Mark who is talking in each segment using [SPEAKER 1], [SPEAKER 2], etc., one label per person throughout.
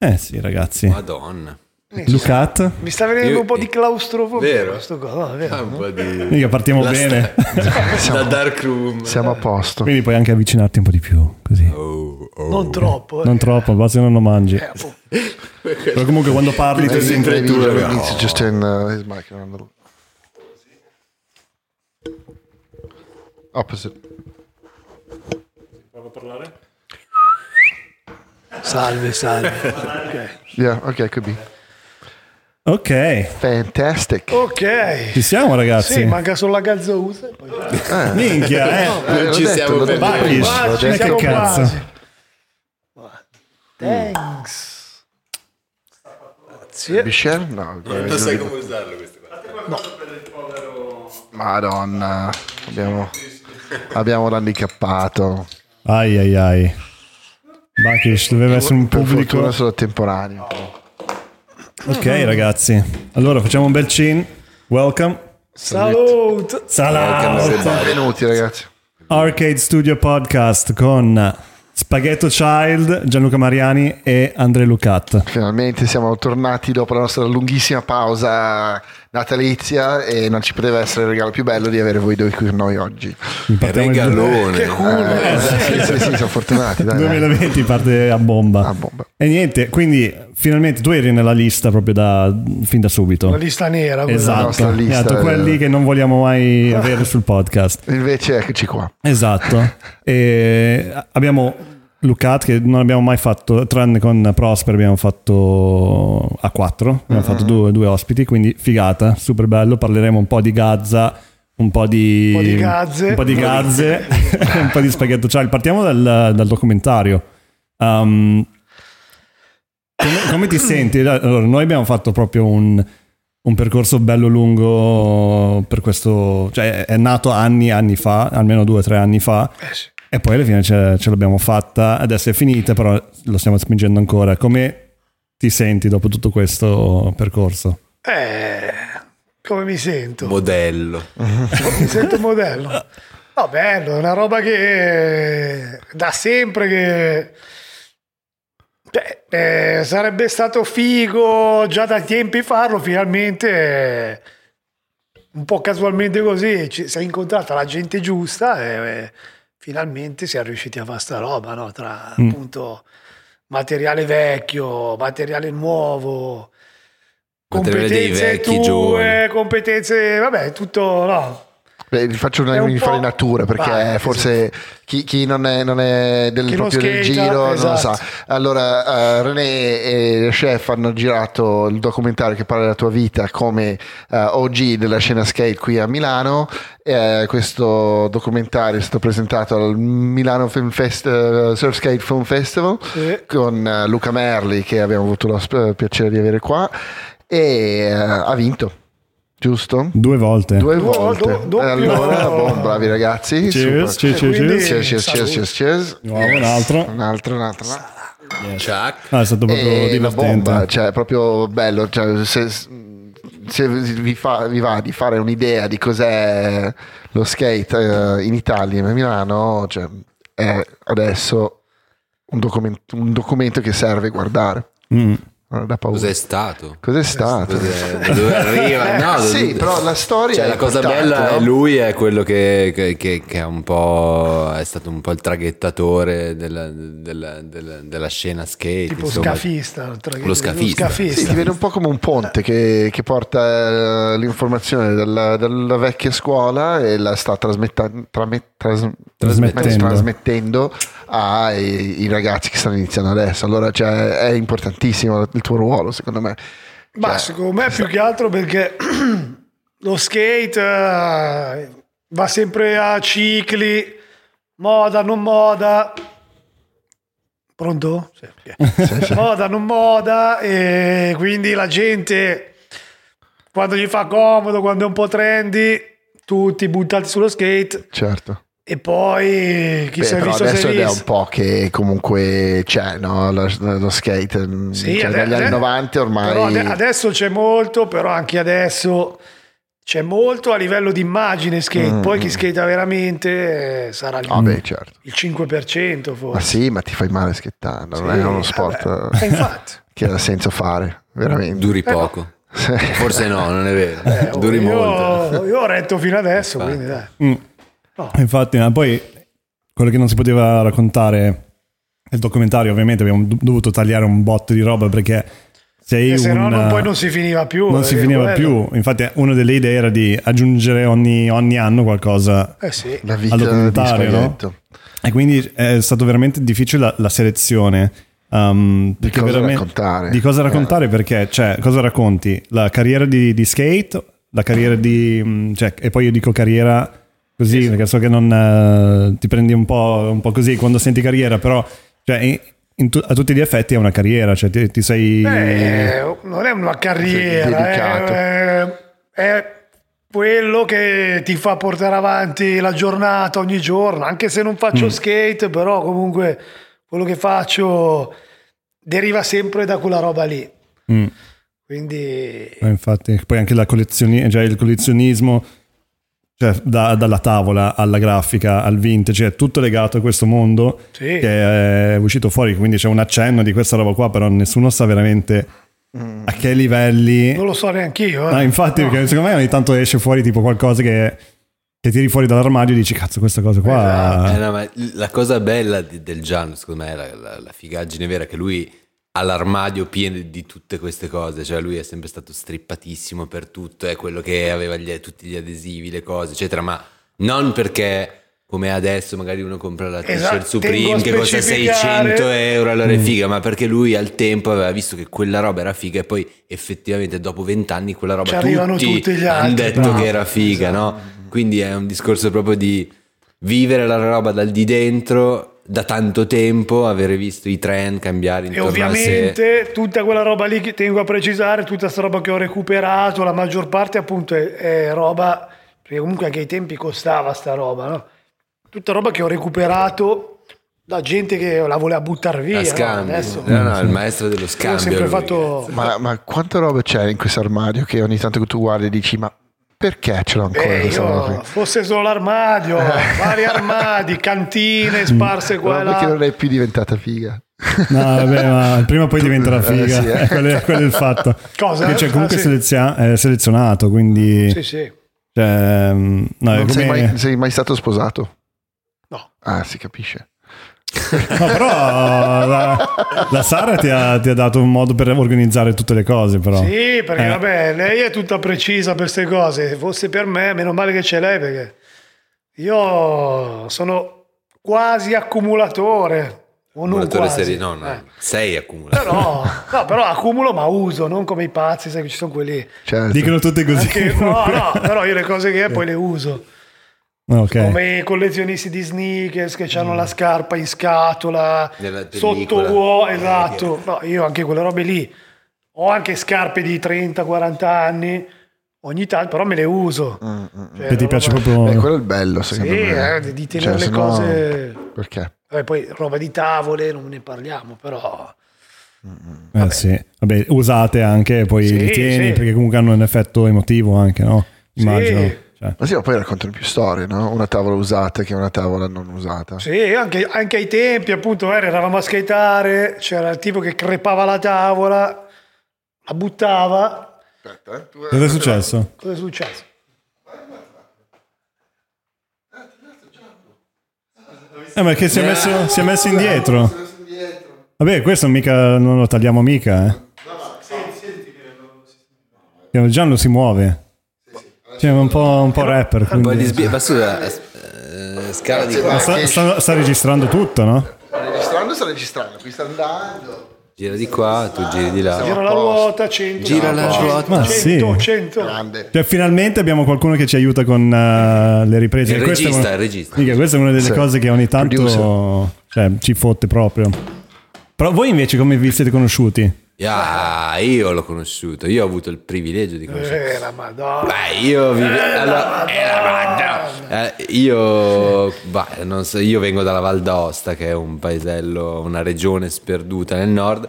[SPEAKER 1] Eh sì, ragazzi.
[SPEAKER 2] Madonna.
[SPEAKER 1] Lucat?
[SPEAKER 3] Mi sta venendo
[SPEAKER 2] Io-
[SPEAKER 3] un po' di claustrofobia.
[SPEAKER 2] Vero?
[SPEAKER 3] Questo qua, no, vero,
[SPEAKER 2] Ah, un po' di...
[SPEAKER 1] Mica partiamo
[SPEAKER 2] La
[SPEAKER 1] bene.
[SPEAKER 2] sta- da dark room.
[SPEAKER 4] Siamo a posto.
[SPEAKER 1] Quindi puoi anche avvicinarti un po' di più, così.
[SPEAKER 2] Oh, oh.
[SPEAKER 3] Non troppo. eh.
[SPEAKER 1] Non troppo, basta che non lo mangi.
[SPEAKER 3] Eh, appunto.
[SPEAKER 1] Però comunque quando parli ti senti...
[SPEAKER 2] tu,
[SPEAKER 4] to just turn uh, his mic around a little.
[SPEAKER 3] Salve, salve. Ok.
[SPEAKER 4] Yeah, okay, could be.
[SPEAKER 1] Ok,
[SPEAKER 4] Fantastic.
[SPEAKER 3] Ok.
[SPEAKER 1] ci siamo ragazzi.
[SPEAKER 3] Sì, manca solo la gazzousa. Poi...
[SPEAKER 1] Minchia, eh.
[SPEAKER 4] Eh, l'ho
[SPEAKER 2] ci
[SPEAKER 4] detto,
[SPEAKER 2] siamo per
[SPEAKER 1] ci siamo
[SPEAKER 3] che
[SPEAKER 1] cazzo.
[SPEAKER 3] quasi. Thanks. Grazie.
[SPEAKER 4] Michelle? No.
[SPEAKER 2] Non sai come usarlo questo qua.
[SPEAKER 4] Madonna. Abbiamo, abbiamo l'handicappato.
[SPEAKER 1] Ai ai ai. Bakish doveva essere un
[SPEAKER 4] Per
[SPEAKER 1] pubblico.
[SPEAKER 4] fortuna solo temporaneo.
[SPEAKER 1] Ok ragazzi, allora facciamo un bel chin. Welcome.
[SPEAKER 3] Salute.
[SPEAKER 1] Salam.
[SPEAKER 4] Benvenuti ragazzi.
[SPEAKER 1] Arcade Studio Podcast con Spaghetto Child, Gianluca Mariani e Andre Lucat.
[SPEAKER 4] Finalmente siamo tornati dopo la nostra lunghissima pausa natalizia e non ci poteva essere il regalo più bello di avere voi due qui con noi oggi.
[SPEAKER 1] Partiamo il
[SPEAKER 2] Regalone.
[SPEAKER 4] Eh, sì, sì, sì, siamo fortunati. Dai, dai.
[SPEAKER 1] 2020 parte a bomba.
[SPEAKER 4] Ah, bomba.
[SPEAKER 1] E niente, quindi finalmente tu eri nella lista proprio da, fin da subito.
[SPEAKER 3] La lista nera.
[SPEAKER 1] Esatto,
[SPEAKER 4] nostra lista,
[SPEAKER 1] Esatto,
[SPEAKER 4] eh.
[SPEAKER 1] quelli che non vogliamo mai avere sul podcast.
[SPEAKER 4] Invece eccoci qua.
[SPEAKER 1] Esatto. E abbiamo Lucat che non abbiamo mai fatto, tranne con Prosper abbiamo fatto a quattro, abbiamo fatto due, due ospiti, quindi figata, super bello, parleremo un po' di Gaza, un po' di,
[SPEAKER 3] Un po' di gazze.
[SPEAKER 1] un po' di, gazze, un po' di spaghetto child. Partiamo dal, dal documentario. Um, come, come ti senti? Allora, noi abbiamo fatto proprio un, un percorso bello lungo per questo, cioè è nato anni anni fa, almeno due o tre anni fa,
[SPEAKER 3] Eh sì.
[SPEAKER 1] E poi alla fine ce, ce l'abbiamo fatta, adesso è finita, però lo stiamo spingendo ancora. Come ti senti dopo tutto questo percorso?
[SPEAKER 3] Eh, come mi sento?
[SPEAKER 2] Modello.
[SPEAKER 3] mi sento un modello. No, bello, è una roba che da sempre che Beh, eh, sarebbe stato figo già da tempi farlo, finalmente eh, un po' casualmente così ci si è incontrata la gente giusta e eh, finalmente si è riusciti a fare sta roba, no? tra
[SPEAKER 1] Mm.
[SPEAKER 3] appunto materiale vecchio, materiale nuovo,
[SPEAKER 2] Materiale dei
[SPEAKER 3] competenze
[SPEAKER 2] vecchi,
[SPEAKER 3] tue,
[SPEAKER 2] giovani.
[SPEAKER 3] competenze, vabbè, tutto no.
[SPEAKER 4] Beh, vi faccio una
[SPEAKER 3] un po'-
[SPEAKER 4] infarinatura perché
[SPEAKER 3] Vai,
[SPEAKER 4] forse chi, chi non è, non è del,
[SPEAKER 3] Chi
[SPEAKER 4] proprio del
[SPEAKER 3] skata,
[SPEAKER 4] giro non lo
[SPEAKER 3] esatto.
[SPEAKER 4] sa. Allora, eh, René e Chef hanno girato il documentario che parla della tua vita come eh, OG della scena skate qui a Milano. Eh, questo documentario è stato presentato al Milano Film Fest, Surf Skate Film Festival
[SPEAKER 3] Sì.
[SPEAKER 4] con Luca Merli che abbiamo avuto sp- piacere di avere qua e ha vinto. Giusto?
[SPEAKER 1] Due volte.
[SPEAKER 4] Due volte.
[SPEAKER 3] do- doppio-
[SPEAKER 4] allora, boh, bravi ragazzi.
[SPEAKER 1] Cheers, cheers, cheers,
[SPEAKER 3] quindi-
[SPEAKER 1] cheers.
[SPEAKER 4] Cheers, cheers, cheers, cheers, cheers.
[SPEAKER 1] Nuovo, un altro.
[SPEAKER 4] Un altro, un altro.
[SPEAKER 2] Chuck.
[SPEAKER 1] Ah, è stato proprio
[SPEAKER 4] E
[SPEAKER 1] divertente.
[SPEAKER 4] bomba, cioè, proprio bello. Cioè, se, se vi, fa- vi va di fare un'idea di cos'è lo skate eh, in Italia, a Milano, cioè, è adesso un, document- un documento che serve guardare.
[SPEAKER 1] Mm.
[SPEAKER 4] Non da paura.
[SPEAKER 2] Cos'è stato?
[SPEAKER 4] Cos'è stato?
[SPEAKER 2] Cos'è- da dove arriva? No,
[SPEAKER 4] Eh, sì, però la storia
[SPEAKER 2] Cioè,
[SPEAKER 4] è
[SPEAKER 2] la cosa
[SPEAKER 4] importante,
[SPEAKER 2] bella è
[SPEAKER 4] no?
[SPEAKER 2] lui è quello che, che, che- che è un po' è stato un po' il traghettatore della, della- della- della scena skate.
[SPEAKER 3] tipo
[SPEAKER 2] insomma.
[SPEAKER 3] scafista, tra-
[SPEAKER 2] Lo scafista.
[SPEAKER 4] Sì, ti vede un po' come un ponte che, che porta eh, l'informazione dalla, dalla vecchia scuola e la sta trasmetta- trame- tras-
[SPEAKER 1] Trasmettendo.
[SPEAKER 4] trasmettendo ai i ragazzi che stanno iniziando adesso. Allora cioè, è importantissimo il tuo ruolo, secondo me.
[SPEAKER 3] Ma
[SPEAKER 4] Cioè,
[SPEAKER 3] secondo me più che altro perché lo skate eh, va sempre a cicli, moda, non moda. Pronto? Sì, ok. Moda, non moda, e quindi la gente quando gli fa comodo, quando è un po' trendy, tutti buttati sullo skate
[SPEAKER 4] certo.
[SPEAKER 3] E poi chi
[SPEAKER 4] Beh,
[SPEAKER 3] si è visto
[SPEAKER 4] adesso
[SPEAKER 3] è
[SPEAKER 4] è un po' che comunque c'è no? lo, lo skate.
[SPEAKER 3] Sì,
[SPEAKER 4] cioè, dagli anni
[SPEAKER 3] ade-
[SPEAKER 4] 90 ormai...
[SPEAKER 3] Adesso c'è molto, però anche adesso c'è molto a livello di immagine skate.
[SPEAKER 4] Mm,
[SPEAKER 3] Poi
[SPEAKER 4] mm.
[SPEAKER 3] chi skata veramente eh, sarà il,
[SPEAKER 4] Ah, beh, certo.
[SPEAKER 3] il 5%
[SPEAKER 4] Ma
[SPEAKER 3] forse.
[SPEAKER 4] sì, ma ti fai male schettando, non
[SPEAKER 3] Sì,
[SPEAKER 4] è uno sport...
[SPEAKER 3] Eh,
[SPEAKER 4] che ha senso fare, veramente.
[SPEAKER 2] Duri poco. Forse no, non è vero.
[SPEAKER 3] Eh,
[SPEAKER 2] Duri
[SPEAKER 3] io,
[SPEAKER 2] molto.
[SPEAKER 3] io ho retto fino adesso, quindi dai.
[SPEAKER 1] Mm.
[SPEAKER 3] No.
[SPEAKER 1] Infatti, poi quello che non si poteva raccontare nel documentario, ovviamente abbiamo do- dovuto tagliare un botto di roba perché sei
[SPEAKER 3] E se no
[SPEAKER 1] un...
[SPEAKER 3] non- poi non si finiva più.
[SPEAKER 1] non si
[SPEAKER 3] eh,
[SPEAKER 1] finiva
[SPEAKER 3] quello.
[SPEAKER 1] più. Infatti, una delle idee era di aggiungere ogni, ogni anno qualcosa.
[SPEAKER 3] Eh sì.
[SPEAKER 4] La
[SPEAKER 1] Al
[SPEAKER 4] vita di
[SPEAKER 1] documentario, no? E quindi è stato veramente difficile la, la selezione. um, perché
[SPEAKER 4] cosa raccontare.
[SPEAKER 1] Di cosa raccontare? Perché, cioè, cosa racconti? La carriera di, di skate, la carriera di. mm, cioè, e poi io dico carriera così, perché so che non eh, ti prendi un po', un po' così quando senti carriera, però, cioè, in- in tu- a tutti gli effetti è una carriera, cioè, ti, ti sei.
[SPEAKER 3] Eh, non è una carriera, è, è quello che ti fa portare avanti la giornata ogni giorno, anche se non faccio
[SPEAKER 1] Mm.
[SPEAKER 3] skate, però comunque quello che faccio deriva sempre da quella roba lì.
[SPEAKER 1] Mm.
[SPEAKER 3] Quindi
[SPEAKER 1] Eh, infatti, poi anche la collezioni- cioè il collezionismo, cioè da- dalla tavola alla grafica al vintage, è tutto legato a questo mondo
[SPEAKER 3] Sì.
[SPEAKER 1] che è uscito fuori. Quindi c'è un accenno di questa roba qua, però nessuno sa veramente a che livelli.
[SPEAKER 3] non lo so neanche io. eh.
[SPEAKER 1] Ah, infatti,
[SPEAKER 3] No.
[SPEAKER 1] perché secondo me ogni tanto esce fuori tipo qualcosa che, che tiri fuori dall'armadio e dici, cazzo, questa cosa qua.
[SPEAKER 2] Eh, no, ma la cosa bella di- del Gian, secondo me, la, la, la figaggine vera che lui ha l'armadio pieno di tutte queste cose, cioè lui è sempre stato strippatissimo per tutto, è quello che aveva gli- tutti gli adesivi, le cose, eccetera, ma non perché come adesso magari uno compra la t-shirt
[SPEAKER 3] Esatto,
[SPEAKER 2] Supreme che costa
[SPEAKER 3] specificare-
[SPEAKER 2] 600 euro, allora è figa, ma perché lui al tempo aveva visto che quella roba era figa e poi effettivamente dopo vent'anni quella roba
[SPEAKER 3] Ci arrivano
[SPEAKER 2] tutti,
[SPEAKER 3] tutti gli
[SPEAKER 2] hanno
[SPEAKER 3] altri,
[SPEAKER 2] detto
[SPEAKER 3] bravo.
[SPEAKER 2] che era figa, no? Quindi è un discorso proprio di vivere la roba dal di dentro da tanto tempo, avere visto i trend cambiare
[SPEAKER 3] E
[SPEAKER 2] intorno a sé.
[SPEAKER 3] ovviamente tutta quella roba lì che tengo a precisare, tutta questa roba che ho recuperato, la maggior parte appunto è, è roba, perché comunque anche ai tempi costava sta roba, no? Tutta roba che ho recuperato da gente che la voleva buttare via.
[SPEAKER 2] A
[SPEAKER 3] no?
[SPEAKER 2] scambio.
[SPEAKER 3] Adesso
[SPEAKER 2] No, no, il maestro dello
[SPEAKER 3] io ho
[SPEAKER 2] scambio.
[SPEAKER 3] fatto...
[SPEAKER 4] Ma, ma quanta roba c'è in questo armadio che ogni tanto che tu guardi e dici ma perché ce l'ho ancora
[SPEAKER 3] Eh,
[SPEAKER 4] questa roba
[SPEAKER 3] io, fosse solo l'armadio, vari armadi, cantine sparse qua e
[SPEAKER 4] Roba che
[SPEAKER 3] là.
[SPEAKER 4] non è più diventata figa.
[SPEAKER 1] No, vabbè, ma prima o poi diventerà figa.
[SPEAKER 4] Eh, sì, eh.
[SPEAKER 1] quello, è, quello è il fatto.
[SPEAKER 3] Cosa?
[SPEAKER 1] Che c'è comunque
[SPEAKER 3] Ah, sì.
[SPEAKER 1] selezia- è selezionato, quindi.
[SPEAKER 3] Sì, sì.
[SPEAKER 1] Cioè, mm, no,
[SPEAKER 4] Non sei
[SPEAKER 1] come-
[SPEAKER 4] mai, sei mai stato sposato?
[SPEAKER 3] No.
[SPEAKER 4] Ah, si capisce.
[SPEAKER 1] No, però la, la Sara ti ha, ti ha dato un modo per organizzare tutte le cose, però.
[SPEAKER 3] Sì, perché
[SPEAKER 1] Eh.
[SPEAKER 3] vabbè, lei è tutta precisa per queste cose. Se fosse per me, meno male che c'è lei, perché io sono quasi accumulatore. O non
[SPEAKER 2] Accumulatore
[SPEAKER 3] quasi.
[SPEAKER 2] serie- no, no,
[SPEAKER 3] Eh.
[SPEAKER 2] sei accumulato.
[SPEAKER 3] Però, no, però accumulo ma uso, non come i pazzi, sai che ci sono quelli.
[SPEAKER 4] Certo.
[SPEAKER 1] Dicono tutte così.
[SPEAKER 3] Anche- no, no, però io le cose che ho poi le uso.
[SPEAKER 1] Ah, ok.
[SPEAKER 3] Come i collezionisti di sneakers che hanno la scarpa in scatola, sotto
[SPEAKER 2] pellicola.
[SPEAKER 3] uo, esatto. No, io anche quelle robe lì. Ho anche scarpe di 30-40 anni, ogni tanto, però me le uso. Cioè,
[SPEAKER 1] Che ti piace
[SPEAKER 3] roba-
[SPEAKER 1] proprio.
[SPEAKER 4] Beh, quello è il bello,
[SPEAKER 3] Sì,
[SPEAKER 4] secondo me.
[SPEAKER 3] eh, di tenere
[SPEAKER 4] Cioè,
[SPEAKER 3] le
[SPEAKER 4] se no-
[SPEAKER 3] cose...
[SPEAKER 4] Perché?
[SPEAKER 3] Vabbè, poi roba di tavole, non ne parliamo, però...
[SPEAKER 1] Eh, sì. Vabbè, usate anche, poi
[SPEAKER 3] Sì,
[SPEAKER 1] li tieni
[SPEAKER 3] sì.
[SPEAKER 1] perché comunque hanno un effetto emotivo anche, no? Immagino. Cioè,
[SPEAKER 4] Ma sì, ma poi raccontano più storie, no? Una tavola usata che una tavola non usata.
[SPEAKER 3] Sì, anche, anche ai tempi, appunto, eh, eravamo a skateare, c'era il tipo che crepava la tavola, la buttava.
[SPEAKER 4] Aspetta, eh. Tu-
[SPEAKER 1] cosa è successo?
[SPEAKER 3] Cosa è successo?
[SPEAKER 1] Eh, ma che si è messo, si è messo indietro. Vabbè, questo mica non lo tagliamo mica, eh. Piano Gianlo si muove. Po', un po' rapper.
[SPEAKER 2] Un po' di
[SPEAKER 1] Quindi...
[SPEAKER 2] sbia- ma scusa, eh, scala di qua,
[SPEAKER 1] Sta, sta- sta registrando tutto, no?
[SPEAKER 4] Sta registrando, sta registrando, qui sta andando.
[SPEAKER 2] gira di qua, tu giri di là.
[SPEAKER 3] Gira la ruota, 100.
[SPEAKER 2] Gira la
[SPEAKER 3] 100,
[SPEAKER 2] ruota.
[SPEAKER 1] Ma
[SPEAKER 3] 100,
[SPEAKER 1] sì.
[SPEAKER 3] 100.
[SPEAKER 4] Grande.
[SPEAKER 1] Cioè, finalmente abbiamo qualcuno che ci aiuta con eh, le riprese.
[SPEAKER 2] Il regista,
[SPEAKER 1] una-
[SPEAKER 2] il regista.
[SPEAKER 1] Mica, questa è una delle
[SPEAKER 4] Sì.
[SPEAKER 1] cose che ogni tanto cioè, ci fotte proprio. Però voi invece come vi siete conosciuti?
[SPEAKER 2] Ah, io l'ho conosciuto, io ho avuto il privilegio di conoscere.
[SPEAKER 3] Eh, la madonna.
[SPEAKER 2] Beh, io vive- allora, eh, la Madonna. Eh, io, bah, non so, io vengo dalla Val d'Aosta, che è un paesello, una regione sperduta nel nord.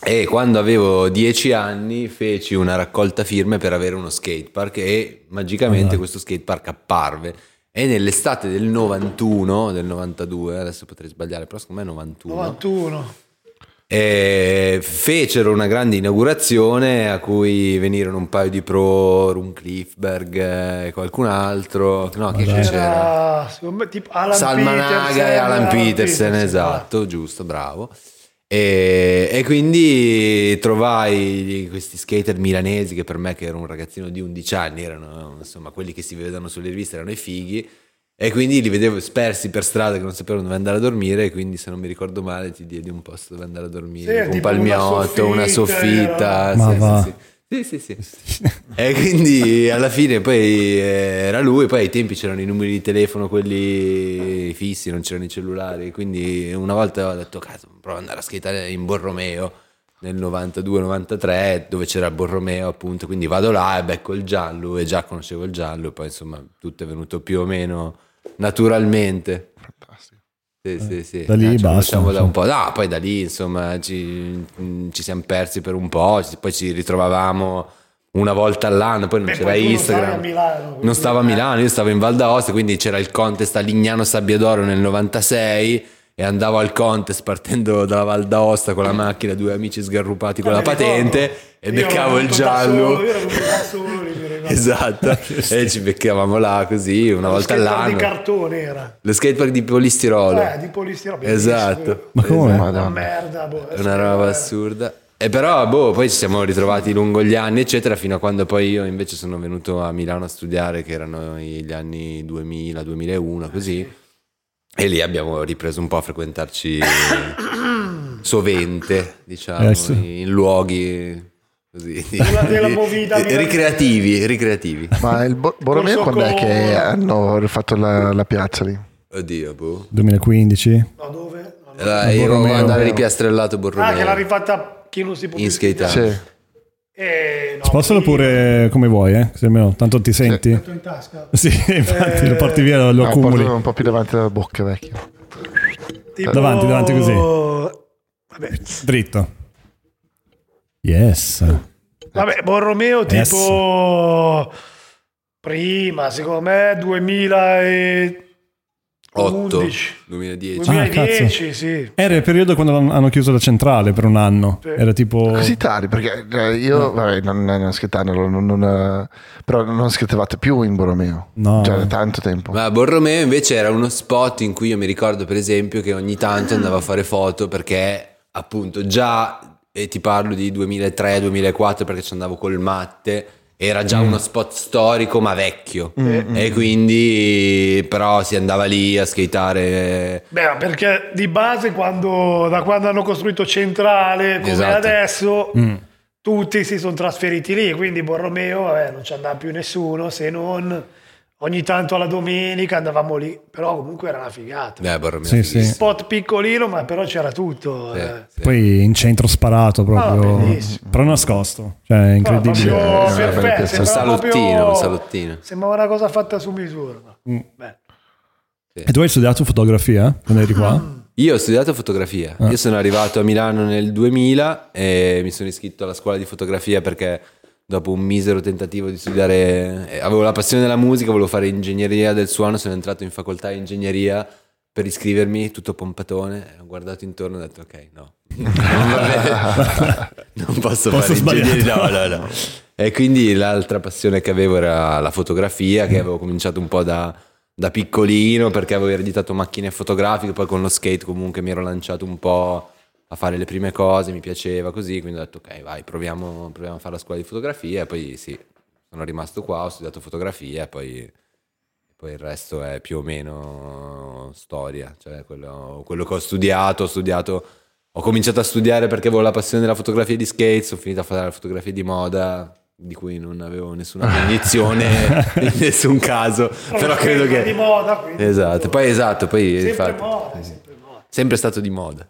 [SPEAKER 2] E quando avevo dieci anni feci una raccolta firme per avere uno skatepark e magicamente questo skatepark apparve. E nell'estate del 91, del 92, adesso potrei sbagliare, però secondo me è 91.
[SPEAKER 3] 91.
[SPEAKER 2] E fecero una grande inaugurazione a cui venirono un paio di pro, Rum Cliffberg e qualcun altro. No, chi c'era?
[SPEAKER 3] Me, tipo Alan
[SPEAKER 2] Salmanaga
[SPEAKER 3] Petersen,
[SPEAKER 2] e Alan Petersen, esatto, giusto, bravo. E, e quindi trovai questi skater milanesi che per me che ero un ragazzino di 11 anni erano insomma quelli che si vedevano sulle riviste erano i fighi e quindi li vedevo spersi per strada che non sapevano dove andare a dormire e quindi se non mi ricordo male ti diedi un posto dove andare a dormire,
[SPEAKER 3] Sì,
[SPEAKER 2] un palmiotto,
[SPEAKER 3] una
[SPEAKER 2] una
[SPEAKER 3] soffitta,
[SPEAKER 2] soffitta,
[SPEAKER 1] Ma
[SPEAKER 2] sì, sì, sì. Sì, sì, sì. e quindi alla fine poi eh, era lui, poi ai tempi c'erano i numeri di telefono quelli fissi, non c'erano i cellulari, quindi una volta ho detto cazzo, provo ad andare a skateare in Borromeo nel 92-93 dove c'era il Borromeo appunto, quindi vado là e becco il giallo e già conoscevo il giallo e poi insomma tutto è venuto più o meno naturalmente.
[SPEAKER 4] Fantastico.
[SPEAKER 2] Sì, sì, sì.
[SPEAKER 1] Da lì
[SPEAKER 2] Eh,
[SPEAKER 1] basta,
[SPEAKER 2] da un po'. No, poi da lì insomma ci, ci siamo persi per un po', poi ci ritrovavamo una volta all'anno, poi non
[SPEAKER 3] Beh,
[SPEAKER 2] c'era
[SPEAKER 3] poi
[SPEAKER 2] Instagram.
[SPEAKER 3] Milano,
[SPEAKER 2] non stavo a Milano, io stavo in Val d'Aosta, quindi c'era il contest a Lignano Sabbiadoro nel 96 e andavo al contest partendo dalla Val d'Aosta con la macchina, due amici sgarrupati con
[SPEAKER 3] Ah,
[SPEAKER 2] la patente e
[SPEAKER 3] Io
[SPEAKER 2] beccavo il giallo. Esatto, e ci beccavamo là così una
[SPEAKER 3] Lo
[SPEAKER 2] volta
[SPEAKER 3] skatepark
[SPEAKER 2] all'anno.
[SPEAKER 3] di cartone era.
[SPEAKER 2] Lo skatepark di polistirolo.
[SPEAKER 3] Eh, di polistirolo.
[SPEAKER 2] Esatto.
[SPEAKER 1] Ma come?
[SPEAKER 2] Esatto.
[SPEAKER 3] Una merda, boh.
[SPEAKER 2] Una roba assurda. E però, boh, poi ci siamo ritrovati lungo gli anni, eccetera, fino a quando poi io invece sono venuto a Milano a studiare, che erano gli anni 2000, 2001, così. E lì abbiamo ripreso un po' a frequentarci sovente, diciamo,
[SPEAKER 1] Eh, sì.
[SPEAKER 2] in luoghi così.
[SPEAKER 3] Della- della movida milanese.
[SPEAKER 2] ricreativi, ricreativi.
[SPEAKER 4] Ma il Bo- Borromeo
[SPEAKER 3] Corso
[SPEAKER 4] quando è che hanno rifatto la, la piazza lì?
[SPEAKER 2] Oddio, boh.
[SPEAKER 1] 2015.
[SPEAKER 3] No, dove? No, no.
[SPEAKER 2] Era, io
[SPEAKER 1] Borromeo.
[SPEAKER 2] andare ripiestrallato Borromeo.
[SPEAKER 3] Ah, che l'ha rifatta chi non si può
[SPEAKER 2] In skate.
[SPEAKER 4] Sì.
[SPEAKER 3] Eh, no,
[SPEAKER 1] Spostalo
[SPEAKER 3] io-
[SPEAKER 1] pure come vuoi, eh? Se almeno tanto ti senti.
[SPEAKER 3] Metto in tasca.
[SPEAKER 1] Sì, infatti
[SPEAKER 3] Eh,
[SPEAKER 1] lo porti via, lo
[SPEAKER 4] No,
[SPEAKER 1] accumuli.
[SPEAKER 4] un po' più davanti dalla bocca, vecchio.
[SPEAKER 3] Tipo-
[SPEAKER 1] Davanti, davanti così.
[SPEAKER 3] Vabbè,
[SPEAKER 1] Dritto. Yes.
[SPEAKER 3] vabbè Borromeo
[SPEAKER 1] Yes.
[SPEAKER 3] tipo prima, secondo me 2011.
[SPEAKER 2] 8, 2010.
[SPEAKER 3] 2010, sì.
[SPEAKER 1] Era il periodo quando hanno chiuso la centrale per un anno.
[SPEAKER 3] Sì.
[SPEAKER 1] Era tipo...
[SPEAKER 4] Così tardi, perché eh, io, vabbè, non, non schettando, non, non, eh, però non schettavate più in Borromeo.
[SPEAKER 1] No.
[SPEAKER 4] Già da tanto tempo.
[SPEAKER 2] Ma Borromeo invece era uno spot in cui io mi ricordo per esempio che ogni tanto andavo a fare foto perché appunto già, e ti parlo di 2003-2004 perché ci andavo col matte, era già uno spot storico ma vecchio. E quindi però si andava lì a skateare.
[SPEAKER 3] Beh, perché di base quando, da quando hanno costruito Centrale come
[SPEAKER 2] Esatto.
[SPEAKER 3] adesso tutti si sono trasferiti lì, quindi Borromeo vabbè, non ci andava più nessuno se non ogni tanto alla domenica andavamo lì, però comunque era una figata.
[SPEAKER 2] Borromeo
[SPEAKER 1] Sì, sì.
[SPEAKER 3] Spot piccolino, ma però c'era tutto.
[SPEAKER 2] Sì,
[SPEAKER 3] eh.
[SPEAKER 2] sì.
[SPEAKER 1] Poi in centro sparato proprio.
[SPEAKER 3] Ah,
[SPEAKER 1] però nascosto. Cioè, è
[SPEAKER 3] Però
[SPEAKER 1] incredibile.
[SPEAKER 3] proprio
[SPEAKER 4] Eh,
[SPEAKER 3] perfetto,
[SPEAKER 2] un
[SPEAKER 3] sembrava
[SPEAKER 2] salottino,
[SPEAKER 3] proprio-
[SPEAKER 2] un salottino.
[SPEAKER 3] Sembrava una cosa fatta su misura. ma- Beh.
[SPEAKER 1] E tu hai studiato fotografia quando eri qua?
[SPEAKER 2] Io ho studiato fotografia. Io sono arrivato a Milano nel 2000 e mi sono iscritto alla scuola di fotografia perché dopo un misero tentativo di studiare, eh, avevo la passione della musica, volevo fare ingegneria del suono, sono entrato in facoltà di ingegneria per iscrivermi, tutto pompatone, ho guardato intorno e ho detto ok, no, non, posso,
[SPEAKER 1] Posso
[SPEAKER 2] fare ingegneria, no, no, no. E quindi l'altra passione che avevo era la fotografia, che avevo cominciato un po' da, da piccolino perché avevo ereditato macchine fotografiche, poi con lo skate comunque mi ero lanciato un po' a fare le prime cose, mi piaceva così, quindi ho detto ok vai proviamo, proviamo a fare la scuola di fotografia e poi sì, sono rimasto qua, ho studiato fotografia e poi, poi il resto è più o meno storia, cioè quello, quello che ho studiato, ho studiato, ho cominciato a studiare perché avevo la passione della fotografia di skate, ho finito a fare la fotografia di moda di cui non avevo nessuna cognizione in nessun caso, però credo
[SPEAKER 3] Di
[SPEAKER 2] che...
[SPEAKER 3] moda, quindi
[SPEAKER 2] Esatto, poi esatto, poi
[SPEAKER 3] sempre
[SPEAKER 2] infatti,
[SPEAKER 3] moda, sempre moda.
[SPEAKER 2] sempre stato di moda.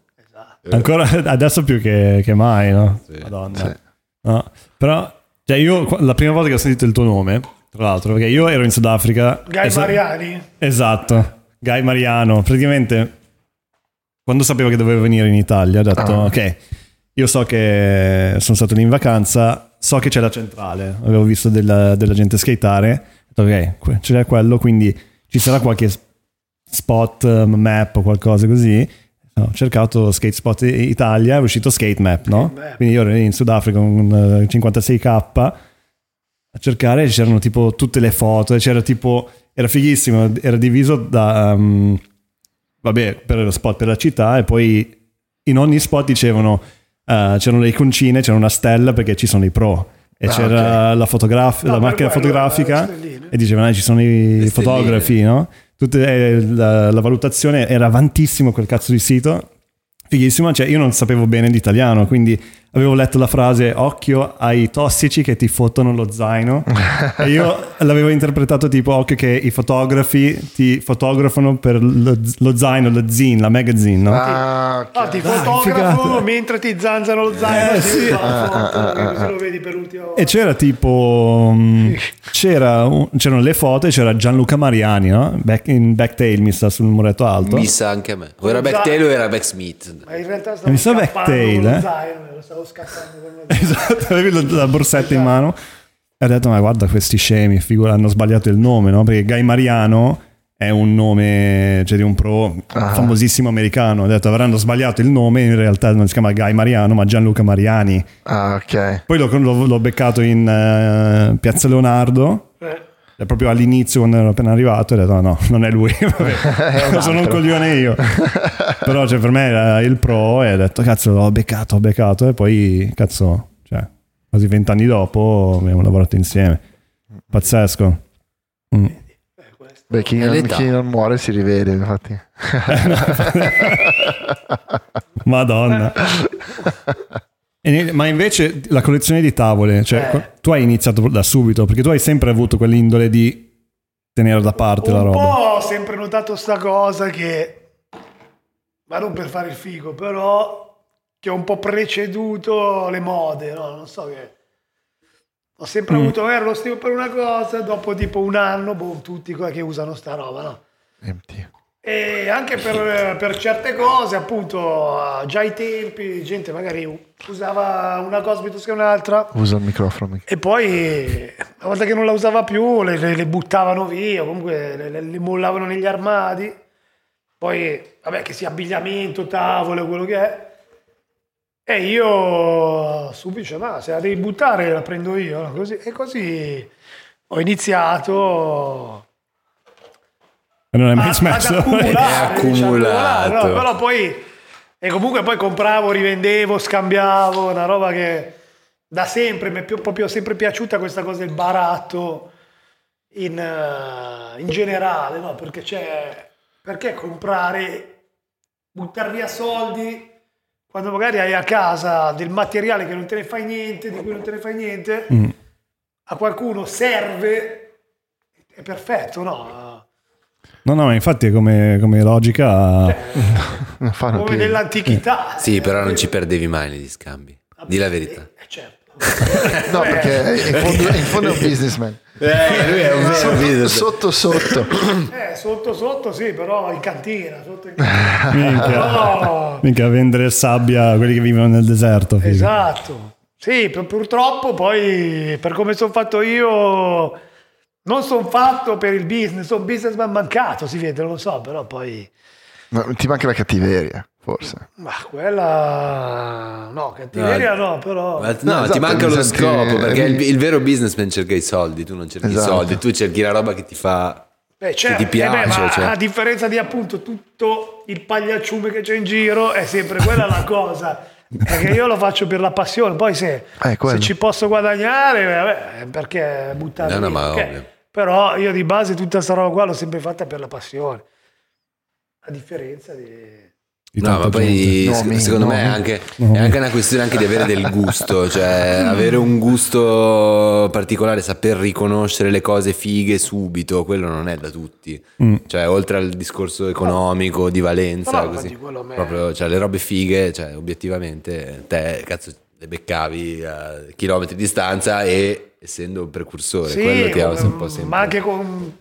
[SPEAKER 1] Ancora adesso più che, che mai, no? Madonna.
[SPEAKER 4] Sì.
[SPEAKER 1] No, Però, cioè io la prima volta che ho sentito il tuo nome, tra l'altro, perché io ero in Sudafrica.
[SPEAKER 3] Guy
[SPEAKER 1] sa-
[SPEAKER 3] Mariani?
[SPEAKER 1] Esatto, Guy Mariano. Praticamente, quando sapevo che dovevo venire in Italia, ho detto,
[SPEAKER 4] Ah.
[SPEAKER 1] ok, io so che sono stato lì in vacanza, so che c'è la centrale, avevo visto della, della gente skateare, ho detto, ok, c'è quello, quindi ci sarà qualche spot, map o qualcosa così. Ho cercato Skate Spot Italia, è uscito Skate Map, no? Quindi io ero in Sudafrica con eh, 56k a cercare c'erano tipo tutte le foto, c'era tipo, era fighissimo, era diviso da, um, vabbè, per lo spot per la città e poi in ogni spot dicevano, eh, c'erano le iconcine, c'era una stella perché ci sono i pro. E
[SPEAKER 4] Ah,
[SPEAKER 1] c'era la, fotograf-
[SPEAKER 3] No,
[SPEAKER 1] la macchina
[SPEAKER 3] quello,
[SPEAKER 1] fotografica e dicevano eh, ci sono i fotografi, no? Tutte, eh, la, la valutazione era avantissimo quel cazzo di sito. Fighissimo, cioè io non sapevo bene l'italiano, quindi avevo letto la frase occhio ai tossici che ti fottono lo zaino e io l'avevo interpretato tipo occhio che i fotografi ti fotografano per lo, lo zaino, lo zine, la magazine, no?
[SPEAKER 4] Ah.
[SPEAKER 3] Ah, ti
[SPEAKER 1] Dai,
[SPEAKER 3] fotografo
[SPEAKER 1] figata.
[SPEAKER 3] mentre ti zanzano lo zaino
[SPEAKER 1] Eh,
[SPEAKER 3] sì,
[SPEAKER 4] Ah, ah, ah, ah.
[SPEAKER 3] lo vedi per l'ultima volta.
[SPEAKER 1] E c'era tipo. mm, c'era un- c'erano le foto e c'era Gianluca Mariani, no? Back, in backtail mi sta sul muretto alto.
[SPEAKER 2] Mi sa anche a me. O era Backtail o era Backsmith.
[SPEAKER 3] Ma in realtà stavo
[SPEAKER 1] Mi sa backtail, eh?
[SPEAKER 3] zaino, stavo scappando con.
[SPEAKER 1] Esatto, avevi la, borsetta in mano. E ho detto, ma guarda questi scemi, figura, hanno sbagliato il nome, no? Perché Guy Mariano è un nome, cioè di un pro
[SPEAKER 4] Ah.
[SPEAKER 1] famosissimo americano. Ho detto, avranno sbagliato il nome, in realtà non si chiama Guy Mariano, ma Gianluca Mariani.
[SPEAKER 4] Ah, ok.
[SPEAKER 1] Poi l'ho, l'ho- beccato in eh, Piazza Leonardo.
[SPEAKER 3] Eh,
[SPEAKER 1] E proprio all'inizio quando ero appena arrivato ho detto no, no non è lui Vabbè, sono un coglione io. Però cioè, per me era il pro e ho detto cazzo l'ho beccato ho beccato. E poi cazzo cioè, quasi vent'anni dopo abbiamo lavorato insieme. Pazzesco. Mm.
[SPEAKER 3] eh.
[SPEAKER 4] Beh, chi
[SPEAKER 2] È
[SPEAKER 4] non, chi non muore si rivede, infatti.
[SPEAKER 1] madonna E ne- ma invece la collezione di tavole cioè,
[SPEAKER 3] Eh.
[SPEAKER 1] tu hai iniziato da subito perché tu hai sempre avuto quell'indole di tenere da parte la
[SPEAKER 3] un
[SPEAKER 1] roba
[SPEAKER 3] po' ho sempre notato sta cosa che ma non per fare il figo però che ho un po' preceduto le mode no? non so che ho sempre
[SPEAKER 1] Mm.
[SPEAKER 3] avuto magari lo stile per una cosa dopo tipo un anno boh, tutti qua che usano sta roba no?
[SPEAKER 4] Empty.
[SPEAKER 3] E anche per, per certe cose appunto già ai tempi gente magari usava una cosa piuttosto che un'altra
[SPEAKER 4] Usa il microfono.
[SPEAKER 3] e poi, una volta che non la usava più, le, le- buttavano via, comunque le, le- le mollavano negli armadi. Poi, vabbè, che sia abbigliamento, tavole, quello che è. E io subito dicevo, ma se la devi buttare la prendo io. Così- e così ho iniziato
[SPEAKER 1] non hai mai
[SPEAKER 3] a-
[SPEAKER 1] smesso
[SPEAKER 3] ad accumulare,
[SPEAKER 2] È
[SPEAKER 3] diciamo,
[SPEAKER 2] accumulato.
[SPEAKER 3] no, però poi e comunque poi compravo, rivendevo, scambiavo, una roba che da sempre mi è più- proprio sempre piaciuta questa cosa del baratto in, eh, in generale, no? Perché c'è perché comprare buttare via soldi quando magari hai a casa del materiale che non te ne fai niente, di cui non te ne fai niente,
[SPEAKER 1] Mm.
[SPEAKER 3] a qualcuno serve, è perfetto, no?
[SPEAKER 1] No, no, ma infatti come, come logica...
[SPEAKER 4] Fanno
[SPEAKER 3] come
[SPEAKER 4] piedi.
[SPEAKER 3] nell'antichità.
[SPEAKER 2] Sì, però non ci perdevi mai negli scambi. Di la verità.
[SPEAKER 3] Eh, certo.
[SPEAKER 4] No,
[SPEAKER 3] Eh,
[SPEAKER 4] perché in fondo, in fondo è un businessman.
[SPEAKER 2] Eh, lui è un vero
[SPEAKER 4] Sotto sotto.
[SPEAKER 3] eh, sotto sotto sì, però in cantina. Sotto in cantina.
[SPEAKER 1] Minchia.
[SPEAKER 3] No,
[SPEAKER 1] Mica a vendere sabbia a quelli che vivono nel deserto. figa.
[SPEAKER 3] esatto. Sì, pur- purtroppo poi per come sono fatto io non sono fatto per il business, sono un businessman mancato, si vede, non lo so, però poi
[SPEAKER 4] No, ti manca la cattiveria, forse.
[SPEAKER 3] ma quella no, cattiveria no, però
[SPEAKER 2] Ma no,
[SPEAKER 4] No, esatto,
[SPEAKER 2] ti manca lo
[SPEAKER 4] senti-
[SPEAKER 2] scopo perché il, il vero businessman cerca i soldi, tu non cerchi
[SPEAKER 4] Esatto.
[SPEAKER 2] i soldi, tu cerchi la roba che ti fa
[SPEAKER 3] Beh,
[SPEAKER 2] che
[SPEAKER 3] certo,
[SPEAKER 2] ti piace.
[SPEAKER 3] eh beh, ma
[SPEAKER 2] cioè.
[SPEAKER 3] a differenza di appunto tutto il pagliacciume che c'è in giro, è sempre quella la cosa. Perché io lo faccio per la passione, poi se,
[SPEAKER 4] Eh,
[SPEAKER 3] se ci posso guadagare, vabbè, perché buttare
[SPEAKER 2] No, no, ma
[SPEAKER 3] ok. Però io di base tutta questa roba qua l'ho sempre fatta per la passione. A differenza di...
[SPEAKER 2] No, ma poi
[SPEAKER 4] Nomi,
[SPEAKER 2] secondo me è anche,
[SPEAKER 1] Nomi.
[SPEAKER 2] è anche una questione anche di avere del gusto, cioè avere un gusto particolare, saper riconoscere le cose fighe subito, quello non è da tutti.
[SPEAKER 1] Mm.
[SPEAKER 2] Cioè, oltre al discorso economico, di valenza, così. Proprio, cioè, le robe fighe, cioè, obiettivamente, te, cazzo, le beccavi a chilometri di distanza e essendo un precursore, quello ti ha
[SPEAKER 3] ma-
[SPEAKER 2] un po' sempre...
[SPEAKER 3] ma anche con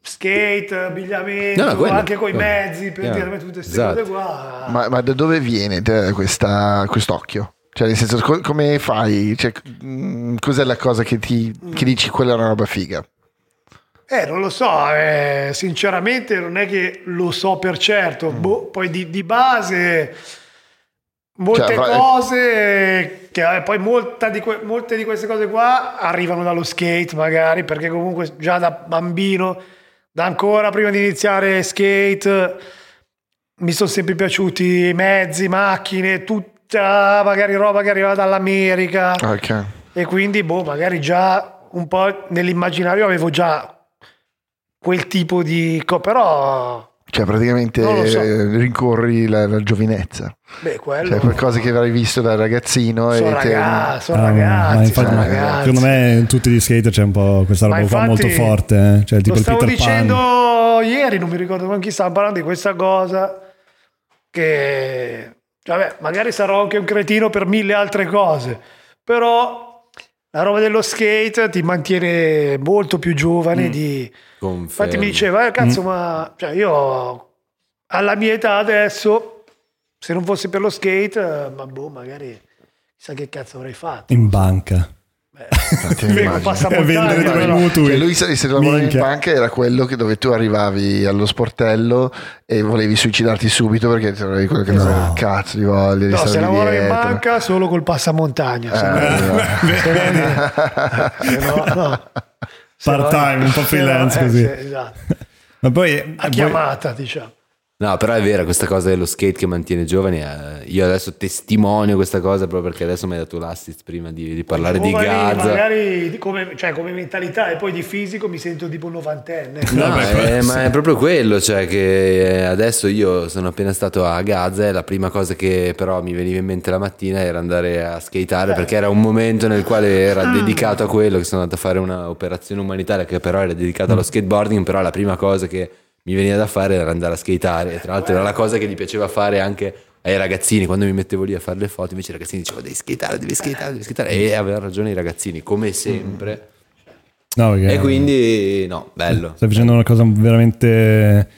[SPEAKER 3] skate, abbigliamento,
[SPEAKER 2] No, quello,
[SPEAKER 3] anche con i mezzi, per
[SPEAKER 2] Chiaro.
[SPEAKER 3] dirmi tutte queste
[SPEAKER 2] Esatto.
[SPEAKER 3] cose qua.
[SPEAKER 4] Ma, ma da dove viene te, questa, quest'occhio? Cioè, nel senso, co- come fai? Cioè, mm, cos'è la cosa che ti che dici quella è una roba figa?
[SPEAKER 3] Eh, non lo so, eh, sinceramente non è che lo so per certo,
[SPEAKER 4] Mm.
[SPEAKER 3] Boh, poi di, di base molte
[SPEAKER 4] Cioè,
[SPEAKER 3] cose, che eh, poi di que- molte di queste cose qua arrivano dallo skate magari, perché comunque già da bambino, da ancora prima di iniziare skate, mi sono sempre piaciuti mezzi, macchine, tutta magari roba che arriva dall'America.
[SPEAKER 4] Ok.
[SPEAKER 3] E quindi, boh, magari già un po' nell'immaginario avevo già quel tipo di... co- però,
[SPEAKER 4] Cioè, praticamente
[SPEAKER 3] so.
[SPEAKER 4] eh, rincorri la, la giovinezza.
[SPEAKER 3] beh, quello...
[SPEAKER 4] Cioè, qualcosa che avrai visto da ragazzino
[SPEAKER 3] sono
[SPEAKER 4] e te-
[SPEAKER 3] ragazzi, sono
[SPEAKER 1] Ah, ma
[SPEAKER 3] ragazzi,
[SPEAKER 1] infatti,
[SPEAKER 3] sono
[SPEAKER 4] ma
[SPEAKER 3] ragazzi.
[SPEAKER 1] Secondo me in tutti gli skater c'è un po' questa
[SPEAKER 3] Ma
[SPEAKER 1] roba qua
[SPEAKER 3] infatti,
[SPEAKER 1] molto forte. eh. Cioè, tipo
[SPEAKER 3] Lo stavo
[SPEAKER 1] Peter Pan.
[SPEAKER 3] dicendo ieri, non mi ricordo con chi stava parlando di questa cosa, che vabbè, magari sarò anche un cretino per mille altre cose, però la roba dello skate ti mantiene molto più giovane di...
[SPEAKER 2] Confermo.
[SPEAKER 3] Infatti mi diceva, eh, cazzo, ma cioè, io alla mia età adesso, se non fosse per lo skate, eh, ma boh, magari chissà che cazzo avrei fatto.
[SPEAKER 1] In banca. E vendere i
[SPEAKER 3] però.
[SPEAKER 1] mutui.
[SPEAKER 4] Cioè, lui se, lavorava in banca era quello che dove tu arrivavi allo sportello e volevi suicidarti subito perché ti avevi quello che
[SPEAKER 1] Esatto.
[SPEAKER 4] non cazzo di voglia di
[SPEAKER 3] No, se
[SPEAKER 4] lì
[SPEAKER 3] lavoro in banca solo col passamontagna.
[SPEAKER 4] Eh,
[SPEAKER 3] no- no-
[SPEAKER 1] Part time, un po' freelance
[SPEAKER 3] eh,
[SPEAKER 1] così.
[SPEAKER 3] sì, esatto.
[SPEAKER 1] Ma poi...
[SPEAKER 3] A
[SPEAKER 1] poi-
[SPEAKER 3] chiamata, diciamo.
[SPEAKER 2] No, però è vera questa cosa dello skate che mantiene giovani. eh, io adesso testimonio questa cosa proprio perché adesso mi hai dato l'assist prima di, di parlare di Gaza.
[SPEAKER 3] Magari come, cioè, come mentalità e poi di fisico mi sento tipo un novantenne.
[SPEAKER 2] No,
[SPEAKER 1] Vabbè,
[SPEAKER 2] eh,
[SPEAKER 1] quello sì.
[SPEAKER 2] ma è proprio quello, cioè che eh, adesso io sono appena stato a Gaza e la prima cosa che però mi veniva in mente la mattina era andare a skateare perché era un momento nel quale era dedicato a quello, che sono andato a fare un'operazione umanitaria che però era dedicata allo skateboarding, però la prima cosa che mi veniva da fare era andare a skateare. Tra l'altro era la cosa che gli piaceva fare anche ai ragazzini. Quando mi mettevo lì a fare le foto invece i ragazzini dicevano devi skateare, devi skateare, devi skateare. E avevano ragione i ragazzini come sempre.
[SPEAKER 1] No,
[SPEAKER 2] e quindi no, bello.
[SPEAKER 1] Stai facendo una cosa veramente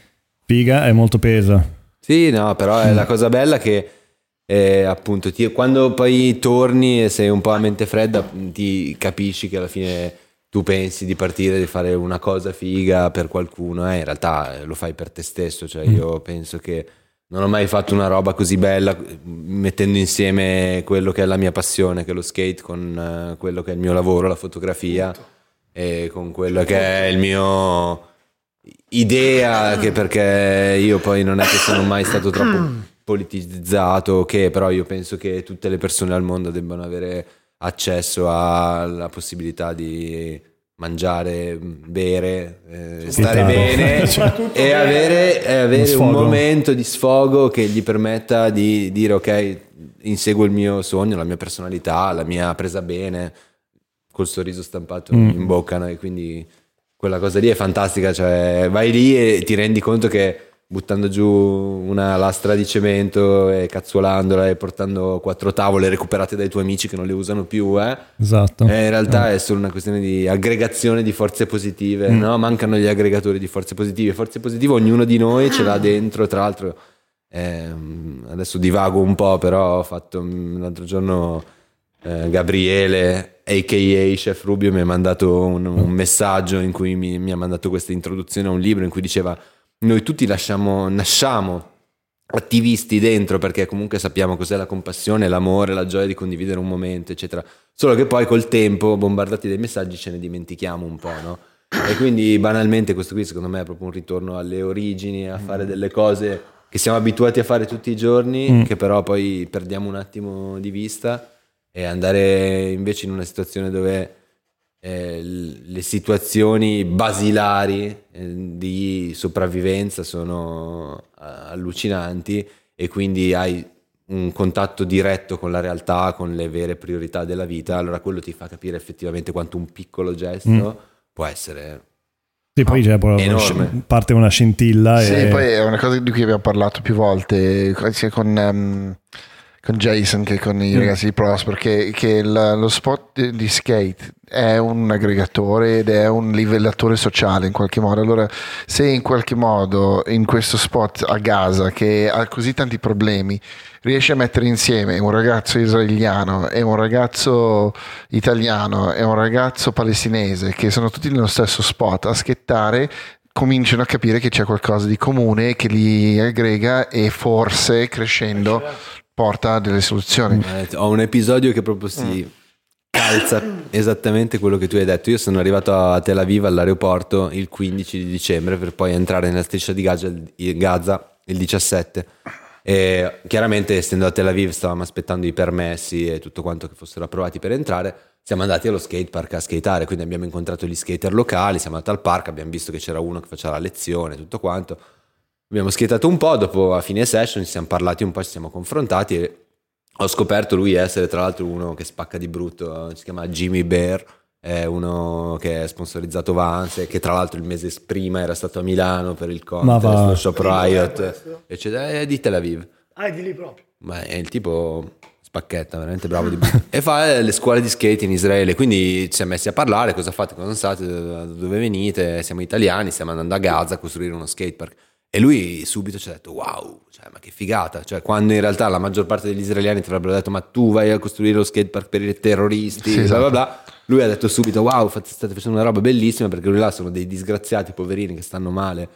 [SPEAKER 1] figa e molto pesa.
[SPEAKER 2] Sì, no, però è la cosa bella che eh, appunto ti- quando poi torni e sei un po' a mente fredda ti capisci che alla fine tu pensi di partire di fare una cosa figa per qualcuno e in realtà eh, lo fai per te stesso, cioè io penso che non ho mai fatto una roba così bella eh, mettendo insieme quello che è la mia passione, che è lo skate, con eh, quello che è il mio lavoro, la fotografia e con quello che è il mio idea che perché io poi non è che sono mai stato troppo politizzato che però io penso che tutte le persone al mondo debbano avere accesso alla possibilità di mangiare, bere, eh, stare bene
[SPEAKER 3] Soprattutto
[SPEAKER 2] e avere, e avere un
[SPEAKER 1] sfogo.
[SPEAKER 2] momento di sfogo che gli permetta di dire ok, inseguo il mio sogno, la mia personalità, la mia presa bene, col sorriso stampato in bocca, no? e quindi quella cosa lì è fantastica, cioè vai lì e ti rendi conto che buttando giù una lastra di cemento e cazzuolandola e portando quattro tavole recuperate dai tuoi amici che non le usano più, eh,
[SPEAKER 1] Esatto.
[SPEAKER 2] eh, in realtà è solo una questione di aggregazione di forze positive, no? Mancano gli aggregatori di forze positive. Forze positive ognuno di noi ce l'ha dentro, tra l'altro ehm, adesso divago un po', però ho fatto mm, l'altro giorno eh, Gabriele, a.k.a. Chef Rubio, mi ha mandato un, un messaggio in cui mi, mi ha mandato questa introduzione a un libro in cui diceva noi tutti lasciamo, nasciamo attivisti dentro perché comunque sappiamo cos'è la compassione, l'amore, la gioia di condividere un momento, eccetera. Solo che poi col tempo, bombardati dai messaggi, ce ne dimentichiamo un po', no? E quindi banalmente questo qui secondo me è proprio un ritorno alle origini, a fare delle cose che siamo abituati a fare tutti i giorni, che però poi perdiamo un attimo di vista e andare invece in una situazione dove eh, le situazioni basilari eh, di sopravvivenza sono eh, allucinanti e quindi hai un contatto diretto con la realtà, con le vere priorità della vita, allora quello ti fa capire effettivamente quanto un piccolo gesto può essere
[SPEAKER 1] Sì, poi c'è proprio
[SPEAKER 2] Enorme.
[SPEAKER 1] parte una scintilla
[SPEAKER 4] Sì,
[SPEAKER 1] e
[SPEAKER 4] poi è una cosa di cui abbiamo parlato più volte sia con, ehm, con Jason che con i ragazzi di Prosper che, che la- lo spot di, di skate è un aggregatore ed è un livellatore sociale in qualche modo. Allora, se in qualche modo in questo spot a Gaza che ha così tanti problemi riesce a mettere insieme un ragazzo israeliano e un ragazzo italiano e un ragazzo palestinese che sono tutti nello stesso spot a schettare cominciano a capire che c'è qualcosa di comune che li aggrega e forse crescendo porta a delle soluzioni.
[SPEAKER 2] Eh, ho un episodio che proprio si calza esattamente quello che tu hai detto. Io sono arrivato a Tel Aviv all'aeroporto il 15 di dicembre per poi entrare nella striscia di Gaza, Gaza il 17. E chiaramente, essendo a Tel Aviv, stavamo aspettando i permessi e tutto quanto che fossero approvati per entrare. Siamo andati allo skate park a skateare, quindi abbiamo incontrato gli skater locali. Siamo andati al park, abbiamo visto che c'era uno che faceva la lezione, tutto quanto. Abbiamo skateato un po', dopo a fine session ci siamo parlati un po', ci siamo confrontati e ho scoperto lui essere tra l'altro uno che spacca di brutto, si chiama Jimmy Bear, è uno che è sponsorizzato Vans e che tra l'altro il mese prima era stato a Milano per il contest, Shop Riot, eccetera, è di Tel Aviv.
[SPEAKER 3] Ah, è di lì proprio.
[SPEAKER 2] Ma è il tipo spacchetta, veramente bravo di brutto. e fa eh, le scuole di skate in Israele, quindi ci siamo messi a parlare, cosa fate, cosa non state, da dove venite, siamo italiani, stiamo andando a Gaza a costruire uno skatepark. E lui subito ci ha detto wow, cioè, ma che figata, cioè, quando in realtà la maggior parte degli israeliani ti avrebbero detto ma tu vai a costruire lo skatepark per i terroristi,
[SPEAKER 4] Sì,
[SPEAKER 2] bla
[SPEAKER 4] esatto.
[SPEAKER 2] bla bla. Lui ha detto subito wow, fate- state facendo una roba bellissima perché lui là sono dei disgraziati poverini che stanno male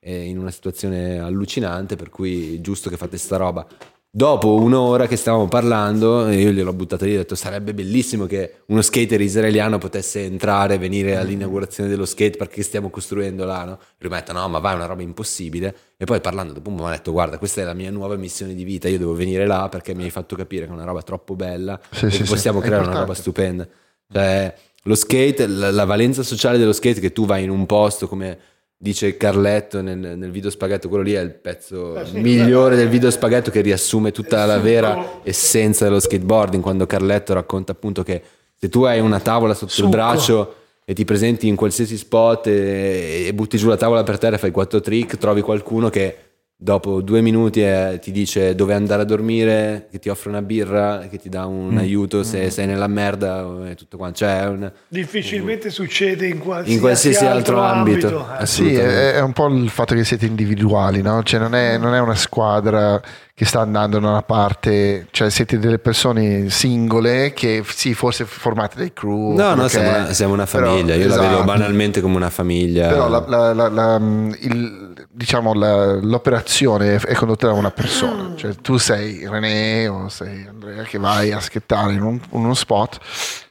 [SPEAKER 2] eh, in una situazione allucinante, per cui è giusto che fate sta roba. Dopo un'ora che stavamo parlando, io gliel'ho buttata lì ho detto sarebbe bellissimo che uno skater israeliano potesse entrare, venire all'inaugurazione dello skatepark che stiamo costruendo là, no? Lui mi ha detto no, ma vai, è una roba impossibile. E poi parlando dopo un po' mi ha detto guarda, questa è la mia nuova missione di vita, io devo venire là perché mi hai fatto capire che è una roba troppo bella
[SPEAKER 4] Sì,
[SPEAKER 2] e
[SPEAKER 4] sì, sì,
[SPEAKER 2] possiamo
[SPEAKER 4] è
[SPEAKER 2] creare una roba stupenda. Cioè, lo skate, la, la valenza sociale dello skate che tu vai in un posto come dice Carletto nel, nel video spaghetto, quello lì è il pezzo
[SPEAKER 3] Eh sì,
[SPEAKER 2] migliore
[SPEAKER 3] eh,
[SPEAKER 2] del video spaghetto che riassume tutta la vera essenza dello skateboarding, quando Carletto racconta appunto che se tu hai una tavola sotto
[SPEAKER 3] Succo.
[SPEAKER 2] il braccio e ti presenti in qualsiasi spot e, e butti giù la tavola per terra e fai quattro trick, trovi qualcuno che dopo due minuti eh, ti dice dove andare a dormire, che ti offre una birra, che ti dà un aiuto se sei nella merda e tutto quanto. Cioè, un-
[SPEAKER 3] Difficilmente succede in qualsiasi,
[SPEAKER 2] in qualsiasi altro, ambito.
[SPEAKER 3] eh.
[SPEAKER 4] Sì,
[SPEAKER 2] Assolutamente.
[SPEAKER 4] è, è un po' il fatto che siete individuali, no? Cioè non è, non è una squadra che sta andando da una parte, cioè siete delle persone singole che sì, forse formate dei crew.
[SPEAKER 2] No, no, siamo
[SPEAKER 4] è,
[SPEAKER 2] una, siamo una
[SPEAKER 4] però-
[SPEAKER 2] famiglia, io la vedo
[SPEAKER 4] esatto.
[SPEAKER 2] banalmente come una famiglia.
[SPEAKER 4] Però la- la- la- la- il- diciamo, la- l'operazione è, condotta da una persona, cioè tu sei René o sei Andrea che vai a schettare in, un- in uno spot,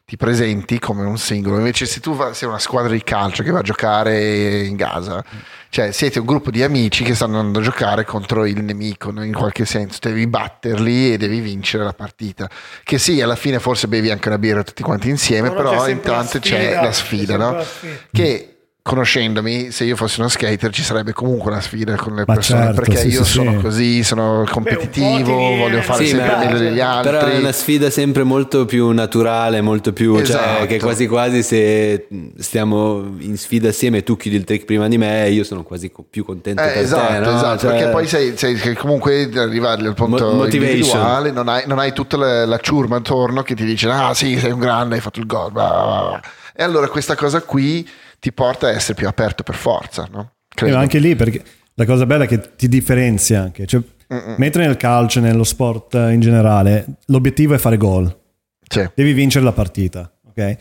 [SPEAKER 4] ti presenti come un singolo, invece se tu va- sei una squadra di calcio che va a giocare in Gaza, cioè siete un gruppo di amici che stanno andando a giocare contro il nemico in qualche senso, devi batterli e devi vincere la partita, che sì, alla fine forse bevi anche una birra tutti quanti insieme,
[SPEAKER 3] Però c'è
[SPEAKER 4] però intanto c'è la
[SPEAKER 3] c'è
[SPEAKER 4] sfida,
[SPEAKER 3] sempre
[SPEAKER 4] no?
[SPEAKER 3] la sfida.
[SPEAKER 4] che conoscendomi, se io fossi uno skater ci sarebbe comunque una sfida con le
[SPEAKER 1] Ma
[SPEAKER 4] persone
[SPEAKER 1] certo,
[SPEAKER 4] perché
[SPEAKER 1] sì,
[SPEAKER 4] io
[SPEAKER 1] sì,
[SPEAKER 4] sono
[SPEAKER 1] sì.
[SPEAKER 4] così, sono competitivo,
[SPEAKER 3] ti viene,
[SPEAKER 4] voglio fare
[SPEAKER 2] Sì,
[SPEAKER 4] sempre meglio degli altri.
[SPEAKER 2] Però è una sfida sempre molto più naturale, molto più...
[SPEAKER 4] Esatto.
[SPEAKER 2] Cioè, che quasi quasi se stiamo in sfida assieme e tu chiudi il trick prima di me, io sono quasi più contento
[SPEAKER 4] Eh,
[SPEAKER 2] per
[SPEAKER 4] esatto,
[SPEAKER 2] te, no?
[SPEAKER 4] esatto,
[SPEAKER 2] Cioè,
[SPEAKER 4] perché poi sei, sei- che comunque arrivare al punto
[SPEAKER 2] Mo- motivation.
[SPEAKER 4] individuale, non hai, non hai tutta la, la ciurma attorno che ti dice ah sì sei un grande, hai fatto il gol, bla, bla, bla". e allora questa cosa qui ti porta a essere più aperto per forza, no? Credo.
[SPEAKER 1] ma anche lì, perché la cosa bella è che ti differenzia anche. Cioè, mentre nel calcio, nello sport eh, in generale, l'obiettivo è fare gol.
[SPEAKER 4] Sì.
[SPEAKER 1] Devi vincere la partita, ok?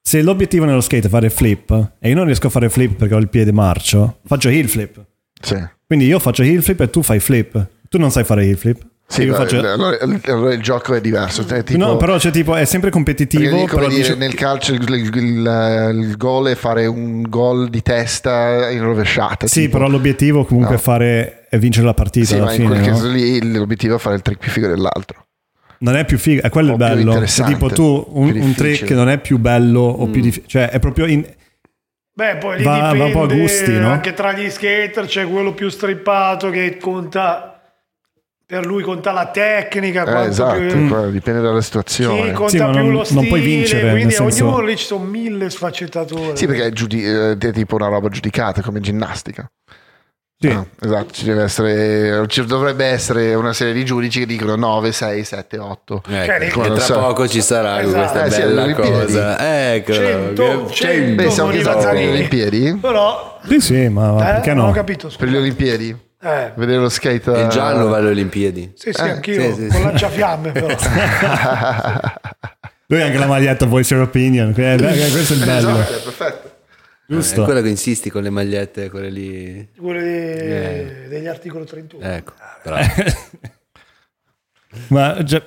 [SPEAKER 1] Se l'obiettivo nello skate è fare flip e io non riesco a fare flip perché ho il piede marcio, faccio heel flip.
[SPEAKER 4] Sì.
[SPEAKER 1] Quindi io faccio heel flip e tu fai flip. Tu non sai fare heel flip.
[SPEAKER 4] Sì,
[SPEAKER 1] io faccio-
[SPEAKER 4] allora, allora il gioco è diverso. cioè, tipo-
[SPEAKER 1] no, però c'è tipo, è sempre competitivo. Però
[SPEAKER 4] dire,
[SPEAKER 1] dice-
[SPEAKER 4] nel calcio il, il, il- il gol è fare un gol di testa in rovesciata.
[SPEAKER 1] Sì,
[SPEAKER 4] tipo.
[SPEAKER 1] però l'obiettivo comunque
[SPEAKER 4] No.
[SPEAKER 1] è fare è vincere la partita
[SPEAKER 4] Sì,
[SPEAKER 1] alla
[SPEAKER 4] ma in
[SPEAKER 1] fine.
[SPEAKER 4] quel
[SPEAKER 1] no?
[SPEAKER 4] caso lì l'obiettivo è fare il trick più figo dell'altro.
[SPEAKER 1] Non è più figo, è quello il bello. Se tipo tu un, un trick non è più bello o
[SPEAKER 2] Mm.
[SPEAKER 1] più difficile, cioè è proprio in-
[SPEAKER 3] Beh, poi lì
[SPEAKER 1] Va- va
[SPEAKER 3] dipende
[SPEAKER 1] un po' a gusti, no?
[SPEAKER 3] anche tra gli skater c'è quello più strippato che conta per lui conta la tecnica,
[SPEAKER 4] Eh, esatto,
[SPEAKER 3] più
[SPEAKER 4] dipende dalla
[SPEAKER 3] sì,
[SPEAKER 4] situazione.
[SPEAKER 3] conta
[SPEAKER 1] Sì,
[SPEAKER 3] più
[SPEAKER 1] non-
[SPEAKER 3] lo
[SPEAKER 1] non
[SPEAKER 3] stile,
[SPEAKER 1] puoi vincere,
[SPEAKER 3] quindi
[SPEAKER 1] nel senso-
[SPEAKER 3] ognuno lì ci sono mille sfaccettature.
[SPEAKER 4] Sì, perché è, giudi- eh, è tipo una roba giudicata come ginnastica.
[SPEAKER 1] Sì.
[SPEAKER 4] Ah, esatto, ci deve essere, ci dovrebbe essere una serie di giudici che dicono 9, 6, 7, 8.
[SPEAKER 2] Ecco, che
[SPEAKER 4] non
[SPEAKER 2] tra
[SPEAKER 4] so.
[SPEAKER 2] poco ci sarà
[SPEAKER 3] Esatto.
[SPEAKER 2] questa
[SPEAKER 4] Eh, sì,
[SPEAKER 2] bella
[SPEAKER 4] Olimpiadi.
[SPEAKER 2] cosa. Ecco,
[SPEAKER 3] Cento,
[SPEAKER 2] che-
[SPEAKER 3] cento.
[SPEAKER 4] Beh, siamo
[SPEAKER 3] non
[SPEAKER 4] esatti per le
[SPEAKER 3] Mazzanini.
[SPEAKER 4] Olimpiadi?
[SPEAKER 3] Però,
[SPEAKER 1] Sì, sì, ma
[SPEAKER 3] eh,
[SPEAKER 1] perché
[SPEAKER 3] non ho
[SPEAKER 1] no?
[SPEAKER 3] capito.
[SPEAKER 4] Per le Olimpiadi?
[SPEAKER 3] Eh,
[SPEAKER 4] Vedere lo skate...
[SPEAKER 2] E
[SPEAKER 4] eh,
[SPEAKER 2] Gianlo va alle Olimpiadi.
[SPEAKER 3] sì, sì,
[SPEAKER 4] Eh,
[SPEAKER 3] anch'io,
[SPEAKER 2] sì, sì,
[SPEAKER 3] con
[SPEAKER 2] sì.
[SPEAKER 3] lanciafiamme però.
[SPEAKER 1] Lui ha anche la maglietta Voice Your Opinion, eh, questo è il bello.
[SPEAKER 4] Esatto, è perfetto.
[SPEAKER 2] È
[SPEAKER 1] Giusto.
[SPEAKER 2] quello che insisti con le magliette, quelle lì.
[SPEAKER 3] Quello di-
[SPEAKER 2] Eh.
[SPEAKER 3] degli articoli 31.
[SPEAKER 2] Ecco, bravo.
[SPEAKER 1] Ma già,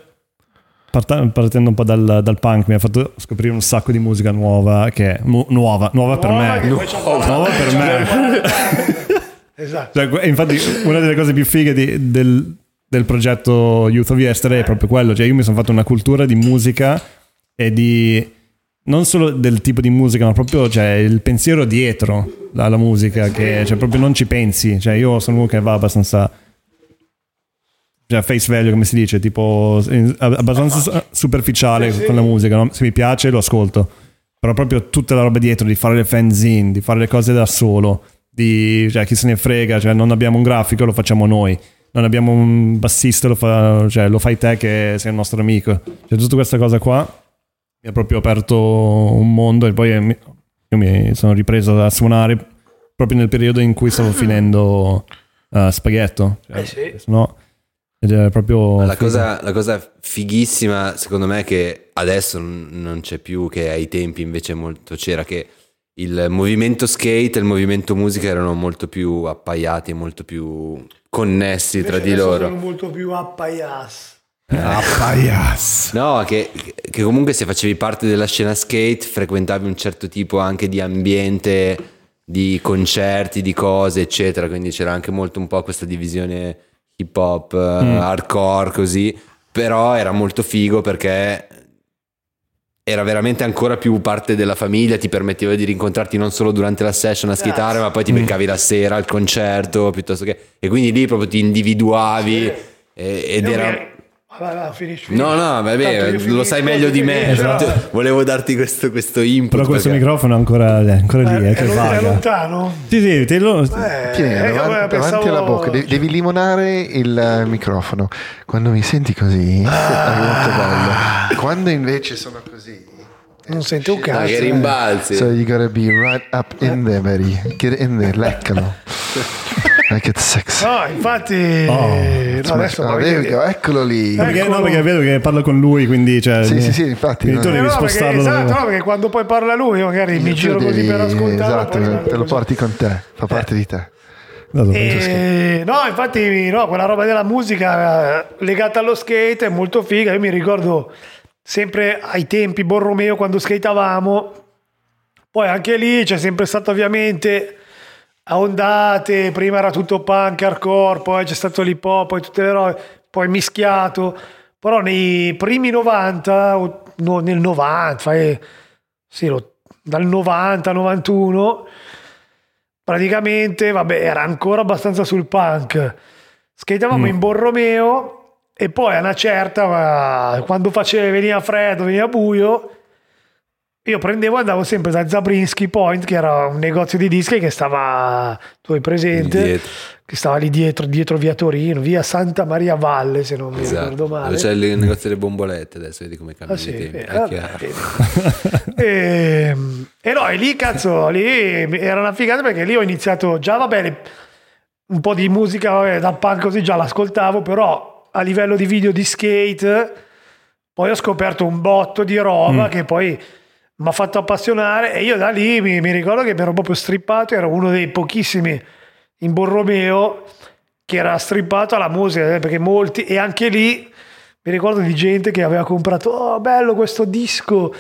[SPEAKER 1] partendo un po' dal, dal punk, mi ha fatto scoprire un sacco di musica nuova, che è mu- nuova, nuova per
[SPEAKER 3] Nuova che
[SPEAKER 1] me.
[SPEAKER 3] parlato.
[SPEAKER 1] Nuova per me.
[SPEAKER 3] Esatto.
[SPEAKER 1] Cioè, infatti, una delle cose più fighe di- del, del progetto Youth of Yesterday è proprio quello. Cioè, io mi sono fatto una cultura di musica e di non solo del tipo di musica, ma proprio cioè, il pensiero dietro alla musica, che cioè, proprio non ci pensi. Cioè, io sono uno che va abbastanza. Cioè, face value, come si dice, tipo abbastanza su- superficiale
[SPEAKER 3] Sì, sì.
[SPEAKER 1] con la musica. no? Se mi piace, lo ascolto. Però proprio tutta la roba dietro di fare le fanzine, di fare le cose da solo, di, cioè chi se ne frega, cioè non abbiamo un grafico, lo facciamo noi. Non abbiamo un bassista, lo, fa- cioè, lo fai te che sei il nostro amico. Cioè tutta questa cosa qua mi ha proprio aperto un mondo e poi mi- io mi sono ripreso a suonare proprio nel periodo in cui stavo finendo eh, Spaghetto. Cioè,
[SPEAKER 3] Eh sì.
[SPEAKER 1] se no- ed è proprio...
[SPEAKER 2] La cosa, la cosa fighissima, secondo me, è che adesso non c'è più, che ai tempi invece molto c'era, che il movimento skate e il movimento musica erano molto più appaiati, molto più connessi tra di loro.
[SPEAKER 3] Sono molto più appaias.
[SPEAKER 1] Ah, paias.
[SPEAKER 2] No, che, che comunque se facevi parte della scena skate frequentavi un certo tipo anche di ambiente, di concerti, di cose, eccetera. Quindi c'era anche molto un po' questa divisione hip hop, eh, hardcore, così. Però era molto figo perché era veramente ancora più parte della famiglia, ti permetteva di rincontrarti non solo durante la session a skitare, ma poi ti beccavi la sera al concerto, piuttosto che... E quindi lì proprio ti individuavi e- ed era...
[SPEAKER 3] Vai, vai, finisci,
[SPEAKER 2] No, no, vabbè, lo sai meglio di me.
[SPEAKER 3] finisci,
[SPEAKER 2] Esatto.
[SPEAKER 3] no?
[SPEAKER 2] Volevo darti questo, questo input.
[SPEAKER 1] Però questo
[SPEAKER 2] perché-
[SPEAKER 1] microfono è ancora, è ancora lì,
[SPEAKER 3] Eh,
[SPEAKER 1] è che
[SPEAKER 3] è, lo- è lontano?
[SPEAKER 1] Sì, sì, te lo...
[SPEAKER 3] Eh,
[SPEAKER 4] Tieni
[SPEAKER 3] eh,
[SPEAKER 4] davanti
[SPEAKER 3] pensavo-
[SPEAKER 4] alla bocca, devi, devi limonare il eh, microfono. Quando mi senti così,
[SPEAKER 3] Ah.
[SPEAKER 4] è molto bello. Quando invece sono così,
[SPEAKER 3] Non sento un cazzo.
[SPEAKER 2] che
[SPEAKER 3] eh.
[SPEAKER 2] rimbalzi.
[SPEAKER 4] so you gotta be right up in there, Mary. Get in there, leccalo. Make it sexy.
[SPEAKER 3] No, infatti,
[SPEAKER 1] Oh.
[SPEAKER 3] no, adesso
[SPEAKER 4] we go, eccolo lì.
[SPEAKER 3] Eh,
[SPEAKER 1] Perché, no,
[SPEAKER 3] Eccolo.
[SPEAKER 1] perché vedo che parlo con lui, quindi... Cioè,
[SPEAKER 4] Sì, sì, sì, infatti,
[SPEAKER 1] Quindi tu
[SPEAKER 4] no.
[SPEAKER 3] Eh,
[SPEAKER 1] devi
[SPEAKER 3] no, perché,
[SPEAKER 1] spostarlo.
[SPEAKER 3] esatto,
[SPEAKER 1] da-
[SPEAKER 3] no, perché quando poi parla lui, io magari mi giro così
[SPEAKER 4] devi-
[SPEAKER 3] per ascoltarlo.
[SPEAKER 4] Esatto, te lo
[SPEAKER 3] così.
[SPEAKER 4] porti con te, fa parte di te.
[SPEAKER 1] dove?
[SPEAKER 3] E, no, infatti, no, quella roba della musica eh, legata allo skate è molto figa. Io mi ricordo sempre ai tempi Borromeo quando skateavamo. Poi anche lì c'è sempre stato ovviamente a ondate. Prima era tutto punk, hardcore, poi c'è stato l'hip hop, poi tutte le robe, poi mischiato. Però nei primi 90, o no, nel 90, fai- sì, lo- dal 90 91 praticamente, vabbè, era ancora abbastanza sul punk. Skateavamo in Borromeo e poi a una certa, quando faceva, veniva freddo, veniva buio, io prendevo e andavo sempre da Zabrinski Point, che era un negozio di dischi che stava, tu hai presente, che stava lì dietro, dietro via Torino, via Santa Maria Valle, se non mi ricordo
[SPEAKER 2] Esatto.
[SPEAKER 3] male.
[SPEAKER 2] Dove c'è il negozio delle bombolette adesso, vedi come cambia
[SPEAKER 3] Ah, sì, eh,
[SPEAKER 2] È
[SPEAKER 3] vabbè,
[SPEAKER 2] chiaro.
[SPEAKER 3] vedi. e, e no, e lì cazzo, lì era una figata perché lì ho iniziato già, va bene, un po' di musica vabbè, da punk così già l'ascoltavo, però a livello di video di skate poi ho scoperto un botto di roba che poi mi ha fatto appassionare e io da lì mi, mi ricordo che mi ero proprio strippato, ero uno dei pochissimi in Borromeo che era strippato alla musica, eh, perché molti, e anche lì mi ricordo di gente che aveva comprato, oh bello questo disco,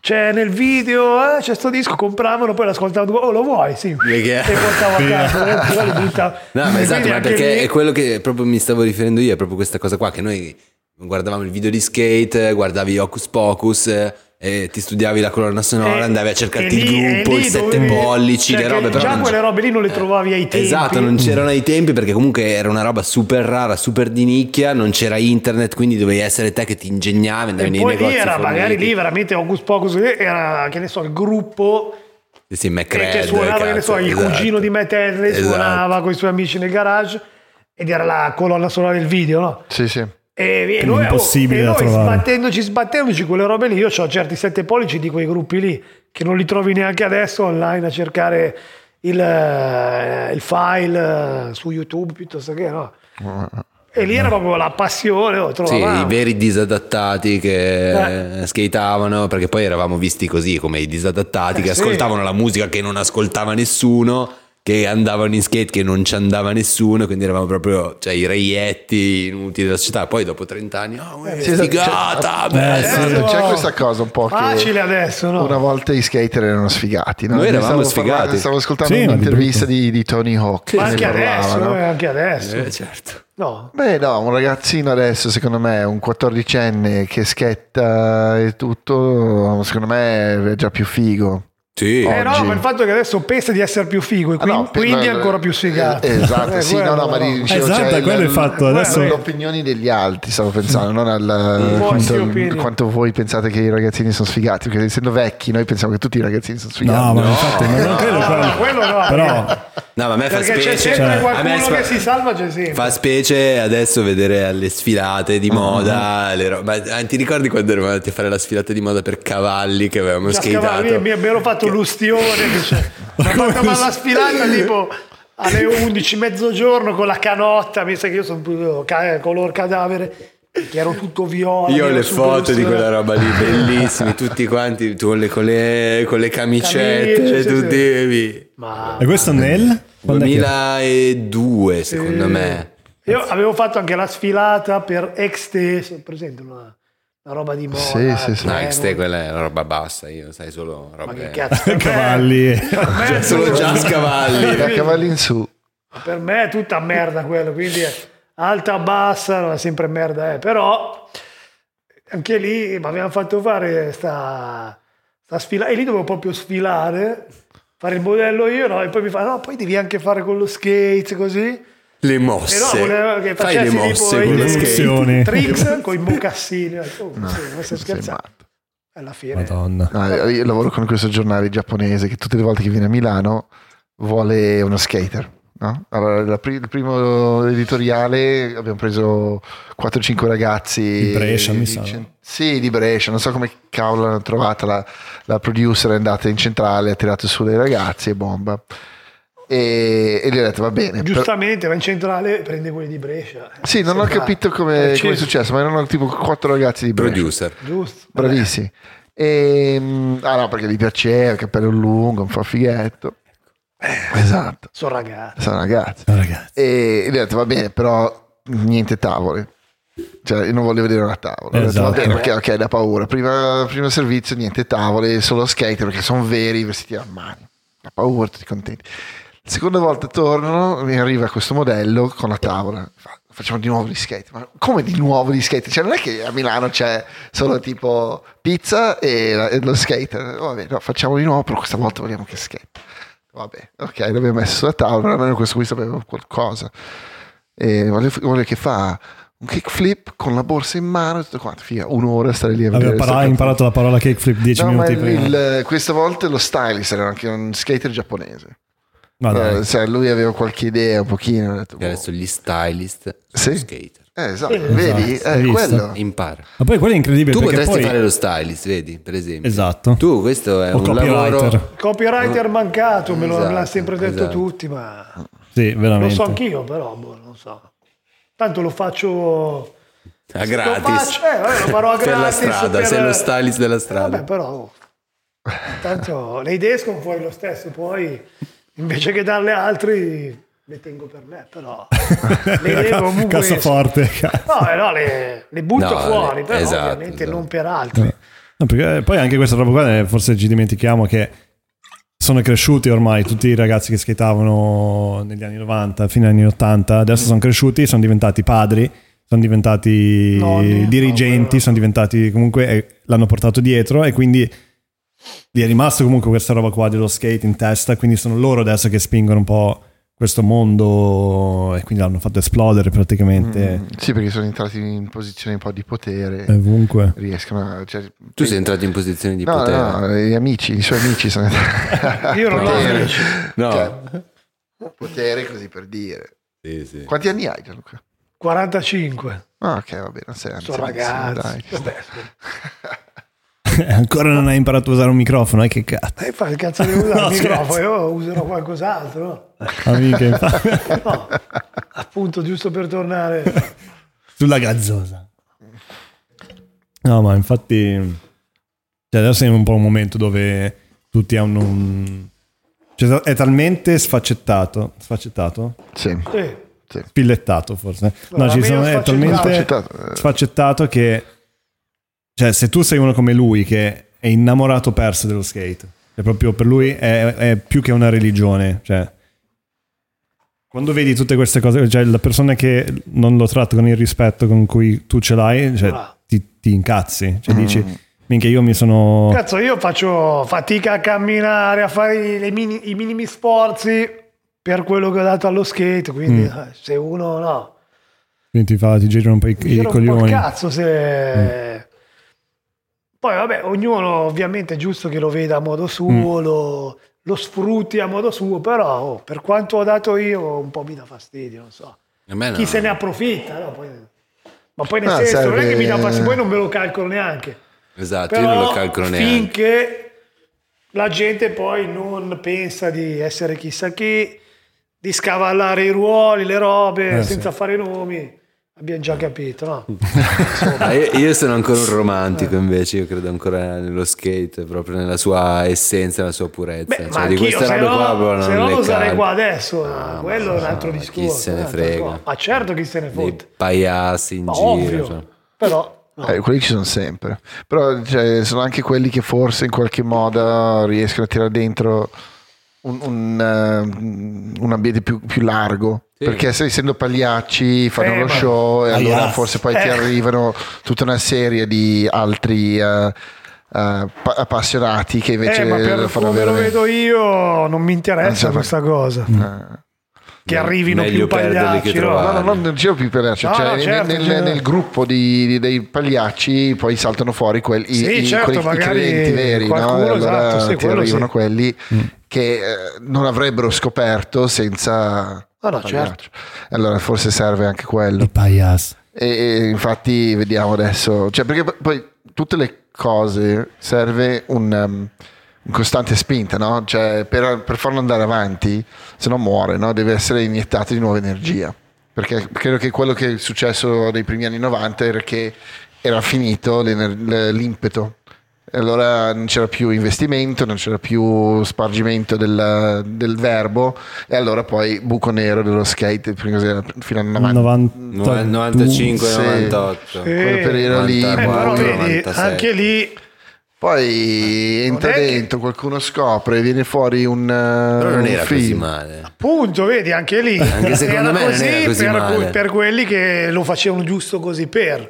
[SPEAKER 3] c'è nel video, eh, c'è sto disco, compravano, poi l'ascoltavano, oh lo vuoi? Sì,
[SPEAKER 2] Perché-
[SPEAKER 3] e portavo a casa, li buttavo.
[SPEAKER 2] No, ma esatto, ma perché
[SPEAKER 3] lì-
[SPEAKER 2] è quello che proprio mi stavo riferendo io, è proprio questa cosa qua, che noi guardavamo il video di skate, guardavi Hocus Pocus, eh, e ti studiavi la colonna sonora,
[SPEAKER 3] E-
[SPEAKER 2] andavi a cercarti
[SPEAKER 3] lì-
[SPEAKER 2] il gruppo,
[SPEAKER 3] lì
[SPEAKER 2] il 7
[SPEAKER 3] dovevi-
[SPEAKER 2] pollici,
[SPEAKER 3] cioè
[SPEAKER 2] le robe, però
[SPEAKER 3] già
[SPEAKER 2] non-
[SPEAKER 3] quelle robe lì non le trovavi ai tempi.
[SPEAKER 2] Esatto, non c'erano ai tempi perché comunque era una roba super rara, super di nicchia, non c'era internet, quindi dovevi essere te che ti ingegnavi, andavi
[SPEAKER 3] E
[SPEAKER 2] nei
[SPEAKER 3] poi lì
[SPEAKER 2] negozi
[SPEAKER 3] era
[SPEAKER 2] forniti.
[SPEAKER 3] magari lì veramente August Pocus era che ne so il gruppo
[SPEAKER 2] Sì, sì,
[SPEAKER 3] che, suonava, che ne so,
[SPEAKER 2] cazzo,
[SPEAKER 3] il
[SPEAKER 2] esatto.
[SPEAKER 3] cugino di Matt Henry
[SPEAKER 2] Esatto.
[SPEAKER 3] suonava con i suoi amici nel garage ed era la colonna sonora del video, no?
[SPEAKER 4] Sì, sì.
[SPEAKER 3] E, e noi,
[SPEAKER 1] impossibile
[SPEAKER 3] e
[SPEAKER 1] da
[SPEAKER 3] noi
[SPEAKER 1] trovare.
[SPEAKER 3] sbattendoci, sbattendoci quelle robe lì, io ho certi sette pollici di quei gruppi lì che non li trovi neanche adesso online a cercare il, eh, il file eh, su YouTube piuttosto che no. E lì era proprio la passione, oh,
[SPEAKER 2] Sì, i veri disadattati che skateavano, perché poi eravamo visti così come i disadattati
[SPEAKER 3] Eh,
[SPEAKER 2] che
[SPEAKER 3] sì.
[SPEAKER 2] ascoltavano la musica che non ascoltava nessuno, che andavano in skate che non ci andava nessuno, quindi eravamo proprio cioè, i reietti inutili della società. Poi dopo 30 anni, oh,
[SPEAKER 3] Eh,
[SPEAKER 2] è
[SPEAKER 4] Sì, esatto,
[SPEAKER 2] figata.
[SPEAKER 1] Eh, sì.
[SPEAKER 3] Adesso-
[SPEAKER 4] C'è questa cosa un po' che
[SPEAKER 3] Facile adesso, no?
[SPEAKER 4] una volta i skater erano sfigati. No?
[SPEAKER 2] Noi eravamo
[SPEAKER 4] Stavo parlando-
[SPEAKER 2] sfigati.
[SPEAKER 4] Stavo ascoltando
[SPEAKER 1] Sì,
[SPEAKER 4] un'intervista di, di Tony Hawk.
[SPEAKER 3] Ma anche adesso,
[SPEAKER 4] parlavano.
[SPEAKER 3] eh, anche adesso.
[SPEAKER 2] Eh, certo.
[SPEAKER 3] No.
[SPEAKER 4] Beh, no, un ragazzino adesso, secondo me, un quattordicenne che schetta e tutto, secondo me è già più figo.
[SPEAKER 2] Sì.
[SPEAKER 3] Eh no, ma il fatto è che adesso pensa di essere più figo e
[SPEAKER 4] Ah,
[SPEAKER 3] quindi,
[SPEAKER 4] no, per-
[SPEAKER 3] quindi è
[SPEAKER 4] no,
[SPEAKER 3] ancora più sfigato.
[SPEAKER 4] eh, Esatto,
[SPEAKER 3] Eh,
[SPEAKER 4] sì, no,
[SPEAKER 3] quello,
[SPEAKER 4] no, ma di- dicevo,
[SPEAKER 1] Esatto,
[SPEAKER 4] cioè,
[SPEAKER 1] è quello il fatto. Adesso
[SPEAKER 4] le opinioni degli altri, stavo pensando, non al quanto, quanto voi pensate che i ragazzini sono sfigati, perché essendo vecchi noi pensiamo che tutti i ragazzini sono sfigati.
[SPEAKER 1] No, ma infatti non, non credo
[SPEAKER 3] no,
[SPEAKER 1] quello.
[SPEAKER 3] no, quello no,
[SPEAKER 1] Però
[SPEAKER 2] No, ma a me fa
[SPEAKER 3] Perché c'è
[SPEAKER 2] specie.
[SPEAKER 3] sempre
[SPEAKER 2] cioè, a
[SPEAKER 3] qualcuno
[SPEAKER 2] me fa-
[SPEAKER 3] che si salva, c'è sempre.
[SPEAKER 2] Fa specie adesso vedere alle sfilate di moda. le ro- ma eh, ti ricordi quando eravamo andati a fare la sfilata di moda per cavalli che avevamo
[SPEAKER 3] scavava- mi, abbiano fatto l'ustione che fatto ma la sfilata tipo alle 11 mezzogiorno con la canotta mi sa che io sono più ca- color cadavere che ero tutto viola
[SPEAKER 2] Io ho le foto di quella roba lì, bellissimi, tutti quanti tu con le, con le, con le camicette,
[SPEAKER 3] Camicie, sì,
[SPEAKER 2] tutti.
[SPEAKER 3] sì. ma
[SPEAKER 1] E questo nel? Quando è che-
[SPEAKER 2] 2002 secondo
[SPEAKER 3] Sì.
[SPEAKER 2] me.
[SPEAKER 3] io avevo fatto anche la sfilata per Exte presente una, una roba di moda
[SPEAKER 4] Sì, sì, sì.
[SPEAKER 2] No,
[SPEAKER 3] treno.
[SPEAKER 2] X-Te quella è roba bassa, io sai solo
[SPEAKER 3] ma
[SPEAKER 2] roba
[SPEAKER 3] che cazzo
[SPEAKER 1] Cavalli.
[SPEAKER 3] me
[SPEAKER 2] Solo jazz cavalli.
[SPEAKER 4] Da cavalli in su.
[SPEAKER 3] per me è tutta merda quello quindi è alta bassa no, è sempre merda eh. però anche lì mi avevano fatto fare sta, sta sfila e lì dovevo proprio sfilare fare il modello io no? e poi mi fa no poi devi anche fare con lo skate così
[SPEAKER 2] Le mosse.
[SPEAKER 3] no che
[SPEAKER 2] Fai le mosse
[SPEAKER 3] tipo
[SPEAKER 2] con
[SPEAKER 3] i-
[SPEAKER 2] lo skate.
[SPEAKER 3] Tricks con i mocassini oh, sì, non stai scherzando
[SPEAKER 4] matto.
[SPEAKER 3] alla fine
[SPEAKER 1] Madonna.
[SPEAKER 4] No, io lavoro con questo giornale giapponese che tutte le volte che viene a Milano vuole uno skater. No? Allora, la pri- il primo editoriale abbiamo preso 4-5 ragazzi
[SPEAKER 1] Di Brescia, mi sa.
[SPEAKER 4] cen- Sì, di Brescia. Non so come cavolo l'hanno trovata. La, la producer è andata in centrale, ha tirato su dei ragazzi e bomba. E, e gli ho detto va bene. per-
[SPEAKER 3] giustamente va in centrale prende quelli di Brescia
[SPEAKER 4] Sì, non ho
[SPEAKER 3] Sembra-
[SPEAKER 4] capito come,
[SPEAKER 3] Preciso.
[SPEAKER 4] come è successo, ma erano tipo quattro ragazzi di Brescia.
[SPEAKER 2] Producer.
[SPEAKER 3] giusto
[SPEAKER 4] Bravissimi. E, mm, ah no, perché gli piaceva, il capello lungo, un po' fighetto. Esatto,
[SPEAKER 3] sono ragazzi
[SPEAKER 4] sono ragazzi.
[SPEAKER 1] Oh, ragazzi.
[SPEAKER 4] E gli ho detto va bene, però niente tavole. Cioè, io non volevo vedere una tavola. Ho detto, va
[SPEAKER 1] Esatto.
[SPEAKER 4] bene, ok, ok, da paura. Prima, primo servizio, niente tavole, solo skater perché sono veri, vestiti a mani. Da paura, tutti contenti. La seconda volta tornano, mi arriva questo modello con la tavola. Fa, Facciamo di nuovo gli skate. Ma come di nuovo gli skate? Cioè, non è che a Milano c'è solo tipo pizza e, la- e lo skater. Vabbè, no, facciamo di nuovo, però questa volta vogliamo che skate. Vabbè, ok, l'abbiamo messo sulla tavola, almeno questo qui sapeva qualcosa. E vuole, vuole che fa un kickflip con la borsa in mano e tutto quanto. Figa, un'ora stare lì a vedere.
[SPEAKER 1] para-
[SPEAKER 4] sta
[SPEAKER 1] imparato la parola kickflip 10
[SPEAKER 4] No,
[SPEAKER 1] minuti prima.
[SPEAKER 4] il- questa volta lo stylist era anche un skater giapponese.
[SPEAKER 1] Ma dai.
[SPEAKER 4] Eh, cioè, lui aveva qualche idea un pochino. ho detto,
[SPEAKER 2] E adesso gli stylist
[SPEAKER 4] Sì.
[SPEAKER 2] skater.
[SPEAKER 4] Eh, esatto, vedi?
[SPEAKER 1] esatto,
[SPEAKER 4] Eh, quello.
[SPEAKER 2] Impara.
[SPEAKER 1] Ma poi quello è incredibile
[SPEAKER 2] Tu potresti
[SPEAKER 1] poi...
[SPEAKER 2] fare lo stylist, vedi, per esempio.
[SPEAKER 1] Esatto.
[SPEAKER 2] Tu questo è
[SPEAKER 1] O
[SPEAKER 2] un
[SPEAKER 1] copywriter.
[SPEAKER 2] lavoro
[SPEAKER 3] copywriter mancato me lo me l'ha
[SPEAKER 2] Esatto,
[SPEAKER 3] sempre detto
[SPEAKER 2] esatto.
[SPEAKER 3] tutti ma
[SPEAKER 1] Sì,
[SPEAKER 3] lo
[SPEAKER 1] veramente.
[SPEAKER 3] so anch'io però boh, non so tanto lo faccio
[SPEAKER 2] a gratis.
[SPEAKER 3] lo faccio eh, vabbè, lo farò a
[SPEAKER 2] per la
[SPEAKER 3] gratis
[SPEAKER 2] strada,
[SPEAKER 3] per-
[SPEAKER 2] sei lo stylist della
[SPEAKER 3] Eh,
[SPEAKER 2] strada.
[SPEAKER 3] vabbè però tanto le idee escono fuori lo stesso poi invece che darle altri le tengo per me però le idee comunque
[SPEAKER 1] Cassaforte.
[SPEAKER 3] no, eh, no le, le butto
[SPEAKER 2] No,
[SPEAKER 3] fuori però
[SPEAKER 2] esatto,
[SPEAKER 3] ovviamente
[SPEAKER 2] esatto.
[SPEAKER 3] non per altri
[SPEAKER 1] No, perché poi anche questa roba qua, eh, forse ci dimentichiamo che sono cresciuti ormai tutti i ragazzi che skateavano negli anni 90, fino agli anni 80, adesso sono cresciuti, sono diventati padri, sono diventati
[SPEAKER 3] Nonni,
[SPEAKER 1] dirigenti,
[SPEAKER 3] no,
[SPEAKER 1] sono diventati comunque eh, l'hanno portato dietro e quindi gli è rimasto comunque questa roba qua dello skate in testa, quindi sono loro adesso che spingono un po' questo mondo e quindi l'hanno fatto esplodere praticamente
[SPEAKER 4] Mm, sì, perché sono entrati in posizioni un po' di potere.
[SPEAKER 1] ovunque.
[SPEAKER 4] Riescono a... Cioè,
[SPEAKER 2] Tu sei entrato in posizione di
[SPEAKER 4] no,
[SPEAKER 2] potere.
[SPEAKER 4] no, gli amici, i suoi amici sono entrati.
[SPEAKER 3] Io non ho
[SPEAKER 4] Potere.
[SPEAKER 3] amici.
[SPEAKER 2] No.
[SPEAKER 4] Cioè, potere così per dire.
[SPEAKER 2] Sì, sì.
[SPEAKER 4] Quanti anni hai Gianluca?
[SPEAKER 3] 45.
[SPEAKER 4] Ah, ok, va bene, non sei
[SPEAKER 3] Sono ragazzi.
[SPEAKER 4] dai.
[SPEAKER 3] Vabbè,
[SPEAKER 1] Ancora non hai imparato a usare un microfono, eh, che cazzo.
[SPEAKER 3] E fai il cazzo di usare
[SPEAKER 1] No,
[SPEAKER 3] il microfono,
[SPEAKER 1] scherzo.
[SPEAKER 3] io userò qualcos'altro. no?
[SPEAKER 1] Amiche, infatti.
[SPEAKER 3] No, appunto, giusto per tornare.
[SPEAKER 1] Sulla gazzosa. No, ma infatti... Cioè adesso è un po' un momento dove tutti hanno un... Cioè, è talmente sfaccettato, sfaccettato?
[SPEAKER 4] Sì,
[SPEAKER 3] Sì.
[SPEAKER 1] Spillettato forse. No,
[SPEAKER 3] No,
[SPEAKER 1] ci sono, è talmente
[SPEAKER 4] Sfaccettato, eh.
[SPEAKER 1] sfaccettato che... Cioè, se tu sei uno come lui che è innamorato perso dello skate, cioè proprio per lui è, è più che una religione, cioè... Quando vedi tutte queste cose, cioè la persona che non lo tratta con il rispetto con cui tu ce l'hai, cioè,
[SPEAKER 3] Ah.
[SPEAKER 1] ti, ti incazzi, cioè
[SPEAKER 4] Mm.
[SPEAKER 1] dici, minchia io mi sono...
[SPEAKER 3] Cazzo, io faccio fatica a camminare, a fare mini- i minimi sforzi per quello che ho dato allo skate. Quindi,
[SPEAKER 1] Mm.
[SPEAKER 3] eh, se uno no,
[SPEAKER 1] Quindi ti, fa, ti girano un po' i, i coglioni.
[SPEAKER 3] cazzo se. Poi, vabbè, ognuno ovviamente è giusto che lo veda a modo suo,
[SPEAKER 1] Mm.
[SPEAKER 3] lo, lo sfrutti a modo suo, però oh, per quanto ho dato io, un po' mi dà fastidio, non so.
[SPEAKER 2] No.
[SPEAKER 3] Chi se ne approfitta, no? Poi- ma poi nel
[SPEAKER 4] Ah,
[SPEAKER 3] senso, non è che mi dà
[SPEAKER 4] serve-
[SPEAKER 3] fastidio, poi non me lo calcolo neanche.
[SPEAKER 2] Esatto,
[SPEAKER 3] Però
[SPEAKER 2] io non lo calcolo neanche.
[SPEAKER 3] finché la gente poi non pensa di essere chissà chi, di scavallare i ruoli, le robe,
[SPEAKER 1] Eh,
[SPEAKER 3] senza fare nomi, abbiamo già capito, no?
[SPEAKER 2] Io, io sono ancora un romantico invece, io credo ancora nello skate, proprio nella sua essenza, nella sua purezza.
[SPEAKER 3] Beh,
[SPEAKER 2] cioè,
[SPEAKER 3] ma
[SPEAKER 2] di queste
[SPEAKER 3] se
[SPEAKER 2] robe
[SPEAKER 3] no,
[SPEAKER 2] qua proprio
[SPEAKER 3] se
[SPEAKER 2] non
[SPEAKER 3] no lo sarei qua adesso,
[SPEAKER 2] Ah,
[SPEAKER 3] quello
[SPEAKER 2] ma
[SPEAKER 3] è un altro discorso.
[SPEAKER 2] Chi se ne frega?
[SPEAKER 3] Ma certo chi se ne
[SPEAKER 2] Dei
[SPEAKER 3] fotte,
[SPEAKER 2] pagliassi in
[SPEAKER 3] ma
[SPEAKER 2] giro.
[SPEAKER 3] ovvio,
[SPEAKER 2] cioè.
[SPEAKER 3] però... no.
[SPEAKER 4] Eh, quelli ci sono sempre. Però cioè, sono anche quelli che forse in qualche modo riescono a tirare dentro un, un, eh, un ambiente più, più largo.
[SPEAKER 2] Sì.
[SPEAKER 4] Perché se essendo pagliacci fanno
[SPEAKER 3] Eh,
[SPEAKER 4] lo
[SPEAKER 3] ma-
[SPEAKER 4] show e
[SPEAKER 1] Ah,
[SPEAKER 4] allora
[SPEAKER 1] yes.
[SPEAKER 4] forse poi ti
[SPEAKER 3] Eh.
[SPEAKER 4] arrivano tutta una serie di altri eh, pa- appassionati che invece
[SPEAKER 3] Eh, ma
[SPEAKER 4] lo
[SPEAKER 3] per
[SPEAKER 4] fanno
[SPEAKER 3] come lo
[SPEAKER 4] veramente.
[SPEAKER 3] vedo io non mi interessa
[SPEAKER 4] Non
[SPEAKER 3] questa cosa.
[SPEAKER 4] Eh.
[SPEAKER 3] Che arrivino
[SPEAKER 2] Meglio
[SPEAKER 3] più pagliacci,
[SPEAKER 2] che
[SPEAKER 3] no?
[SPEAKER 4] No, no, no, non dicevo più cioè,
[SPEAKER 3] No,
[SPEAKER 4] cioè,
[SPEAKER 3] no,
[SPEAKER 4] nel-
[SPEAKER 3] certo,
[SPEAKER 4] nel,
[SPEAKER 3] cioè-
[SPEAKER 4] nel gruppo di- di- dei pagliacci poi saltano fuori quelli,
[SPEAKER 3] Sì,
[SPEAKER 4] i,
[SPEAKER 3] certo,
[SPEAKER 4] quelli- i credenti veri, no?
[SPEAKER 3] qualcuno,
[SPEAKER 4] E allora
[SPEAKER 3] esatto, sì,
[SPEAKER 4] ti arrivano
[SPEAKER 3] sì.
[SPEAKER 4] quelli che eh, non avrebbero scoperto senza
[SPEAKER 3] Ah, no,
[SPEAKER 4] pagliaccio. Allora forse serve anche quello.
[SPEAKER 1] I paglias.
[SPEAKER 4] E, e infatti vediamo adesso, cioè perché poi tutte le cose serve un, um, un costante spinta, no? Cioè per, per farlo andare avanti, se no muore, no? Deve essere iniettato di nuova energia. Perché credo che quello che è successo nei primi anni 90 era che era finito l'impeto. E allora non c'era più investimento, non c'era più spargimento del, del verbo e allora poi buco nero dello skate fino al 90.
[SPEAKER 1] 90,
[SPEAKER 2] 95,
[SPEAKER 4] Sì.
[SPEAKER 2] 98.
[SPEAKER 3] Sì.
[SPEAKER 4] quel periodo lì.
[SPEAKER 3] Eh, però
[SPEAKER 2] 94,
[SPEAKER 3] vedi,
[SPEAKER 2] 96.
[SPEAKER 3] anche lì
[SPEAKER 4] Poi entra
[SPEAKER 3] è che-
[SPEAKER 4] dentro, qualcuno scopre, viene fuori un,
[SPEAKER 2] Però non
[SPEAKER 4] un
[SPEAKER 2] era così
[SPEAKER 4] film.
[SPEAKER 2] male.
[SPEAKER 3] Appunto, vedi, anche lì
[SPEAKER 2] Anche secondo me non era così
[SPEAKER 3] per,
[SPEAKER 2] male.
[SPEAKER 3] per quelli che lo facevano giusto così per.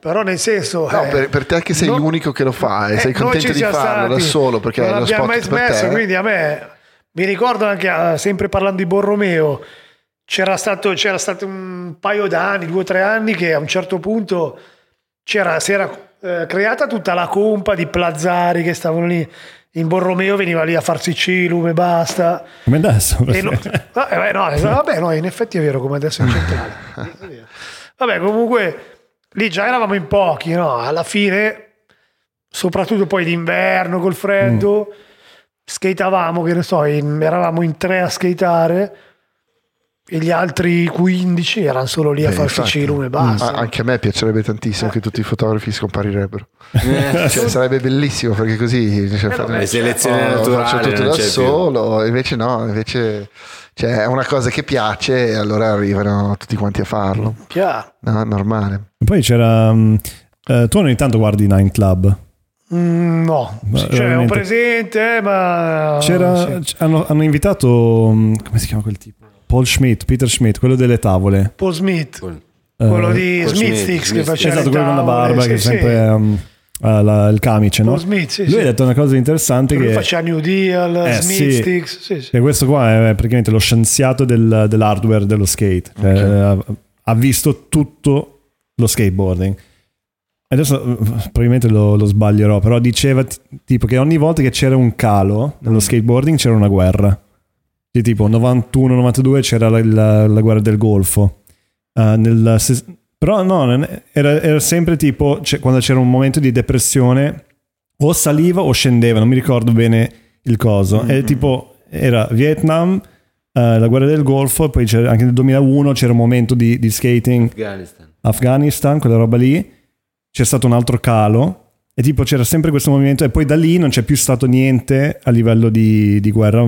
[SPEAKER 3] Però nel senso...
[SPEAKER 4] No,
[SPEAKER 3] eh,
[SPEAKER 4] per, per te che sei
[SPEAKER 3] no-
[SPEAKER 4] l'unico che lo fa e
[SPEAKER 3] eh,
[SPEAKER 4] sei contento di farlo da
[SPEAKER 3] stati,
[SPEAKER 4] solo perché
[SPEAKER 3] non
[SPEAKER 4] è lo
[SPEAKER 3] abbiamo
[SPEAKER 4] spot
[SPEAKER 3] mai
[SPEAKER 4] per
[SPEAKER 3] smesso,
[SPEAKER 4] te.
[SPEAKER 3] quindi a me mi ricordo anche ah, sempre parlando di Borromeo c'era stato, c'era stato un paio d'anni, due o tre anni che a un certo punto c'era, si era eh, creata tutta la compa di Plazzari che stavano lì in Borromeo veniva lì a farsi cilum e basta
[SPEAKER 1] Come adesso?
[SPEAKER 3] e no, beh, no, vabbè, no, in effetti è vero come adesso in centrale. Vabbè, comunque lì già eravamo in pochi, no? Alla fine, soprattutto poi d'inverno col freddo, skateavamo, che ne so, in- eravamo in tre a skateare e gli altri 15 erano solo lì a
[SPEAKER 4] Eh,
[SPEAKER 3] farsi cilum e basta.
[SPEAKER 4] Ah, anche a me piacerebbe tantissimo che tutti i fotografi scomparirebbero.
[SPEAKER 2] Eh,
[SPEAKER 4] Cioè, sarebbe bellissimo perché così cioè, fa-
[SPEAKER 3] vabbè,
[SPEAKER 2] Le selezioni
[SPEAKER 4] oh,
[SPEAKER 2] naturali
[SPEAKER 4] faccio tutto da
[SPEAKER 2] c'è più.
[SPEAKER 4] solo, invece no, invece cioè, è una cosa che piace e allora arrivano tutti quanti a farlo.
[SPEAKER 3] Chiaro.
[SPEAKER 4] No, normale.
[SPEAKER 1] Poi c'era... mm, eh, tu ogni tanto guardi Nine Club.
[SPEAKER 3] Mm, no, cioè, ho
[SPEAKER 1] veramente-
[SPEAKER 3] presente, ma...
[SPEAKER 1] C'era,
[SPEAKER 3] sì.
[SPEAKER 1] c- hanno, hanno invitato... mm, Come si chiama quel tipo? Paul Schmidt, Peter Schmidt, quello delle tavole.
[SPEAKER 3] Paul Smith. Quello
[SPEAKER 1] Eh,
[SPEAKER 3] di
[SPEAKER 2] Paul
[SPEAKER 3] Smith
[SPEAKER 2] Smith,
[SPEAKER 3] Sticks che faceva
[SPEAKER 1] Esatto, quello con la barba
[SPEAKER 3] sì,
[SPEAKER 1] che
[SPEAKER 3] sì.
[SPEAKER 1] sempre... um, eh, la- il camice, no?
[SPEAKER 3] Paul Smith, sì,
[SPEAKER 1] Lui
[SPEAKER 3] sì.
[SPEAKER 1] ha detto una cosa interessante che...
[SPEAKER 3] faceva New Deal,
[SPEAKER 1] Eh,
[SPEAKER 3] Smith
[SPEAKER 1] sì.
[SPEAKER 3] Sticks, sì, sì.
[SPEAKER 1] Che questo qua è praticamente lo scienziato del- dell'hardware dello skate. Cioè, ha, ha visto tutto lo skateboarding. Adesso eh, probabilmente lo, lo sbaglierò, però diceva t- tipo che ogni volta che c'era un calo nello skateboarding c'era una guerra. Di tipo 91-92 c'era la, la- la guerra del Golfo. Eh, nel però no, era, era sempre tipo cioè, quando c'era un momento di depressione o saliva o scendeva, non mi ricordo bene il coso.
[SPEAKER 3] Mm-hmm.
[SPEAKER 1] E tipo era Vietnam, eh, la guerra del Golfo, poi c'era, anche nel 2001 c'era un momento di, di skating
[SPEAKER 2] Afghanistan.
[SPEAKER 1] Afghanistan, quella roba lì, c'è stato un altro calo e tipo c'era sempre questo movimento e poi da lì non c'è più stato niente a livello di, di guerra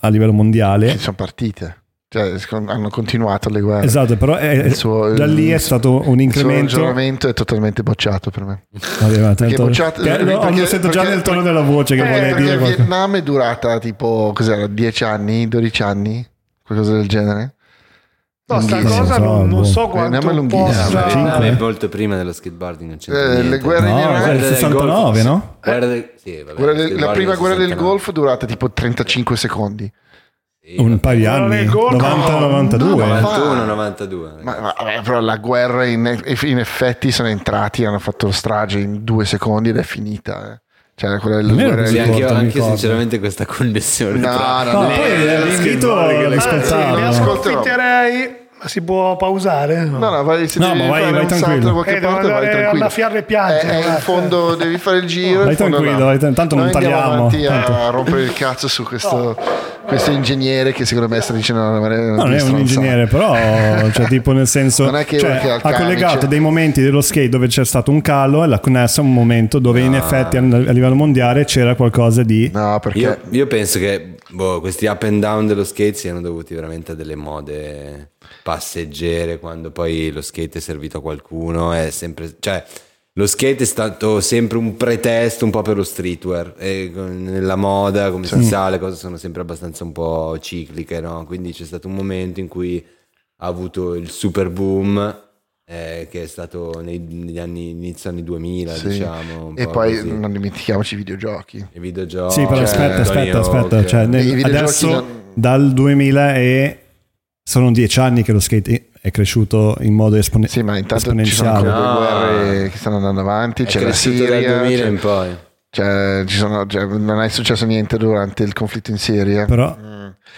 [SPEAKER 1] a livello mondiale.
[SPEAKER 4] Ci sono partite. Cioè, hanno continuato le guerre.
[SPEAKER 1] Esatto, però è-
[SPEAKER 4] suo-
[SPEAKER 1] da lì è stato un
[SPEAKER 4] Il suo
[SPEAKER 1] incremento.
[SPEAKER 4] ragionamento è totalmente bocciato per me.
[SPEAKER 1] Vabbè, ma tanto-
[SPEAKER 4] bocciato-
[SPEAKER 1] che- lo-
[SPEAKER 4] perché-
[SPEAKER 1] lo sento già
[SPEAKER 4] perché-
[SPEAKER 1] nel tono della voce che
[SPEAKER 3] Eh,
[SPEAKER 1] vuole
[SPEAKER 4] Perché
[SPEAKER 1] dire
[SPEAKER 4] il. Vietnam è durata tipo cos'era, 10 anni, 12 anni, qualcosa del genere.
[SPEAKER 3] No, sta cosa
[SPEAKER 1] so,
[SPEAKER 3] non, non
[SPEAKER 1] boh.
[SPEAKER 3] so quanto
[SPEAKER 4] lunghissimo.
[SPEAKER 2] No, ma
[SPEAKER 3] possa...
[SPEAKER 2] il Vietnam
[SPEAKER 1] Cinque.
[SPEAKER 2] è molto prima dello skateboarding, non c'entra
[SPEAKER 4] Eh, le guerre in
[SPEAKER 1] No,
[SPEAKER 4] Iraq-
[SPEAKER 2] del
[SPEAKER 1] 69,
[SPEAKER 2] Golfo-
[SPEAKER 1] no?
[SPEAKER 2] Guerra del- sì, vabbè,
[SPEAKER 4] Guerra del- la prima guerra del
[SPEAKER 2] 69.
[SPEAKER 4] Golfo è durata tipo 35 secondi.
[SPEAKER 2] Sì,
[SPEAKER 1] Un paio di anni,
[SPEAKER 3] del Golfo,
[SPEAKER 1] 90-92.
[SPEAKER 4] no, ma-
[SPEAKER 2] 91, 92.
[SPEAKER 4] Ma, ma- ma- però la guerra in, in effetti sono entrati, hanno fatto strage in due secondi ed è finita. eh. Cioè, quella del guerra
[SPEAKER 2] Sì, anche io, anche sinceramente questa connessione
[SPEAKER 4] No,
[SPEAKER 2] tra
[SPEAKER 4] no,
[SPEAKER 1] No,
[SPEAKER 4] no.
[SPEAKER 2] le-
[SPEAKER 1] poi
[SPEAKER 2] lo
[SPEAKER 1] vi invito
[SPEAKER 2] skateboarding
[SPEAKER 1] ad
[SPEAKER 2] lo
[SPEAKER 3] Anzi,
[SPEAKER 1] ascoltarlo.
[SPEAKER 3] ne
[SPEAKER 4] Ascolterò.
[SPEAKER 3] approfitterei, ma si può pausare?
[SPEAKER 4] No, no, vai, se
[SPEAKER 1] No,
[SPEAKER 4] devi
[SPEAKER 1] ma vai-
[SPEAKER 4] fare
[SPEAKER 1] vai tranquillo.
[SPEAKER 4] da qualche
[SPEAKER 3] Eh,
[SPEAKER 4] parte, vai tranquillo.
[SPEAKER 3] alla Fiarre Piagge,
[SPEAKER 4] È, è in fondo, devi fare il giro.
[SPEAKER 1] Vai tranquillo, vai tanto non tagliamo,
[SPEAKER 4] avanti
[SPEAKER 1] tanto.
[SPEAKER 4] a rompere il cazzo su questo, questo ingegnere che secondo me sta dicendo una maniera
[SPEAKER 1] No, non è un ingegnere, però, cioè, tipo nel senso,
[SPEAKER 4] Non è che
[SPEAKER 1] cioè,
[SPEAKER 4] ha
[SPEAKER 1] collegato dei momenti dello skate dove c'è stato un calo e l'ha connesso a un momento dove in effetti a, a livello mondiale c'era qualcosa di...
[SPEAKER 4] No, perché
[SPEAKER 2] Io, io penso che boh, questi up and down dello skate siano dovuti veramente a delle mode passeggere quando poi lo skate è servito a qualcuno è sempre cioè lo skate è stato sempre un pretesto un po' per lo streetwear e nella moda come si sa le cose sono sempre abbastanza un po' cicliche no? quindi c'è stato un momento in cui ha avuto il super boom eh, che è stato nei- negli anni inizio anni 2000
[SPEAKER 4] sì.
[SPEAKER 2] diciamo un
[SPEAKER 4] E
[SPEAKER 2] po'
[SPEAKER 4] poi
[SPEAKER 2] così.
[SPEAKER 4] non dimentichiamoci i videogiochi.
[SPEAKER 2] i videogiochi
[SPEAKER 1] Sì, però
[SPEAKER 2] cioè,
[SPEAKER 1] aspetta, aspetta, aspetta, cioè, nel- adesso
[SPEAKER 4] non-
[SPEAKER 1] dal 2000 e sono dieci anni che lo skate è cresciuto in modo espone-
[SPEAKER 4] Sì, ma intanto ci sono
[SPEAKER 1] esponenziale.
[SPEAKER 4] ancora due
[SPEAKER 2] No.
[SPEAKER 4] guerre che stanno andando avanti.
[SPEAKER 2] è
[SPEAKER 4] C'è la
[SPEAKER 2] cresciuto dal
[SPEAKER 4] Siria,
[SPEAKER 2] 2000
[SPEAKER 4] c'è-
[SPEAKER 2] in poi
[SPEAKER 4] Cioè, ci sono- cioè, non è successo niente durante il conflitto in Siria.
[SPEAKER 1] Però,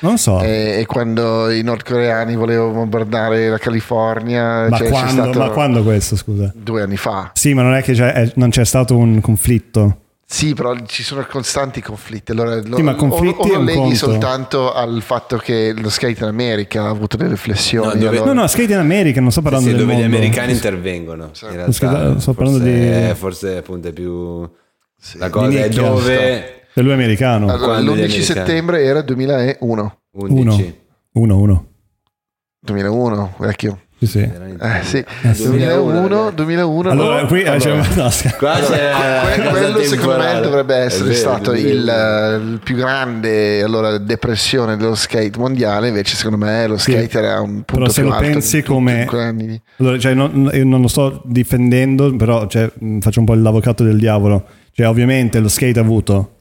[SPEAKER 1] non so,
[SPEAKER 4] E, e quando i nordcoreani volevano bombardare la California,
[SPEAKER 1] ma,
[SPEAKER 4] cioè, c'è
[SPEAKER 1] quando,
[SPEAKER 4] stato
[SPEAKER 1] ma quando questo, scusa?
[SPEAKER 4] due anni fa.
[SPEAKER 1] Sì, ma non è che c'è- è- non c'è stato un conflitto.
[SPEAKER 4] Sì, però ci sono costanti conflitti. Allora, lo,
[SPEAKER 1] Sì, ma
[SPEAKER 4] o-
[SPEAKER 1] conflitti
[SPEAKER 4] o,
[SPEAKER 1] è
[SPEAKER 4] lo leghi
[SPEAKER 1] conto.
[SPEAKER 4] soltanto al fatto che lo skate in America ha avuto delle flessioni.
[SPEAKER 2] No, dove-
[SPEAKER 4] allora-
[SPEAKER 1] No, no, skate in America, non sto parlando
[SPEAKER 2] Sì,
[SPEAKER 1] del
[SPEAKER 2] dove gli
[SPEAKER 1] mondo.
[SPEAKER 2] americani intervengono in realtà,
[SPEAKER 1] Sto- sto parlando
[SPEAKER 2] forse,
[SPEAKER 1] di-
[SPEAKER 2] forse appunto è più la
[SPEAKER 1] Di
[SPEAKER 2] cosa è dove
[SPEAKER 1] E lui è americano.
[SPEAKER 4] Allora,
[SPEAKER 2] quando gli
[SPEAKER 4] l'11
[SPEAKER 2] americani-
[SPEAKER 4] settembre era 2001.
[SPEAKER 2] 11
[SPEAKER 1] Uno, uno.
[SPEAKER 4] 2001, vecchio.
[SPEAKER 1] Sì, sì.
[SPEAKER 4] Eh sì,
[SPEAKER 2] sì.
[SPEAKER 4] 2001, 2001.
[SPEAKER 1] Allora,
[SPEAKER 4] no.
[SPEAKER 1] qui eh,
[SPEAKER 4] Allora,
[SPEAKER 1] c'è no, scherzo.
[SPEAKER 2] qua c'è
[SPEAKER 4] que-
[SPEAKER 2] una
[SPEAKER 4] quello secondo me dovrebbe essere
[SPEAKER 2] vero,
[SPEAKER 4] stato
[SPEAKER 2] 2001.
[SPEAKER 4] il, eh, il più grande allora, depressione dello skate mondiale invece secondo me lo
[SPEAKER 1] Sì.
[SPEAKER 4] skate era un punto
[SPEAKER 1] Però se
[SPEAKER 4] più
[SPEAKER 1] lo
[SPEAKER 4] alto
[SPEAKER 1] pensi come-. Allora, cioè, non, io non lo sto difendendo, però cioè, mh, faccio un po' l'avvocato del diavolo. Cioè, ovviamente lo skate ha avuto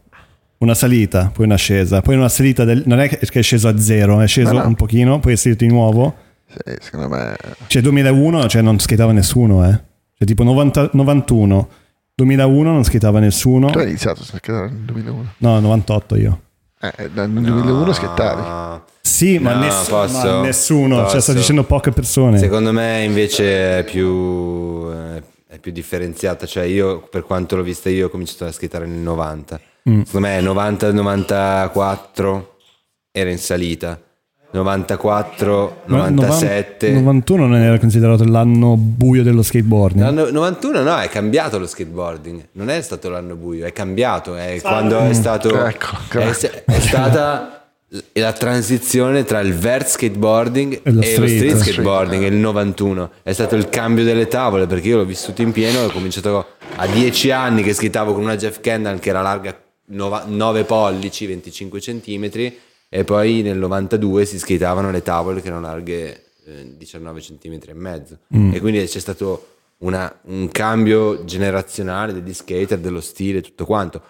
[SPEAKER 1] una salita, poi un'ascesa, poi una salita del, non è che che è sceso a zero, è sceso
[SPEAKER 4] No, no.
[SPEAKER 1] un pochino, poi è salito di nuovo.
[SPEAKER 4] Sì, secondo me
[SPEAKER 1] Cioè 2001 cioè, non skateava nessuno, eh. Cioè tipo 90 91, 2001 non skateava nessuno.
[SPEAKER 4] tu hai iniziato a skateare nel 2001
[SPEAKER 1] No, 98 io.
[SPEAKER 4] eh, nel 2001 skateavi
[SPEAKER 2] No.
[SPEAKER 1] Sì, ma,
[SPEAKER 2] No,
[SPEAKER 1] ness-
[SPEAKER 2] posso?
[SPEAKER 1] ma nessuno, cioè sto
[SPEAKER 2] Posso?
[SPEAKER 1] dicendo poche persone.
[SPEAKER 2] Secondo me invece è più, eh, è più differenziata, cioè io per quanto l'ho vista io ho cominciato a skateare nel 90,
[SPEAKER 1] Mm.
[SPEAKER 2] secondo me 90-94 era in salita, 94,
[SPEAKER 1] Ma
[SPEAKER 2] 97...
[SPEAKER 1] 91 non era considerato l'anno buio dello skateboarding.
[SPEAKER 2] L'anno 91 no, è cambiato lo skateboarding, non è stato l'anno buio, è cambiato, è quando è stato
[SPEAKER 4] Ecco,
[SPEAKER 2] è,
[SPEAKER 4] grazie.
[SPEAKER 2] è stata la transizione tra il vert skateboarding
[SPEAKER 1] E lo
[SPEAKER 2] e, lo
[SPEAKER 1] street.
[SPEAKER 2] street
[SPEAKER 1] Street,
[SPEAKER 2] skateboarding, il 91. È stato il cambio delle tavole perché io l'ho vissuto in pieno, ho cominciato a 10 anni che skateavo con una Jeff Kendall che era larga 9 pollici, 25 centimetri e poi nel 92 si skateavano le tavole che erano larghe eh, 19 centimetri e mezzo
[SPEAKER 1] Mm.
[SPEAKER 2] e quindi c'è stato una- un cambio generazionale degli skater, dello stile, tutto quanto.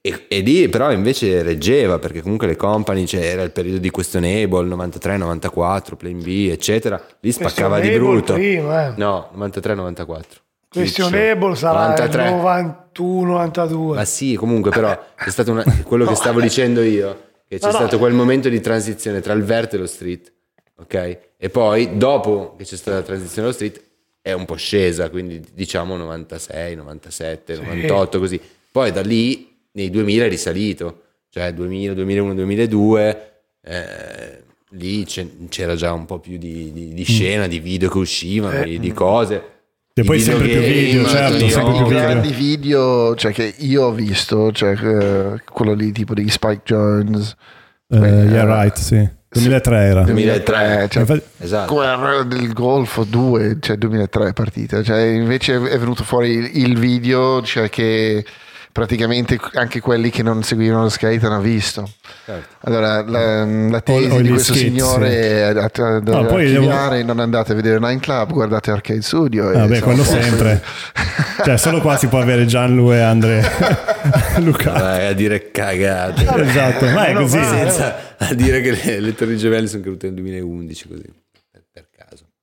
[SPEAKER 2] E, e lì però invece reggeva perché comunque le company cioè, era il periodo di questionable 93 94 plan B eccetera lì spaccava di brutto
[SPEAKER 3] prima, eh.
[SPEAKER 2] no 93 94
[SPEAKER 3] Questionable sarà
[SPEAKER 2] 93.
[SPEAKER 3] il 91, 92.
[SPEAKER 2] ma sì comunque però è stato una- quello che stavo dicendo io che c'è
[SPEAKER 3] No, no.
[SPEAKER 2] stato quel momento di transizione tra il vert e lo street ok? E poi dopo che c'è stata la transizione allo street è un po' scesa quindi diciamo 96 97 98 così. Poi da lì nei 2000 è risalito cioè 2000 2001 2002 eh, lì c'era già un po' più di, di- di scena di video che uscivano di, di cose
[SPEAKER 1] E poi sempre più video, certo, sempre più video.
[SPEAKER 4] grandi video cioè, che io ho visto, cioè, eh, quello lì tipo di Spike Jones.
[SPEAKER 1] Eh,
[SPEAKER 4] Beh,
[SPEAKER 1] yeah,
[SPEAKER 4] eh,
[SPEAKER 1] right, sì. 2003 era.
[SPEAKER 2] 2003,
[SPEAKER 4] cioè,
[SPEAKER 1] Infatti-
[SPEAKER 2] esatto
[SPEAKER 4] Guerra del Golfo 2, cioè 2003 partita, cioè invece è venuto fuori il- il video, cioè che praticamente anche quelli che non seguivano lo skate hanno visto.
[SPEAKER 2] certo.
[SPEAKER 4] Allora, la, la tesi
[SPEAKER 1] O- o
[SPEAKER 4] di questo
[SPEAKER 1] skits,
[SPEAKER 4] signore
[SPEAKER 1] sì.
[SPEAKER 4] è da, da, da
[SPEAKER 1] No, poi
[SPEAKER 4] archiviare, non andate a vedere Nine Club, guardate Arcade Studio.
[SPEAKER 1] Vabbè,
[SPEAKER 4] siamo
[SPEAKER 1] quello sempre. cioè, solo qua si può avere Gianlu e Andre Luca.
[SPEAKER 2] Vai a dire cagate
[SPEAKER 1] Esatto, ma è così.
[SPEAKER 2] senza a dire che le, le torri gemelli sono cadute nel 2011 così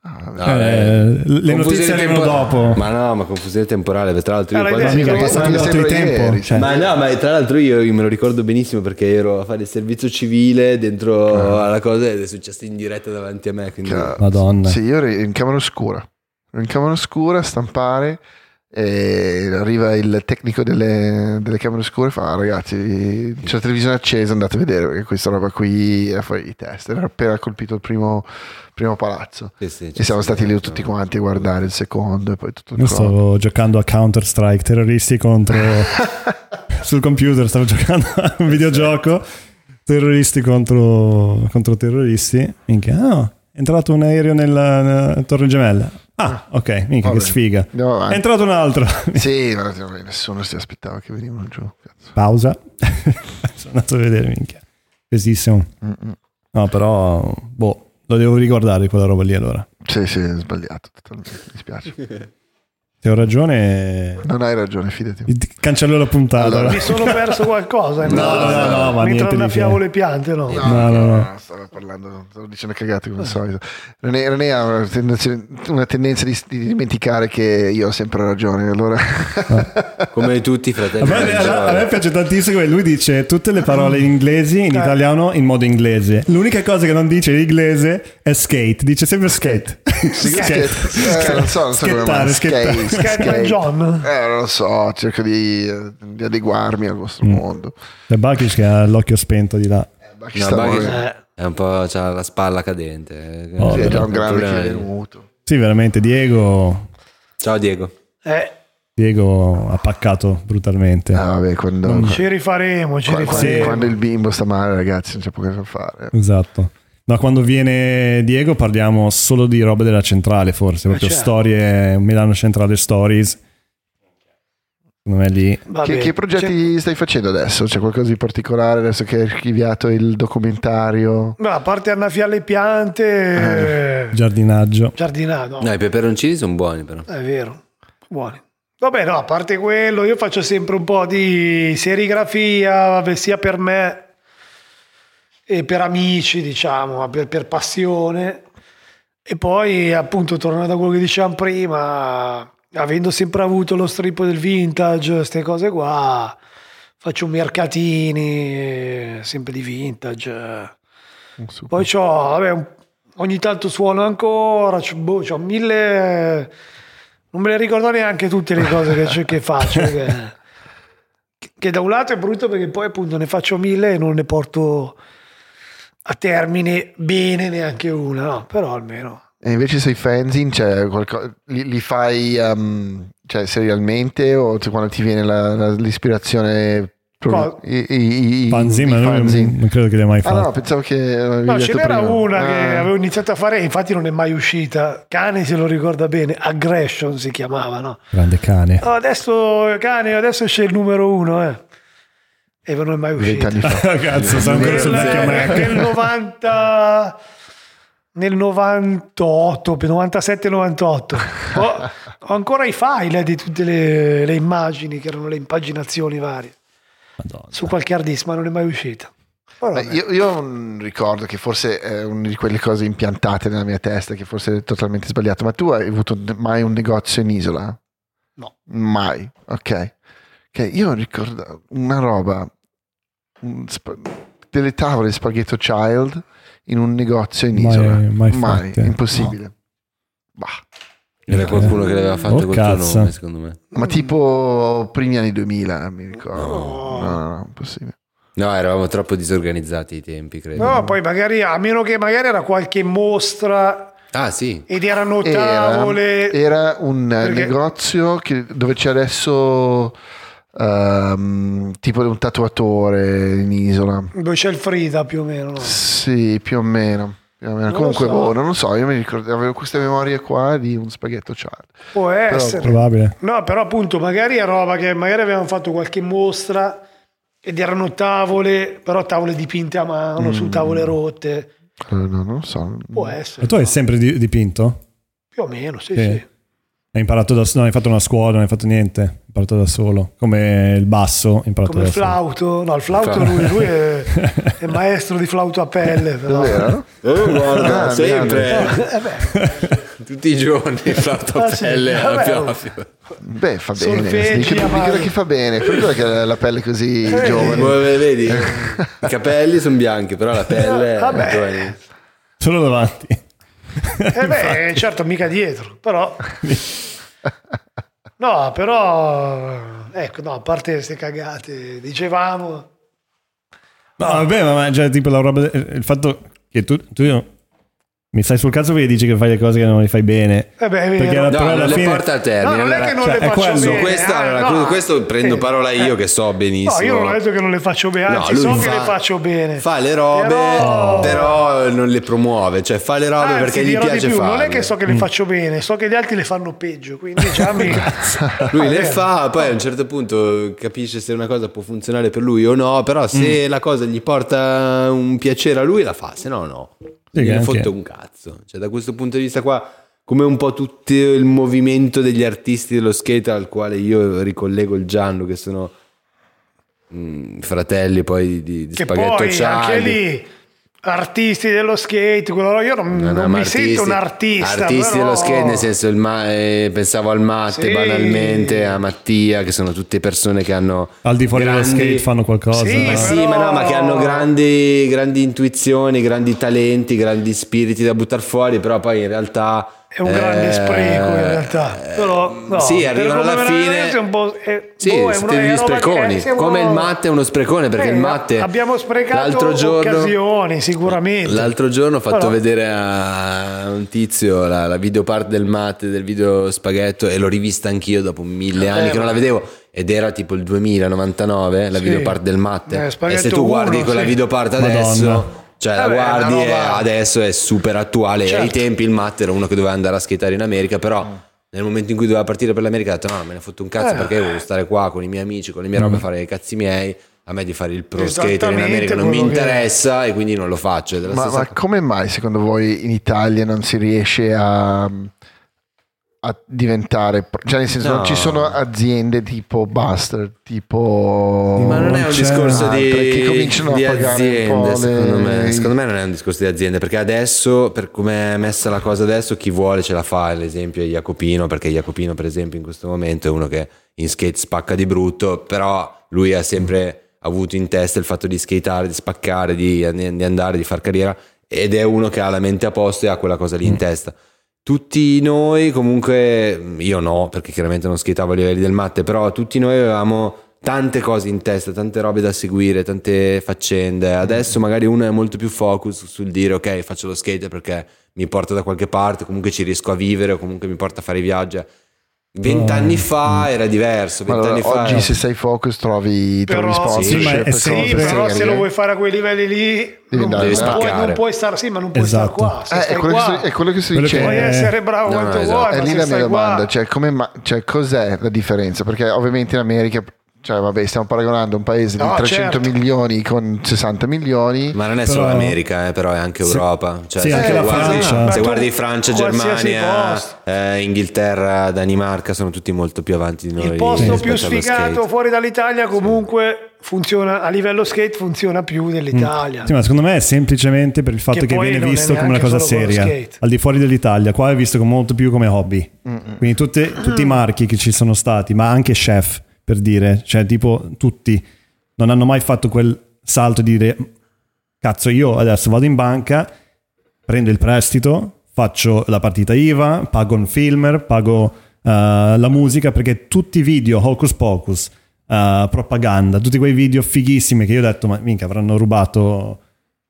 [SPEAKER 2] No,
[SPEAKER 1] Eh,
[SPEAKER 2] eh,
[SPEAKER 1] le notizie arrivano dopo.
[SPEAKER 2] ma no ma confusione temporale tra l'altro io
[SPEAKER 3] Ah,
[SPEAKER 2] quando-
[SPEAKER 1] Mica, è passato un
[SPEAKER 4] sembra
[SPEAKER 1] tempo. cioè.
[SPEAKER 2] ma no ma tra l'altro io me lo ricordo benissimo perché ero a fare il servizio civile dentro alla cosa ed è successo in diretta davanti a me quindi
[SPEAKER 1] Madonna.
[SPEAKER 4] Sì, io ero in camera oscura. In camera oscura a stampare e arriva il tecnico delle, delle camere oscure e fa "Ah, ragazzi c'è la televisione accesa andate a vedere perché questa roba qui è fuori di testa era appena colpito il primo, primo palazzo
[SPEAKER 2] Sì, sì,
[SPEAKER 4] e siamo
[SPEAKER 2] stato-
[SPEAKER 4] stati lì tutti quanti a guardare il secondo e poi tutto il
[SPEAKER 1] Io
[SPEAKER 4] crollo.
[SPEAKER 1] stavo giocando a Counter Strike terroristi contro sul computer, stavo giocando a un videogioco terroristi contro, contro terroristi. Minchia, ah, è entrato un aereo nella, nella Torre Gemella. Ah, ok, minchia,
[SPEAKER 4] Vabbè.
[SPEAKER 1] che sfiga. È entrato un altro.
[SPEAKER 4] sì ma vabbè, nessuno si aspettava che venivano giù cazzo.
[SPEAKER 1] Pausa. Sono andato a vedere, minchia. Pesissimo. No, però, boh, lo devo riguardare quella roba lì allora.
[SPEAKER 4] sì sì è sbagliato totalmente mi dispiace
[SPEAKER 1] Se ho ragione,
[SPEAKER 4] non hai ragione fidati
[SPEAKER 1] cancello la puntata.
[SPEAKER 4] Allora,
[SPEAKER 3] Mi sono perso qualcosa.
[SPEAKER 1] No, no, no, ma
[SPEAKER 3] Mentre annaffiavo le piante, no.
[SPEAKER 1] No, no, no.
[SPEAKER 4] stavo parlando, stavo dicendo cagate come al solito. René, René ha una tendenza, una tendenza di, di dimenticare che io ho sempre ragione. Allora,
[SPEAKER 2] come tutti i fratelli
[SPEAKER 1] A me, a me piace tantissimo che lui dice tutte le parole in inglesi in italiano in modo inglese. L'unica cosa che non dice in inglese è skate, dice sempre skate.
[SPEAKER 4] Skate. Eh, non so, non so come
[SPEAKER 1] Schettare,
[SPEAKER 4] mai.
[SPEAKER 3] Scatman John.
[SPEAKER 4] Eh, non lo so, cerco di, di adeguarmi al vostro
[SPEAKER 1] Mm.
[SPEAKER 4] mondo.
[SPEAKER 1] C'è Bakic che ha l'occhio spento di là.
[SPEAKER 4] Ma chi
[SPEAKER 2] No, è un po' c'ha la spalla cadente
[SPEAKER 1] Oh,
[SPEAKER 4] Sì, è già un grande che è
[SPEAKER 2] è-
[SPEAKER 4] venuto.
[SPEAKER 1] Sì, veramente, Diego,
[SPEAKER 2] ciao Diego
[SPEAKER 3] Eh,
[SPEAKER 1] Diego ha paccato brutalmente.
[SPEAKER 4] Ah, vabbè, quando,
[SPEAKER 3] ci rifaremo, ci
[SPEAKER 4] qua-
[SPEAKER 3] rifaremo.
[SPEAKER 4] quando il bimbo sta male, ragazzi, non c'è poco da fare.
[SPEAKER 1] Esatto. No, quando viene Diego parliamo solo di robe della centrale, forse, proprio
[SPEAKER 3] certo.
[SPEAKER 1] storie, Milano Centrale Stories. Secondo me lì
[SPEAKER 4] Che, che progetti stai facendo adesso? C'è qualcosa di particolare adesso che hai archiviato il documentario?
[SPEAKER 3] c'è- Beh, a parte annaffiare le piante, eh,
[SPEAKER 1] giardinaggio.
[SPEAKER 3] giardinato.
[SPEAKER 2] no i peperoncini sono buoni però
[SPEAKER 3] È vero, buoni. Vabbè, no, a parte quello, io faccio sempre un po' di serigrafia, sia per me per amici, diciamo, per, per passione. E poi, appunto, tornando a quello che dicevamo prima, avendo sempre avuto lo strip del vintage, queste cose qua, faccio mercatini, sempre di vintage. Poi un- ogni tanto suono ancora, c'ho, boh, c'ho mille... Non me le ricordo neanche tutte le cose che, che faccio. Che, che da un lato è brutto perché poi appunto ne faccio mille e non ne porto a termine bene neanche una, no? però almeno...
[SPEAKER 4] E invece sui fanzine, cioè, qualco- li, li fai um, cioè, serialmente o cioè, quando ti viene la- la- l'ispirazione?
[SPEAKER 3] Qual-
[SPEAKER 4] I, i, i-
[SPEAKER 1] Fanzine,
[SPEAKER 4] i
[SPEAKER 1] ma lui
[SPEAKER 4] fanzine?
[SPEAKER 1] non credo che abbia mai
[SPEAKER 4] Ah no,
[SPEAKER 1] fatto.
[SPEAKER 4] pensavo che
[SPEAKER 3] No, ce n'era
[SPEAKER 4] prima.
[SPEAKER 3] una che
[SPEAKER 4] Ah.
[SPEAKER 3] avevo iniziato a fare, infatti non è mai uscita. Cane se lo ricorda bene, Aggression si chiamava, no?
[SPEAKER 1] Grande cane.
[SPEAKER 3] Oh, adesso cane, adesso esce il numero uno, eh. E non è mai uscita.
[SPEAKER 1] Cazzo, sono ancora
[SPEAKER 3] nel,
[SPEAKER 1] sul vecchio Mac.
[SPEAKER 3] nel 90 nel 98 97 98 ho, Ho ancora i file di tutte le, le immagini che erano le impaginazioni varie
[SPEAKER 1] Madonna.
[SPEAKER 3] su qualche hard disk, ma non è mai uscita.
[SPEAKER 4] Beh, io, io ricordo che forse è una di quelle cose impiantate nella mia testa, che forse è totalmente sbagliato. Ma tu hai avuto mai un negozio in isola?
[SPEAKER 3] No.
[SPEAKER 4] Mai, ok. Ok, io ricordo una roba, un spa- delle tavole spaghetto child in un negozio in
[SPEAKER 1] Mai-
[SPEAKER 4] isola.
[SPEAKER 1] mai fatte.
[SPEAKER 4] impossibile. Bah.
[SPEAKER 2] Era qualcuno che l'aveva fatto
[SPEAKER 1] Oh,
[SPEAKER 2] col
[SPEAKER 1] cazzo.
[SPEAKER 2] tuo nome, secondo me.
[SPEAKER 4] Ma tipo primi anni 2000, mi ricordo.
[SPEAKER 3] No.
[SPEAKER 4] No, no, no, impossibile.
[SPEAKER 2] No, eravamo troppo disorganizzati i tempi, credo.
[SPEAKER 3] No, poi magari, a meno che magari era qualche mostra
[SPEAKER 2] Ah, sì.
[SPEAKER 3] ed erano
[SPEAKER 4] Era,
[SPEAKER 3] tavole.
[SPEAKER 4] era un eh,
[SPEAKER 3] Perché-
[SPEAKER 4] negozio che- dove c'è adesso ehm, tipo un tatuatore in isola.
[SPEAKER 3] Dove c'è il Frida più o meno. no?
[SPEAKER 4] Sì, più o meno. Più o meno.
[SPEAKER 3] Non lo
[SPEAKER 4] Comunque,
[SPEAKER 3] so.
[SPEAKER 4] boh, non lo so, io mi ricordo, avevo queste memorie qua di un spaghetto child.
[SPEAKER 3] Può essere.
[SPEAKER 1] Probabile.
[SPEAKER 3] No, però appunto magari è roba che magari avevano fatto qualche mostra ed erano tavole, però tavole dipinte a mano
[SPEAKER 4] Mm.
[SPEAKER 3] su tavole rotte.
[SPEAKER 4] Eh, no, non lo so.
[SPEAKER 3] Può essere.
[SPEAKER 1] tu hai sempre di- dipinto?
[SPEAKER 3] Più o meno, sì,
[SPEAKER 1] Sì.
[SPEAKER 3] sì.
[SPEAKER 1] Hai imparato da non hai fatto una scuola, non hai fatto niente, hai imparato da solo. Come il basso, hai imparato
[SPEAKER 3] Come
[SPEAKER 1] da
[SPEAKER 3] il flauto. No, il flauto lui, lui è, è maestro di flauto a pelle. Però.
[SPEAKER 4] Davvero?
[SPEAKER 2] Oh, guarda,
[SPEAKER 4] Ah,
[SPEAKER 2] sempre.
[SPEAKER 3] Eh beh,
[SPEAKER 2] Tutti i giorni il flauto a
[SPEAKER 3] Ah, sì.
[SPEAKER 2] pelle alla
[SPEAKER 3] Vabbè.
[SPEAKER 2] pioggia.
[SPEAKER 4] Beh, fa bene.
[SPEAKER 3] Solfeggi,
[SPEAKER 4] dica
[SPEAKER 3] amari.
[SPEAKER 4] che fa bene. Quello che ha la pelle così
[SPEAKER 3] Eh,
[SPEAKER 4] giovane.
[SPEAKER 2] Come vedi, i capelli sono bianchi, però la pelle è
[SPEAKER 3] Vabbè.
[SPEAKER 2] giovane.
[SPEAKER 1] Solo davanti.
[SPEAKER 3] eh beh, certo, mica dietro, però... No, però... Ecco, no, a parte queste cagate, dicevamo...
[SPEAKER 1] No, vabbè, ma, ma cioè, tipo la roba. Il fatto che tu, tu mi stai sul cazzo perché dici che fai le cose che non le fai bene.
[SPEAKER 3] Eh beh.
[SPEAKER 1] Perché la-
[SPEAKER 3] No,
[SPEAKER 1] però
[SPEAKER 2] No,
[SPEAKER 1] alla
[SPEAKER 2] non le
[SPEAKER 1] fine-
[SPEAKER 2] porta a
[SPEAKER 3] No,
[SPEAKER 2] termine.
[SPEAKER 3] non è che non
[SPEAKER 1] cioè,
[SPEAKER 3] le faccio bene.
[SPEAKER 2] Questa,
[SPEAKER 3] ah,
[SPEAKER 2] allora,
[SPEAKER 3] no.
[SPEAKER 2] questo prendo parola io che so benissimo.
[SPEAKER 3] No, io non ho detto che non le faccio bene,
[SPEAKER 2] No,
[SPEAKER 3] anzi
[SPEAKER 2] lui
[SPEAKER 3] so
[SPEAKER 2] fa-
[SPEAKER 3] che le faccio bene.
[SPEAKER 2] Fa le robe,
[SPEAKER 3] Però-
[SPEAKER 2] però, non le promuove. Cioè, fa le robe
[SPEAKER 3] Anzi,
[SPEAKER 2] perché gli piace
[SPEAKER 3] più,
[SPEAKER 2] farle.
[SPEAKER 3] Non è che so
[SPEAKER 1] Mm.
[SPEAKER 3] che le faccio bene, so che gli altri le fanno peggio, quindi già mi...
[SPEAKER 2] Lui le
[SPEAKER 3] Eh,
[SPEAKER 2] fa, poi a un certo punto capisce se una cosa può funzionare per lui o no, però se la cosa gli porta un piacere a lui la fa, se no no. Gliene
[SPEAKER 1] anche-
[SPEAKER 2] fotte un cazzo. Cioè da questo punto di vista qua, come un po' tutto il movimento degli artisti dello skate al quale io ricollego il Gianlu, che sono mm, fratelli poi di, di
[SPEAKER 3] Che
[SPEAKER 2] Spaghetto
[SPEAKER 3] poi anche
[SPEAKER 2] Cialdi.
[SPEAKER 3] lì artisti dello skate, quello, io non,
[SPEAKER 2] No, no,
[SPEAKER 3] non mi sento un artista.
[SPEAKER 2] artisti
[SPEAKER 3] però-
[SPEAKER 2] dello skate nel senso il ma- eh, pensavo al Matte
[SPEAKER 3] Sì.
[SPEAKER 2] banalmente a Mattia che sono tutte persone che hanno
[SPEAKER 1] Al di fuori dello
[SPEAKER 2] grandi-
[SPEAKER 1] skate fanno qualcosa.
[SPEAKER 3] Sì,
[SPEAKER 2] ma
[SPEAKER 3] Però-
[SPEAKER 2] sì, ma no, ma che hanno grandi, grandi intuizioni, grandi talenti, grandi spiriti da buttare fuori, però poi in realtà...
[SPEAKER 3] È un grande
[SPEAKER 2] eh,
[SPEAKER 3] spreco in realtà. Però, no,
[SPEAKER 2] sì, arrivano alla fine...
[SPEAKER 3] è un po'- è-
[SPEAKER 2] sì,
[SPEAKER 3] boh,
[SPEAKER 2] siete degli
[SPEAKER 3] che-
[SPEAKER 2] spreconi. Come il matte è uno sprecone, perché
[SPEAKER 3] Eh,
[SPEAKER 2] il matte...
[SPEAKER 3] abbiamo sprecato
[SPEAKER 2] l'altro giorno,
[SPEAKER 3] occasioni sicuramente.
[SPEAKER 2] L'altro giorno ho fatto
[SPEAKER 3] Però-
[SPEAKER 2] vedere a un tizio la, la videopart del matte, del video spaghetto, e l'ho rivista anch'io dopo mille anni
[SPEAKER 3] Eh,
[SPEAKER 2] che non la vedevo. Ed era tipo il 2099, la
[SPEAKER 3] Sì.
[SPEAKER 2] videopart del matte.
[SPEAKER 3] Eh,
[SPEAKER 2] e se tu guardi
[SPEAKER 3] uno,
[SPEAKER 2] quella
[SPEAKER 3] sì.
[SPEAKER 2] videopart
[SPEAKER 1] Madonna.
[SPEAKER 2] Cioè, la
[SPEAKER 3] Vabbè,
[SPEAKER 2] guardi
[SPEAKER 3] roba-
[SPEAKER 2] adesso è super attuale.
[SPEAKER 3] Certo.
[SPEAKER 2] Ai tempi il Matt era uno che doveva andare a skateare in America, però nel momento in cui doveva partire per l'America ha detto no, me ne fotto un cazzo
[SPEAKER 3] Eh.
[SPEAKER 2] perché voglio stare qua con i miei amici, con le mie robe, fare i cazzi miei. A me di fare il pro skater in
[SPEAKER 3] Esattamente
[SPEAKER 2] America non mi
[SPEAKER 3] quello che-
[SPEAKER 2] interessa e quindi non lo faccio. È della
[SPEAKER 4] Ma,
[SPEAKER 2] stessa
[SPEAKER 4] ma come mai secondo voi in Italia non si riesce a, a diventare... Cioè nel senso
[SPEAKER 2] No.
[SPEAKER 4] non ci sono aziende tipo Buster, tipo...
[SPEAKER 2] Ma non è un discorso
[SPEAKER 4] che
[SPEAKER 2] di,
[SPEAKER 4] cominciano a
[SPEAKER 2] di
[SPEAKER 4] pagare un
[SPEAKER 2] aziende,
[SPEAKER 4] po' le-
[SPEAKER 2] secondo me. Secondo me non è un discorso di aziende, perché adesso, per come è messa la cosa adesso, chi vuole ce la fa. L'esempio è Jacopino, perché Jacopino, per esempio, in questo momento è uno che in skate spacca di brutto, però lui ha sempre avuto in testa il fatto di skateare, di spaccare, di, di andare, di far carriera, ed è uno che ha la mente a posto e ha quella cosa lì in testa. Tutti noi, comunque, io no, perché chiaramente non skateavo a livelli del matte, però tutti noi avevamo tante cose in testa, tante robe da seguire, tante faccende. Adesso magari uno è molto più focus sul dire ok, faccio lo skate perché mi porta da qualche parte, comunque ci riesco a vivere o comunque mi porta a fare i viaggi. Vent'anni fa era diverso,
[SPEAKER 4] allora,
[SPEAKER 2] fa
[SPEAKER 4] oggi se sei focus trovi, trovi
[SPEAKER 3] Però-
[SPEAKER 4] sponsorship
[SPEAKER 1] Sì, ma è
[SPEAKER 4] per
[SPEAKER 1] sempre-
[SPEAKER 3] Sì,
[SPEAKER 4] cose
[SPEAKER 3] però se lo vuoi fare a quei livelli lì, non,
[SPEAKER 4] là.
[SPEAKER 3] puoi, non puoi stare, sì, ma non puoi
[SPEAKER 1] Esatto.
[SPEAKER 3] stare qua.
[SPEAKER 4] Eh,
[SPEAKER 3] stai
[SPEAKER 4] è, quello che
[SPEAKER 3] qua,
[SPEAKER 4] sto, è quello che
[SPEAKER 1] che-
[SPEAKER 4] dicendo.
[SPEAKER 3] puoi essere bravo
[SPEAKER 2] No, no,
[SPEAKER 3] quanto
[SPEAKER 2] esatto.
[SPEAKER 3] vuoi,
[SPEAKER 4] È lì la mia domanda, cioè, cioè, cos'è la differenza? Perché ovviamente in America Cioè, vabbè, stiamo paragonando un paese di
[SPEAKER 3] No,
[SPEAKER 4] 300
[SPEAKER 3] certo.
[SPEAKER 4] milioni con 60 milioni.
[SPEAKER 2] Ma non è
[SPEAKER 1] Però-
[SPEAKER 2] solo America, eh, però è anche Europa. Cioè,
[SPEAKER 1] Sì,
[SPEAKER 2] se
[SPEAKER 1] anche
[SPEAKER 2] guardi,
[SPEAKER 1] Francia.
[SPEAKER 2] Se guardi Francia, Germania, eh, Inghilterra, Danimarca, sono tutti molto più avanti di noi.
[SPEAKER 3] Il posto più sfigato fuori dall'Italia comunque funziona a livello skate funziona più dell'Italia.
[SPEAKER 1] Sì, ma secondo me è semplicemente per il fatto
[SPEAKER 3] Che
[SPEAKER 1] che, viene visto come una cosa seria.
[SPEAKER 3] skate.
[SPEAKER 1] Al di fuori dell'Italia, qua è visto molto più come hobby. Quindi tutte- tutti i marchi che ci sono stati, ma anche chef, per dire, cioè tipo tutti, non hanno mai fatto quel salto di dire cazzo io adesso vado in banca, prendo il prestito, faccio la partita IVA, pago un filmer, pago eh, la musica, perché tutti i video Hocus Pocus, eh, propaganda, tutti quei video fighissimi che io ho detto ma minchia avranno rubato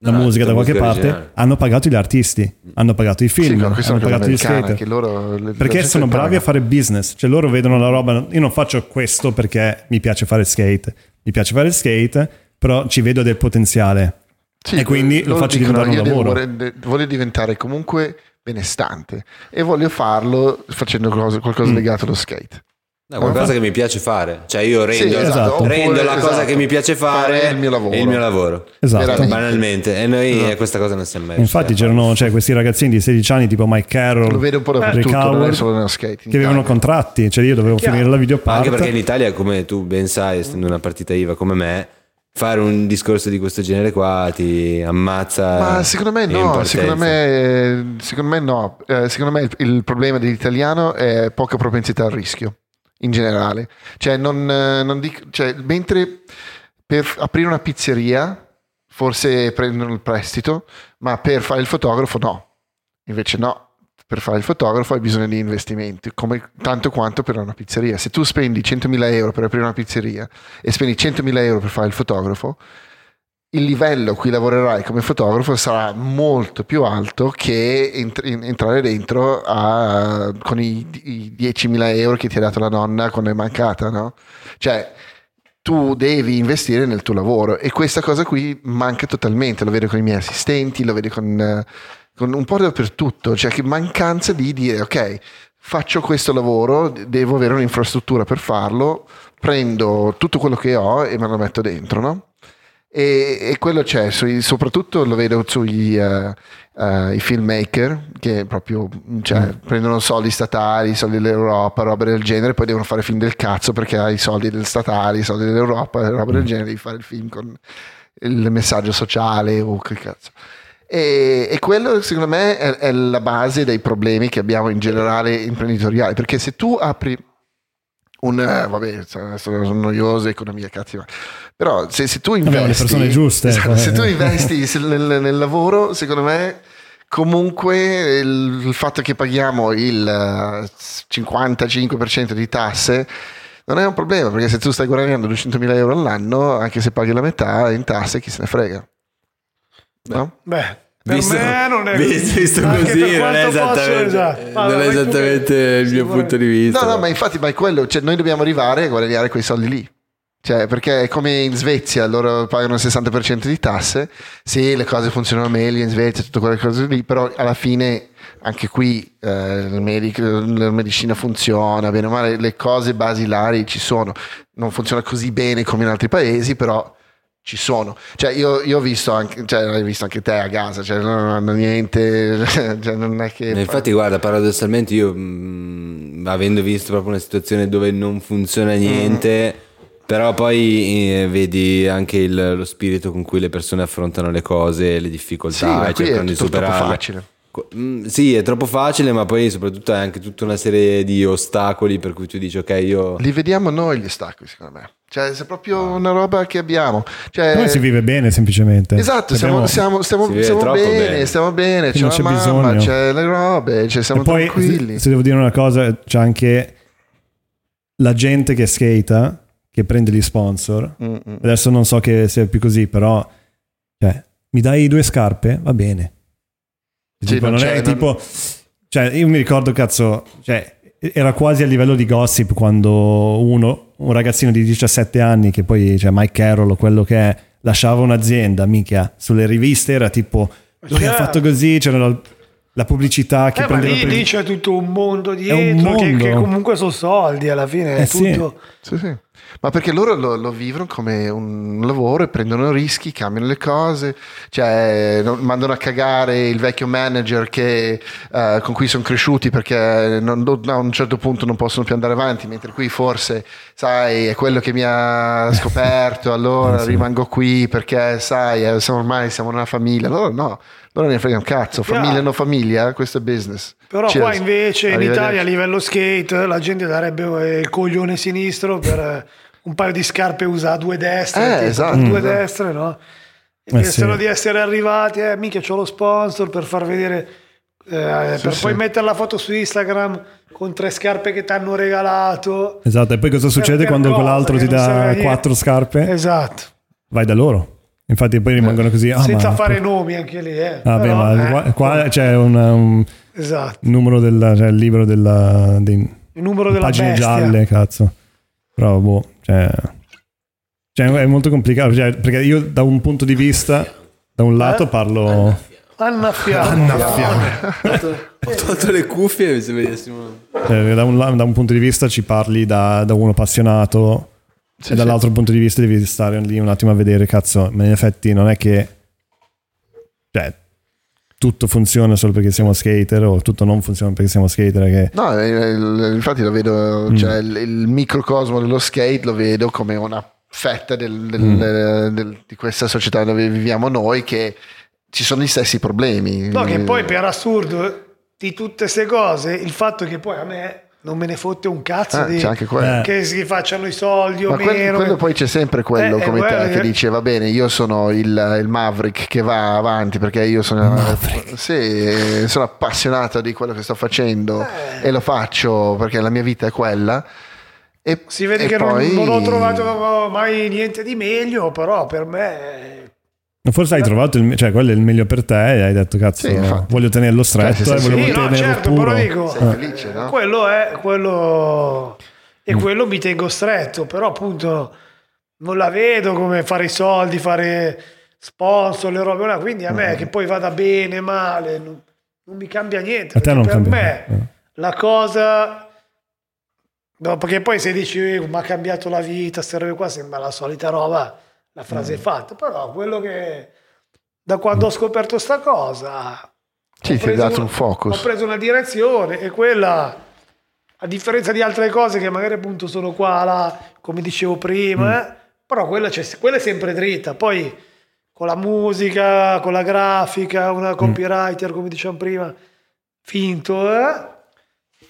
[SPEAKER 1] la
[SPEAKER 2] No,
[SPEAKER 1] musica da qualche
[SPEAKER 2] musica
[SPEAKER 1] parte,
[SPEAKER 2] originale.
[SPEAKER 1] hanno pagato gli artisti, hanno pagato i
[SPEAKER 4] Sì,
[SPEAKER 1] film,
[SPEAKER 4] è
[SPEAKER 1] hanno pagato gli skater.
[SPEAKER 4] che loro, le-
[SPEAKER 1] Perché sono bravi
[SPEAKER 4] paga.
[SPEAKER 1] a fare business, cioè loro vedono la roba. Io non faccio questo perché mi piace fare skate, mi piace fare skate, però ci vedo del potenziale.
[SPEAKER 4] Sì,
[SPEAKER 1] e quindi lo faccio
[SPEAKER 4] dicono,
[SPEAKER 1] diventare un
[SPEAKER 4] devo
[SPEAKER 1] lavoro.
[SPEAKER 4] rende- voglio diventare comunque benestante e voglio farlo facendo cose- qualcosa
[SPEAKER 1] Mm.
[SPEAKER 4] legato allo skate.
[SPEAKER 2] No, qualcosa che mi piace fare. Cioè io rendo,
[SPEAKER 4] Sì,
[SPEAKER 1] esatto.
[SPEAKER 2] rendo la cosa
[SPEAKER 4] esatto,
[SPEAKER 2] che mi piace fare,
[SPEAKER 4] fare il mio lavoro.
[SPEAKER 2] è il mio lavoro.
[SPEAKER 1] Esatto.
[SPEAKER 2] Banalmente. E noi eh, questa cosa non si è mai
[SPEAKER 1] Infatti c'erano cioè, questi ragazzini di 16 anni tipo Mike Carroll
[SPEAKER 4] Lo vedo un po' dappertutto,
[SPEAKER 1] che avevano contratti, cioè io dovevo
[SPEAKER 3] Chiaro.
[SPEAKER 1] finire la videoparte.
[SPEAKER 2] Anche perché in Italia, come tu ben sai, essendo una partita IVA come me, fare un discorso di questo genere qua ti ammazza.
[SPEAKER 4] Ma secondo me no, secondo me, secondo me no. Eh, secondo me il, il problema dell'italiano è poca propensità al rischio, in generale. Cioè, non, eh, non dico, cioè, mentre per aprire una pizzeria forse prendono il prestito, ma per fare il fotografo no. Invece no, per fare il fotografo hai bisogno di investimenti, come, tanto quanto per una pizzeria. Se tu spendi 100.000 euro per aprire una pizzeria e spendi 100.000 euro per fare il fotografo, il livello a cui lavorerai come fotografo sarà molto più alto che entr- entrare dentro a- con i, i 10.000 euro che ti ha dato la nonna quando è mancata, no? Cioè, tu devi investire nel tuo lavoro e questa cosa qui manca totalmente, lo vedo con i miei assistenti, lo vedo con, con un po' dappertutto, cioè che mancanza di dire ok, faccio questo lavoro, devo avere un'infrastruttura per farlo, prendo tutto quello che ho e me lo metto dentro, no? E, e quello c'è, sui- soprattutto lo vedo sui eh, eh, i filmmaker che proprio cioè, prendono soldi statali, soldi dell'Europa, roba del genere, poi devono fare film del cazzo perché hai i soldi del statali, i soldi dell'Europa, roba del genere, devi fare il film con il messaggio sociale o che cazzo. E, e quello secondo me è, è la base dei problemi che abbiamo in generale imprenditoriali, perché se tu apri un eh, vabbè sono sono noioso economia cazzi ma però se, se tu investi
[SPEAKER 1] Abbiamo le persone giuste,
[SPEAKER 4] esatto, se tu
[SPEAKER 1] eh.
[SPEAKER 4] investi nel, nel lavoro secondo me comunque il, il fatto che paghiamo il eh, 55% di tasse non è un problema perché se tu stai guadagnando 200.000 euro all'anno anche se paghi la metà in tasse chi se ne frega no?
[SPEAKER 3] Beh, per
[SPEAKER 2] Visto,
[SPEAKER 3] me non è
[SPEAKER 2] visto, visto così, non è esattamente,
[SPEAKER 3] esatto.
[SPEAKER 2] non è esattamente il mio punto di vista.
[SPEAKER 4] No, no, ma infatti, ma è quello, cioè, noi dobbiamo arrivare a guadagnare quei soldi lì. Cioè, perché è come in Svezia, loro pagano il 60% di tasse, sì, le cose funzionano meglio in Svezia, tutte quelle cose lì, però alla fine anche qui eh, il medic- la medicina funziona, bene o male, le cose basilari ci sono. Non funziona così bene come in altri paesi, però ci sono. Cioè, io, io ho visto anche, cioè, l'hai visto anche te a Gaza, cioè, non hanno niente, cioè, non è che...
[SPEAKER 2] Ma Infatti, guarda, paradossalmente io, mh, avendo visto proprio una situazione dove non funziona niente, però poi eh, vedi anche il- lo spirito con cui le persone affrontano le cose, le
[SPEAKER 4] sì,
[SPEAKER 2] difficoltà,
[SPEAKER 4] ma
[SPEAKER 2] e
[SPEAKER 4] è
[SPEAKER 2] cercano di superarle.
[SPEAKER 4] facile.
[SPEAKER 2] Mm, Sì, è troppo facile, ma poi soprattutto è anche tutta una serie di ostacoli per cui tu dici, ok, io...
[SPEAKER 4] Li vediamo noi gli ostacoli, secondo me. Cioè, è proprio una roba che abbiamo. Cioè,
[SPEAKER 1] Noi si vive bene semplicemente.
[SPEAKER 4] Esatto, stiamo,
[SPEAKER 1] Abbiamo-
[SPEAKER 4] stiamo, stiamo,
[SPEAKER 2] Si
[SPEAKER 4] stiamo bene,
[SPEAKER 2] bene.
[SPEAKER 4] stiamo bene, c'è
[SPEAKER 1] c'è
[SPEAKER 4] mamma,
[SPEAKER 1] bisogno.
[SPEAKER 4] c'è le robe, cioè, siamo
[SPEAKER 1] e poi,
[SPEAKER 4] tranquilli.
[SPEAKER 1] se, se devo dire una cosa, c'è anche la gente che skata, che prende gli sponsor.
[SPEAKER 4] Mm, mm.
[SPEAKER 1] Adesso non so che sia più così, però cioè, mi dai due scarpe? Va bene.
[SPEAKER 4] Sì,
[SPEAKER 1] Tipo,
[SPEAKER 4] non
[SPEAKER 1] non è
[SPEAKER 4] non-
[SPEAKER 1] tipo... Cioè, io mi ricordo, cazzo, cioè, era quasi a livello di gossip quando uno, un ragazzino di 17 anni, che poi, cioè Mike Carroll o quello che è, lasciava un'azienda, minchia, sulle riviste era tipo, lui ha
[SPEAKER 3] Certo.
[SPEAKER 1] fatto così, c'era la, la pubblicità che
[SPEAKER 3] Eh, ma
[SPEAKER 1] prendeva
[SPEAKER 3] lì,
[SPEAKER 1] per-
[SPEAKER 3] lì c'è tutto un mondo
[SPEAKER 1] un
[SPEAKER 3] dietro che,
[SPEAKER 1] mondo.
[SPEAKER 3] che comunque sono soldi alla fine. È
[SPEAKER 1] Eh, sì.
[SPEAKER 3] tutto.
[SPEAKER 4] Sì, sì. Ma perché loro lo, lo vivono come un lavoro e prendono rischi, cambiano le cose, cioè non- mandano a cagare il vecchio manager che, eh, con cui sono cresciuti perché non- non- a un certo punto non possono più andare avanti, mentre qui forse, sai, è quello che mi ha scoperto, allora rimango qui perché, sai, eh, siamo ormai siamo una famiglia. Loro no, loro ne frega un cazzo, famiglia o no famiglia, questo è business.
[SPEAKER 3] Però
[SPEAKER 4] Cheers.
[SPEAKER 3] qua invece in. Italia a livello skate la gente darebbe eh, il coglione sinistro per eh, un paio di scarpe usa a due destre,
[SPEAKER 4] Eh,
[SPEAKER 3] tipo,
[SPEAKER 4] esatto,
[SPEAKER 3] per due
[SPEAKER 4] esatto.
[SPEAKER 3] destre, no? E
[SPEAKER 1] Eh,
[SPEAKER 3] pensano
[SPEAKER 1] sì.
[SPEAKER 3] di essere arrivati, eh, mica c'ho lo sponsor per far vedere, eh, per poi mettere la foto su Instagram con tre scarpe che ti hanno regalato.
[SPEAKER 1] Esatto, e poi cosa succede
[SPEAKER 3] per
[SPEAKER 1] quando
[SPEAKER 3] cosa,
[SPEAKER 1] quell'altro ti dà
[SPEAKER 3] niente.
[SPEAKER 1] quattro scarpe?
[SPEAKER 3] Esatto,
[SPEAKER 1] Vai da loro. Infatti poi rimangono così. ah,
[SPEAKER 3] senza
[SPEAKER 1] ma-
[SPEAKER 3] fare nomi anche lì. Eh.
[SPEAKER 1] Ah, beh,
[SPEAKER 3] Però,
[SPEAKER 1] ma
[SPEAKER 3] eh,
[SPEAKER 1] qua, qua c'è un, um,
[SPEAKER 3] Esatto,
[SPEAKER 1] numero del cioè, il libro della, di
[SPEAKER 3] il numero della
[SPEAKER 1] pagine
[SPEAKER 3] bestia.
[SPEAKER 1] gialle, cazzo. Però boh, cioè, cioè, è molto complicato, cioè, perché io da un punto di vista, da un lato
[SPEAKER 3] Eh?
[SPEAKER 1] parlo...
[SPEAKER 3] Annaffiamo.
[SPEAKER 2] Ho tolto le cuffie e mi sembra
[SPEAKER 1] cioè, da, un, da un punto di vista ci parli da, da uno appassionato
[SPEAKER 4] Sì,
[SPEAKER 1] e dall'altro punto di vista devi stare lì un attimo a vedere, cazzo, ma in effetti non è che... Cioè, tutto funziona solo perché siamo skater o tutto non funziona perché siamo skater. Che...
[SPEAKER 4] No, infatti lo vedo,
[SPEAKER 1] Mm.
[SPEAKER 4] cioè il, il microcosmo dello skate lo vedo come una fetta del- del-
[SPEAKER 1] Mm.
[SPEAKER 4] del- del- di questa società dove viviamo noi che ci sono gli stessi problemi.
[SPEAKER 3] No, che poi per assurdo di tutte queste cose, il fatto che poi a me non me ne fotte un cazzo
[SPEAKER 4] Ah,
[SPEAKER 3] di.
[SPEAKER 1] Eh.
[SPEAKER 3] che si facciano i soldi o
[SPEAKER 4] Ma
[SPEAKER 3] meno.
[SPEAKER 4] quello poi c'è sempre quello
[SPEAKER 3] Eh, eh,
[SPEAKER 4] come te
[SPEAKER 3] quello
[SPEAKER 4] che dice va bene io sono il, il Maverick che va avanti perché io sono, sì, sono appassionato di quello che sto facendo
[SPEAKER 3] Eh.
[SPEAKER 4] e lo faccio perché la mia vita è quella e,
[SPEAKER 3] si vede
[SPEAKER 4] e
[SPEAKER 3] che non-
[SPEAKER 4] poi-
[SPEAKER 3] non, ho trovato mai niente di meglio, però per me
[SPEAKER 1] Forse hai trovato il, cioè, quello è il meglio per te e hai detto, cazzo,
[SPEAKER 4] Sì,
[SPEAKER 1] voglio tenerlo stretto
[SPEAKER 4] Cioè,
[SPEAKER 1] e
[SPEAKER 4] se-
[SPEAKER 1] volevo
[SPEAKER 3] sì, no,
[SPEAKER 1] tenerlo
[SPEAKER 3] certo,
[SPEAKER 1] puro.
[SPEAKER 3] però dico,
[SPEAKER 4] sei felice no?
[SPEAKER 3] quello è quello e
[SPEAKER 1] Mm.
[SPEAKER 3] quello mi tengo stretto, però appunto non la vedo come fare i soldi, fare sponsor, le robe là, quindi a me che poi vada bene, male, non, non mi cambia niente.
[SPEAKER 1] A te non
[SPEAKER 3] per
[SPEAKER 1] cambia
[SPEAKER 3] me
[SPEAKER 1] eh.
[SPEAKER 3] la cosa no, perché poi se dici "Eh, mi ha cambiato la vita, queste robe qua sembra la solita roba, la frase
[SPEAKER 1] Mm.
[SPEAKER 3] è fatta, però quello che da quando ho scoperto sta cosa
[SPEAKER 4] Sì, ti ha
[SPEAKER 3] preso
[SPEAKER 4] dato un focus.
[SPEAKER 3] Ho preso una direzione e quella, a differenza di altre cose che magari appunto sono qua, là, come dicevo prima, eh, però quella, c'è- quella è sempre dritta. Poi con la musica, con la grafica, una copywriter, come dicevamo prima, finto, eh?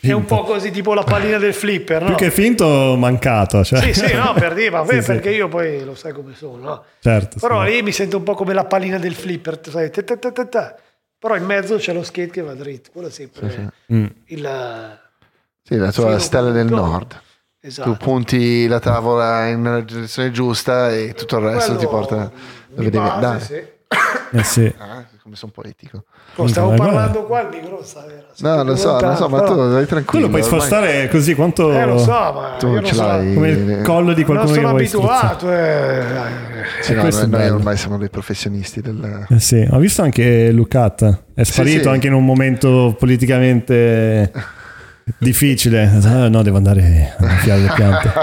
[SPEAKER 3] È un po' così tipo la pallina del flipper, no?
[SPEAKER 1] Più che finto, mancato. Cioè.
[SPEAKER 3] Sì, sì, no, per dire, ma
[SPEAKER 1] Sì, sì.
[SPEAKER 3] perché io poi lo sai come sono, no?
[SPEAKER 1] Certo,
[SPEAKER 3] Però
[SPEAKER 1] sì.
[SPEAKER 3] lì mi sento un po' come la pallina del flipper, sai, ta ta ta ta ta. però in mezzo c'è lo skate che va dritto, quello è sempre
[SPEAKER 1] Mm.
[SPEAKER 3] il...
[SPEAKER 4] Sì, la tua stella del nord.
[SPEAKER 3] Esatto.
[SPEAKER 4] Tu punti la tavola in una direzione giusta e tutto il resto
[SPEAKER 3] Quello
[SPEAKER 4] ti porta dove devi andare.
[SPEAKER 3] sì.
[SPEAKER 1] Eh sì.
[SPEAKER 4] Ah, come sono poetico.
[SPEAKER 3] Oh, stavo
[SPEAKER 1] Guarda.
[SPEAKER 3] parlando qua, il micro sta era
[SPEAKER 4] No, lo so, lo so, ma tu
[SPEAKER 3] però-
[SPEAKER 4] vai
[SPEAKER 1] Tu
[SPEAKER 4] tranquillo.
[SPEAKER 1] lo puoi
[SPEAKER 4] ormai
[SPEAKER 1] spostare così quanto...
[SPEAKER 3] Eh, lo so, ma
[SPEAKER 4] Tu
[SPEAKER 3] io non
[SPEAKER 4] ce l'hai.
[SPEAKER 1] Come il collo di
[SPEAKER 3] non
[SPEAKER 1] qualcuno che
[SPEAKER 3] sono abituato. Eh.
[SPEAKER 4] Sì, no,
[SPEAKER 1] questo
[SPEAKER 4] noi, noi ormai siamo dei professionisti del...
[SPEAKER 1] Eh sì, ho visto anche Lucat, è sparito
[SPEAKER 4] sì.
[SPEAKER 1] anche in un momento politicamente difficile. Ah, no, devo andare a annaffiare le piante.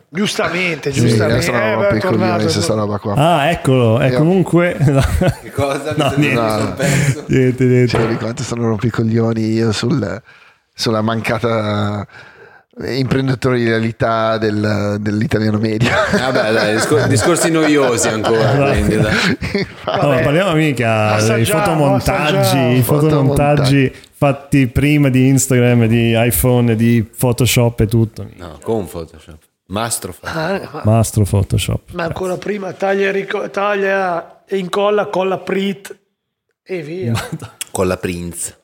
[SPEAKER 3] Giustamente,
[SPEAKER 4] Sì,
[SPEAKER 3] giustamente.
[SPEAKER 4] non
[SPEAKER 3] eh, beh, tornato,
[SPEAKER 4] coglioni su sta
[SPEAKER 3] è
[SPEAKER 4] roba qua.
[SPEAKER 1] Ah, eccolo, è
[SPEAKER 4] Io-
[SPEAKER 1] comunque...
[SPEAKER 2] Che cosa?
[SPEAKER 1] No, niente.
[SPEAKER 2] perso.
[SPEAKER 1] niente, niente.
[SPEAKER 4] Cioè, di quanto sono rompi i coglioni io sul- sulla mancata imprenditorialità del- dell'italiano medio.
[SPEAKER 2] Vabbè, dai, discor- discorsi noiosi ancora. quindi, dai.
[SPEAKER 1] No, ma parliamo mica dei fotomontaggi,
[SPEAKER 3] assaggiamo.
[SPEAKER 1] i fotomontaggi fatti prima di Instagram, di iPhone, di Photoshop e tutto.
[SPEAKER 2] No, con Photoshop. Mastro fa.
[SPEAKER 3] Ah, ma,
[SPEAKER 1] Mastro Photoshop.
[SPEAKER 3] ma ancora prima taglia, e rico- taglia e incolla, colla Prit e via.
[SPEAKER 2] Con la Prince.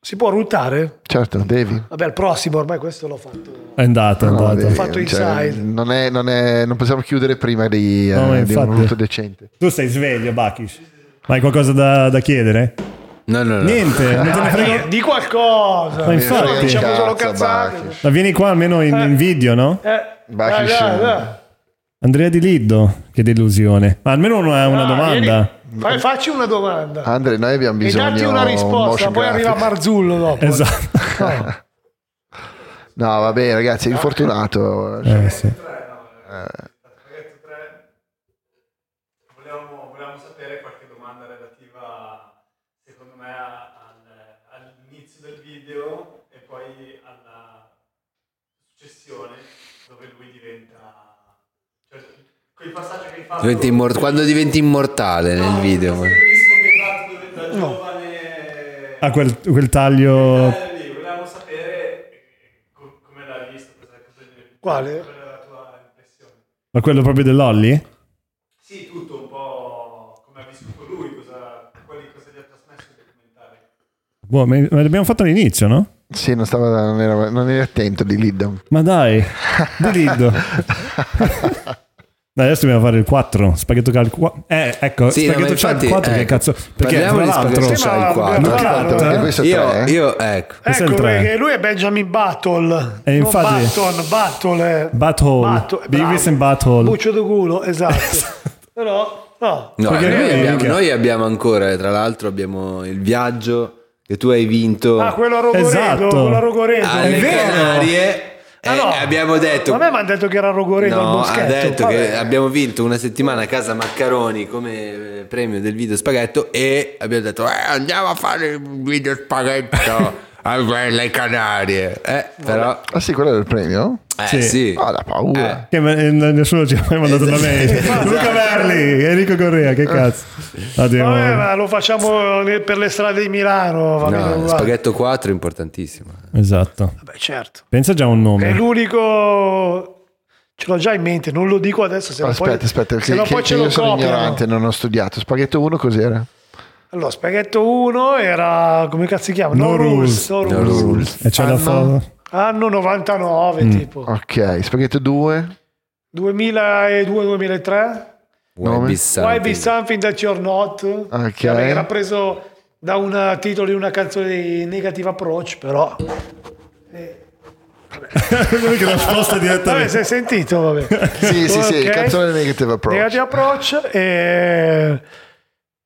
[SPEAKER 3] Si può ruttare?
[SPEAKER 4] certo, devi.
[SPEAKER 3] Vabbè, il prossimo ormai questo l'ho fatto.
[SPEAKER 1] È andato, è
[SPEAKER 4] No,
[SPEAKER 1] andato.
[SPEAKER 4] devi,
[SPEAKER 3] fatto
[SPEAKER 4] cioè,
[SPEAKER 3] inside.
[SPEAKER 4] non, è- non è- non possiamo chiudere prima di, eh,
[SPEAKER 1] No, ma
[SPEAKER 4] di un minuto decente.
[SPEAKER 1] Tu sei sveglio, Bakish. Ma hai qualcosa da, da chiedere?
[SPEAKER 2] No, no, no.
[SPEAKER 1] Niente, non te ne
[SPEAKER 3] Ah,
[SPEAKER 1] frega.
[SPEAKER 3] di, di qualcosa.
[SPEAKER 1] Ma infatti-
[SPEAKER 3] diciamo solo
[SPEAKER 4] Cazzo,
[SPEAKER 3] cazzate.
[SPEAKER 4] Bakish.
[SPEAKER 1] Ma vieni qua almeno in, in video, no?
[SPEAKER 3] Eh,
[SPEAKER 4] Bakish.
[SPEAKER 3] dai, dai.
[SPEAKER 1] Andrea Di Liddo, che delusione. Ma almeno una, una
[SPEAKER 3] Ah,
[SPEAKER 1] domanda.
[SPEAKER 3] vieni. Fai- facci una domanda.
[SPEAKER 4] Andre, noi abbiamo bisogno
[SPEAKER 3] datti una risposta, poi arriva. Marzullo dopo.
[SPEAKER 1] Esatto.
[SPEAKER 3] No.
[SPEAKER 4] No, vabbè, ragazzi, infortunato.
[SPEAKER 1] Eh, sì.
[SPEAKER 5] Spaghetto 3. Volevamo, volevamo sapere qualche domanda relativa, secondo me, a- al- all'inizio del video e poi alla successione, dove lui diventa. Cioè, quei passaggi che hai fatto.
[SPEAKER 2] Diventi immor- quando diventi immortale nel video. ma-
[SPEAKER 5] giovane.
[SPEAKER 1] Ah, quel, quel taglio...
[SPEAKER 5] Lì, volevamo sapere co- come l'hai visto, cosa, cosa,
[SPEAKER 3] Quale?
[SPEAKER 5] qual è la tua impressione.
[SPEAKER 1] Ma quello proprio dell'Olly?
[SPEAKER 5] Sì, tutto un po' come ha vissuto lui, cosa, quali cosa gli ha trasmesso il documentario.
[SPEAKER 1] Boh, ma l'abbiamo fatto all'inizio, no?
[SPEAKER 4] Sì, non, stava, non, era, non eri attento di Liddon.
[SPEAKER 1] Ma dai, di Liddo. Dai, adesso dobbiamo fare il 4. Spaghetto cal 4. Eh, ecco,
[SPEAKER 2] Sì, no,
[SPEAKER 1] spaghetto cal
[SPEAKER 2] infatti,
[SPEAKER 1] 4 che
[SPEAKER 2] ecco,
[SPEAKER 1] cazzo. Perché tra
[SPEAKER 2] parliamo di
[SPEAKER 1] l'altro
[SPEAKER 2] spaghetto cal
[SPEAKER 3] dobbiamo
[SPEAKER 2] 4.
[SPEAKER 3] farlo,
[SPEAKER 4] Aspetta, perché
[SPEAKER 3] eh.
[SPEAKER 4] questo è
[SPEAKER 2] Io,
[SPEAKER 4] tre, eh?
[SPEAKER 2] io, ecco.
[SPEAKER 1] Questo è il
[SPEAKER 3] Ecco, perché lui è Benjamin Battle.
[SPEAKER 1] E infatti-
[SPEAKER 3] Button, Battle.
[SPEAKER 1] Butthole.
[SPEAKER 3] Battle,
[SPEAKER 1] Beavis and Butthole.
[SPEAKER 3] Buccio di culo, esatto. Però, no.
[SPEAKER 2] No,
[SPEAKER 1] Perché
[SPEAKER 2] noi, abbiamo, noi abbiamo ancora, tra l'altro, abbiamo il viaggio che tu hai vinto
[SPEAKER 3] Ah, quello a Rogoredo,
[SPEAKER 1] Esatto.
[SPEAKER 3] quello a Rogoredo.
[SPEAKER 2] alle
[SPEAKER 1] È
[SPEAKER 2] Canarie.
[SPEAKER 3] Ah, no.
[SPEAKER 2] abbiamo detto
[SPEAKER 3] A me mi hanno detto che era Rogoredo al
[SPEAKER 2] No, ha
[SPEAKER 3] boschetto.
[SPEAKER 2] detto
[SPEAKER 3] Vabbè.
[SPEAKER 2] che abbiamo vinto una settimana a casa Maccaroni come eh, premio del video spaghetto e abbiamo detto eh, andiamo a fare un video spaghetto alle Canarie. Eh, però
[SPEAKER 4] Ah sì, quello era il premio?
[SPEAKER 2] eh,
[SPEAKER 1] Sì.
[SPEAKER 2] sì.
[SPEAKER 4] Ah, da paura.
[SPEAKER 1] Che me- eh, nessuno ci ha mai mandato una mail. Luca Verli, Enrico Correa, che cazzo.
[SPEAKER 3] Vabbè, ma lo facciamo per le strade di Milano. Va
[SPEAKER 2] No, spaghetto 4 è importantissimo.
[SPEAKER 1] Esatto.
[SPEAKER 3] Vabbè, certo.
[SPEAKER 1] Pensa già a un
[SPEAKER 3] È
[SPEAKER 1] nome.
[SPEAKER 3] l'unico. Ce l'ho già in mente, non lo dico adesso. Se
[SPEAKER 4] aspetta,
[SPEAKER 3] poi,
[SPEAKER 4] aspetta,
[SPEAKER 3] se
[SPEAKER 4] che,
[SPEAKER 3] no
[SPEAKER 4] che-
[SPEAKER 3] poi
[SPEAKER 4] che
[SPEAKER 3] ce
[SPEAKER 4] io
[SPEAKER 3] lo
[SPEAKER 4] sono
[SPEAKER 3] copiano.
[SPEAKER 4] ignorante, non ho studiato. Spaghetto 1 cos'era?
[SPEAKER 3] Allora, spaghetto 1 era. come cazzo si chiama?
[SPEAKER 1] No rules.
[SPEAKER 3] No
[SPEAKER 2] No
[SPEAKER 3] rules.
[SPEAKER 2] rules.
[SPEAKER 1] E c'è la
[SPEAKER 4] Anno?
[SPEAKER 1] foto.
[SPEAKER 3] Anno 99,
[SPEAKER 1] Mm.
[SPEAKER 3] tipo.
[SPEAKER 4] Ok, spaghetto 2.
[SPEAKER 3] 2002-2003.
[SPEAKER 4] Nome?
[SPEAKER 2] Why be
[SPEAKER 3] Why
[SPEAKER 2] something?
[SPEAKER 3] be something that you're not?
[SPEAKER 4] Ok.
[SPEAKER 3] Che era preso da un titolo di una canzone di Negative Approach, però.
[SPEAKER 1] Lui che risposta
[SPEAKER 3] Vabbè,
[SPEAKER 1] direttamente.
[SPEAKER 3] si è sentito, vabbè.
[SPEAKER 4] Sì, sì, sì,
[SPEAKER 3] Ok.
[SPEAKER 4] canzone Negative Approach.
[SPEAKER 3] Negative Approach e,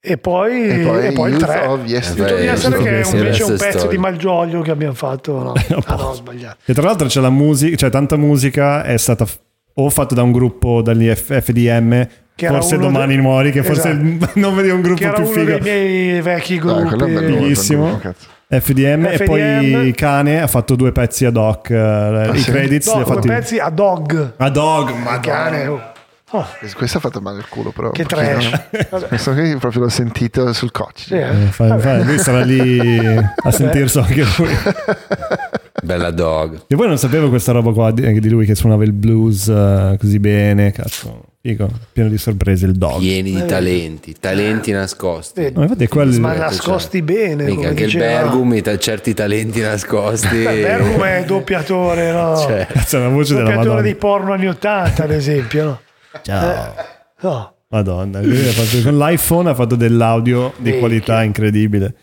[SPEAKER 3] e poi,
[SPEAKER 4] E poi
[SPEAKER 3] e poi il
[SPEAKER 4] Youth
[SPEAKER 3] 3.
[SPEAKER 4] of Yesterday.
[SPEAKER 3] Che è invece un pezzo
[SPEAKER 2] Story.
[SPEAKER 3] di Malgioglio che abbiamo fatto. No. Ah no, ho sbagliato.
[SPEAKER 1] E tra l'altro c'è la musica, cioè tanta musica è stata f- o fatta da un gruppo dagli F- FDM, forse
[SPEAKER 3] uno
[SPEAKER 1] domani
[SPEAKER 3] de-
[SPEAKER 1] muori, che forse è il nome di un gruppo
[SPEAKER 3] Che era
[SPEAKER 1] più
[SPEAKER 3] uno
[SPEAKER 1] figo.
[SPEAKER 3] dei miei vecchi gruppi.
[SPEAKER 4] bello,
[SPEAKER 1] Fighissimo.
[SPEAKER 4] cazzo.
[SPEAKER 1] FDM, e
[SPEAKER 3] FDM.
[SPEAKER 1] poi Cane ha fatto due pezzi ad hoc, eh, i
[SPEAKER 4] sì?
[SPEAKER 1] credits
[SPEAKER 3] No,
[SPEAKER 1] li ha
[SPEAKER 3] due
[SPEAKER 1] fatti
[SPEAKER 3] pezzi a dog.
[SPEAKER 1] a dog, ma
[SPEAKER 3] Cane. oh. Oh,
[SPEAKER 4] Questo ha fatto male il culo, però.
[SPEAKER 3] che trash.
[SPEAKER 4] Questo qui proprio l'ho sentito sul coach.
[SPEAKER 3] sì, eh.
[SPEAKER 1] Eh, lui sarà lì a sentirsi anche lui.
[SPEAKER 2] Bella dog.
[SPEAKER 1] E poi non sapevo questa roba qua di, di lui che suonava il blues eh, così bene, cazzo, figo, pieno di sorprese il dog.
[SPEAKER 2] Pieni di talenti, talenti nascosti.
[SPEAKER 3] Vedi?
[SPEAKER 1] No, infatti è quello
[SPEAKER 3] Ma
[SPEAKER 2] Cioè,
[SPEAKER 3] nascosti bene.
[SPEAKER 2] Mica
[SPEAKER 3] come
[SPEAKER 2] anche il
[SPEAKER 3] diceva.
[SPEAKER 2] Bergum, i ta- certi talenti nascosti.
[SPEAKER 3] Beh, Bergum è doppiatore, no?
[SPEAKER 2] Cioè,
[SPEAKER 1] Cazzo, è una voce della
[SPEAKER 3] doppiatore
[SPEAKER 1] Madonna.
[SPEAKER 3] di porno anni 80, ad esempio. No?
[SPEAKER 1] Ciao.
[SPEAKER 3] No.
[SPEAKER 1] Madonna, lui ha fatto- con l'iPhone ha fatto dell'audio di
[SPEAKER 3] Minchia.
[SPEAKER 1] qualità incredibile.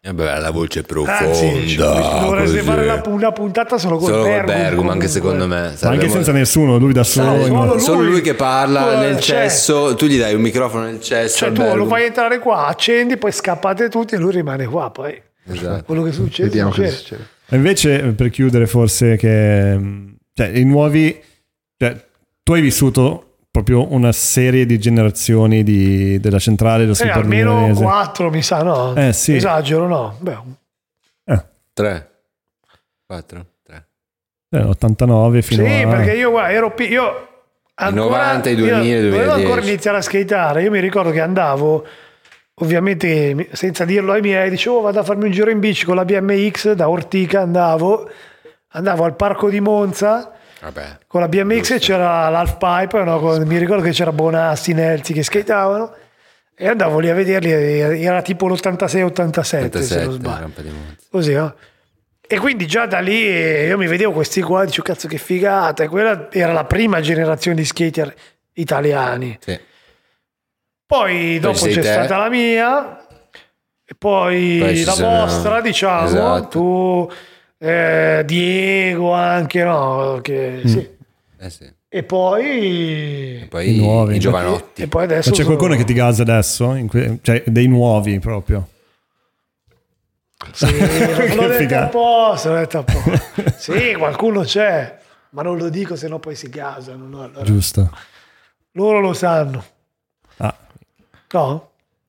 [SPEAKER 2] Vabbè, la voce profonda.
[SPEAKER 3] Anzi, cioè, dovreste fare una puntata solo con
[SPEAKER 2] Solo col
[SPEAKER 3] Bergum.
[SPEAKER 2] Bergum, anche secondo me.
[SPEAKER 1] Ma anche senza nessuno, lui da solo.
[SPEAKER 3] solo lui.
[SPEAKER 2] Solo lui che parla
[SPEAKER 3] Eh,
[SPEAKER 2] nel
[SPEAKER 3] cioè-
[SPEAKER 2] cesso, tu gli dai un microfono nel cesso.
[SPEAKER 3] Cioè, tu lo
[SPEAKER 2] Bergum.
[SPEAKER 3] fai entrare qua, accendi, poi scappate tutti e lui rimane qua. Poi
[SPEAKER 2] Esatto.
[SPEAKER 3] quello che succede.
[SPEAKER 4] Vediamo cosa
[SPEAKER 3] succede.
[SPEAKER 4] succede.
[SPEAKER 1] E Invece, per chiudere, forse che cioè, i nuovi, cioè, tu hai vissuto proprio una serie di generazioni di- della centrale dello
[SPEAKER 3] Eh,
[SPEAKER 1] Super
[SPEAKER 3] almeno
[SPEAKER 1] Milanese.
[SPEAKER 3] quattro, mi sa, no?
[SPEAKER 1] Eh, sì.
[SPEAKER 3] Esagero, no? Beh,
[SPEAKER 1] Eh,
[SPEAKER 2] Tre. Quattro. Tre.
[SPEAKER 1] eh, 89 fino
[SPEAKER 3] sì,
[SPEAKER 1] a...
[SPEAKER 3] perché io, guarda, ero pi- io ancora,
[SPEAKER 2] 90, i 2000,
[SPEAKER 3] io Dovevo
[SPEAKER 2] 2010.
[SPEAKER 3] ancora iniziare a skateare. Io mi ricordo che andavo, ovviamente senza dirlo ai miei, dicevo "Oh, vado a farmi un giro in bici con la BMX da Ortica. Andavo, andavo al parco di Monza
[SPEAKER 2] Vabbè.
[SPEAKER 3] con la BMX e c'era l'half pipe. no? Con- mi ricordo che c'era Bonassi, Nelzi che skateavano. E andavo lì a vederli, e era tipo l'86-87 se non
[SPEAKER 2] 37,
[SPEAKER 3] sbaglio. Così, no? E quindi già da lì eh, io mi vedevo questi qua e dicevo cazzo che figata. E quella era la prima generazione di skater italiani.
[SPEAKER 2] Sì.
[SPEAKER 3] Poi dopo c'è
[SPEAKER 2] te.
[SPEAKER 3] stata la mia, e poi,
[SPEAKER 2] Poi
[SPEAKER 3] la
[SPEAKER 2] sono-
[SPEAKER 3] vostra, diciamo,
[SPEAKER 2] Esatto.
[SPEAKER 3] tu, eh, Diego anche, no? Che, sì.
[SPEAKER 2] Eh sì.
[SPEAKER 3] E poi...
[SPEAKER 2] Poi
[SPEAKER 1] I nuovi.
[SPEAKER 2] i giovanotti.
[SPEAKER 3] E poi adesso...
[SPEAKER 1] Ma c'è
[SPEAKER 3] sono-
[SPEAKER 1] qualcuno che ti gasa adesso? In que- cioè, dei nuovi proprio.
[SPEAKER 3] Sì, l'ho detto
[SPEAKER 1] figata.
[SPEAKER 3] apposta, l'ho detto apposta. Sì, qualcuno c'è, ma non lo dico, sennò poi si gasano. no? Allora,
[SPEAKER 1] Giusto.
[SPEAKER 3] loro lo sanno.
[SPEAKER 1] Ah,
[SPEAKER 3] No?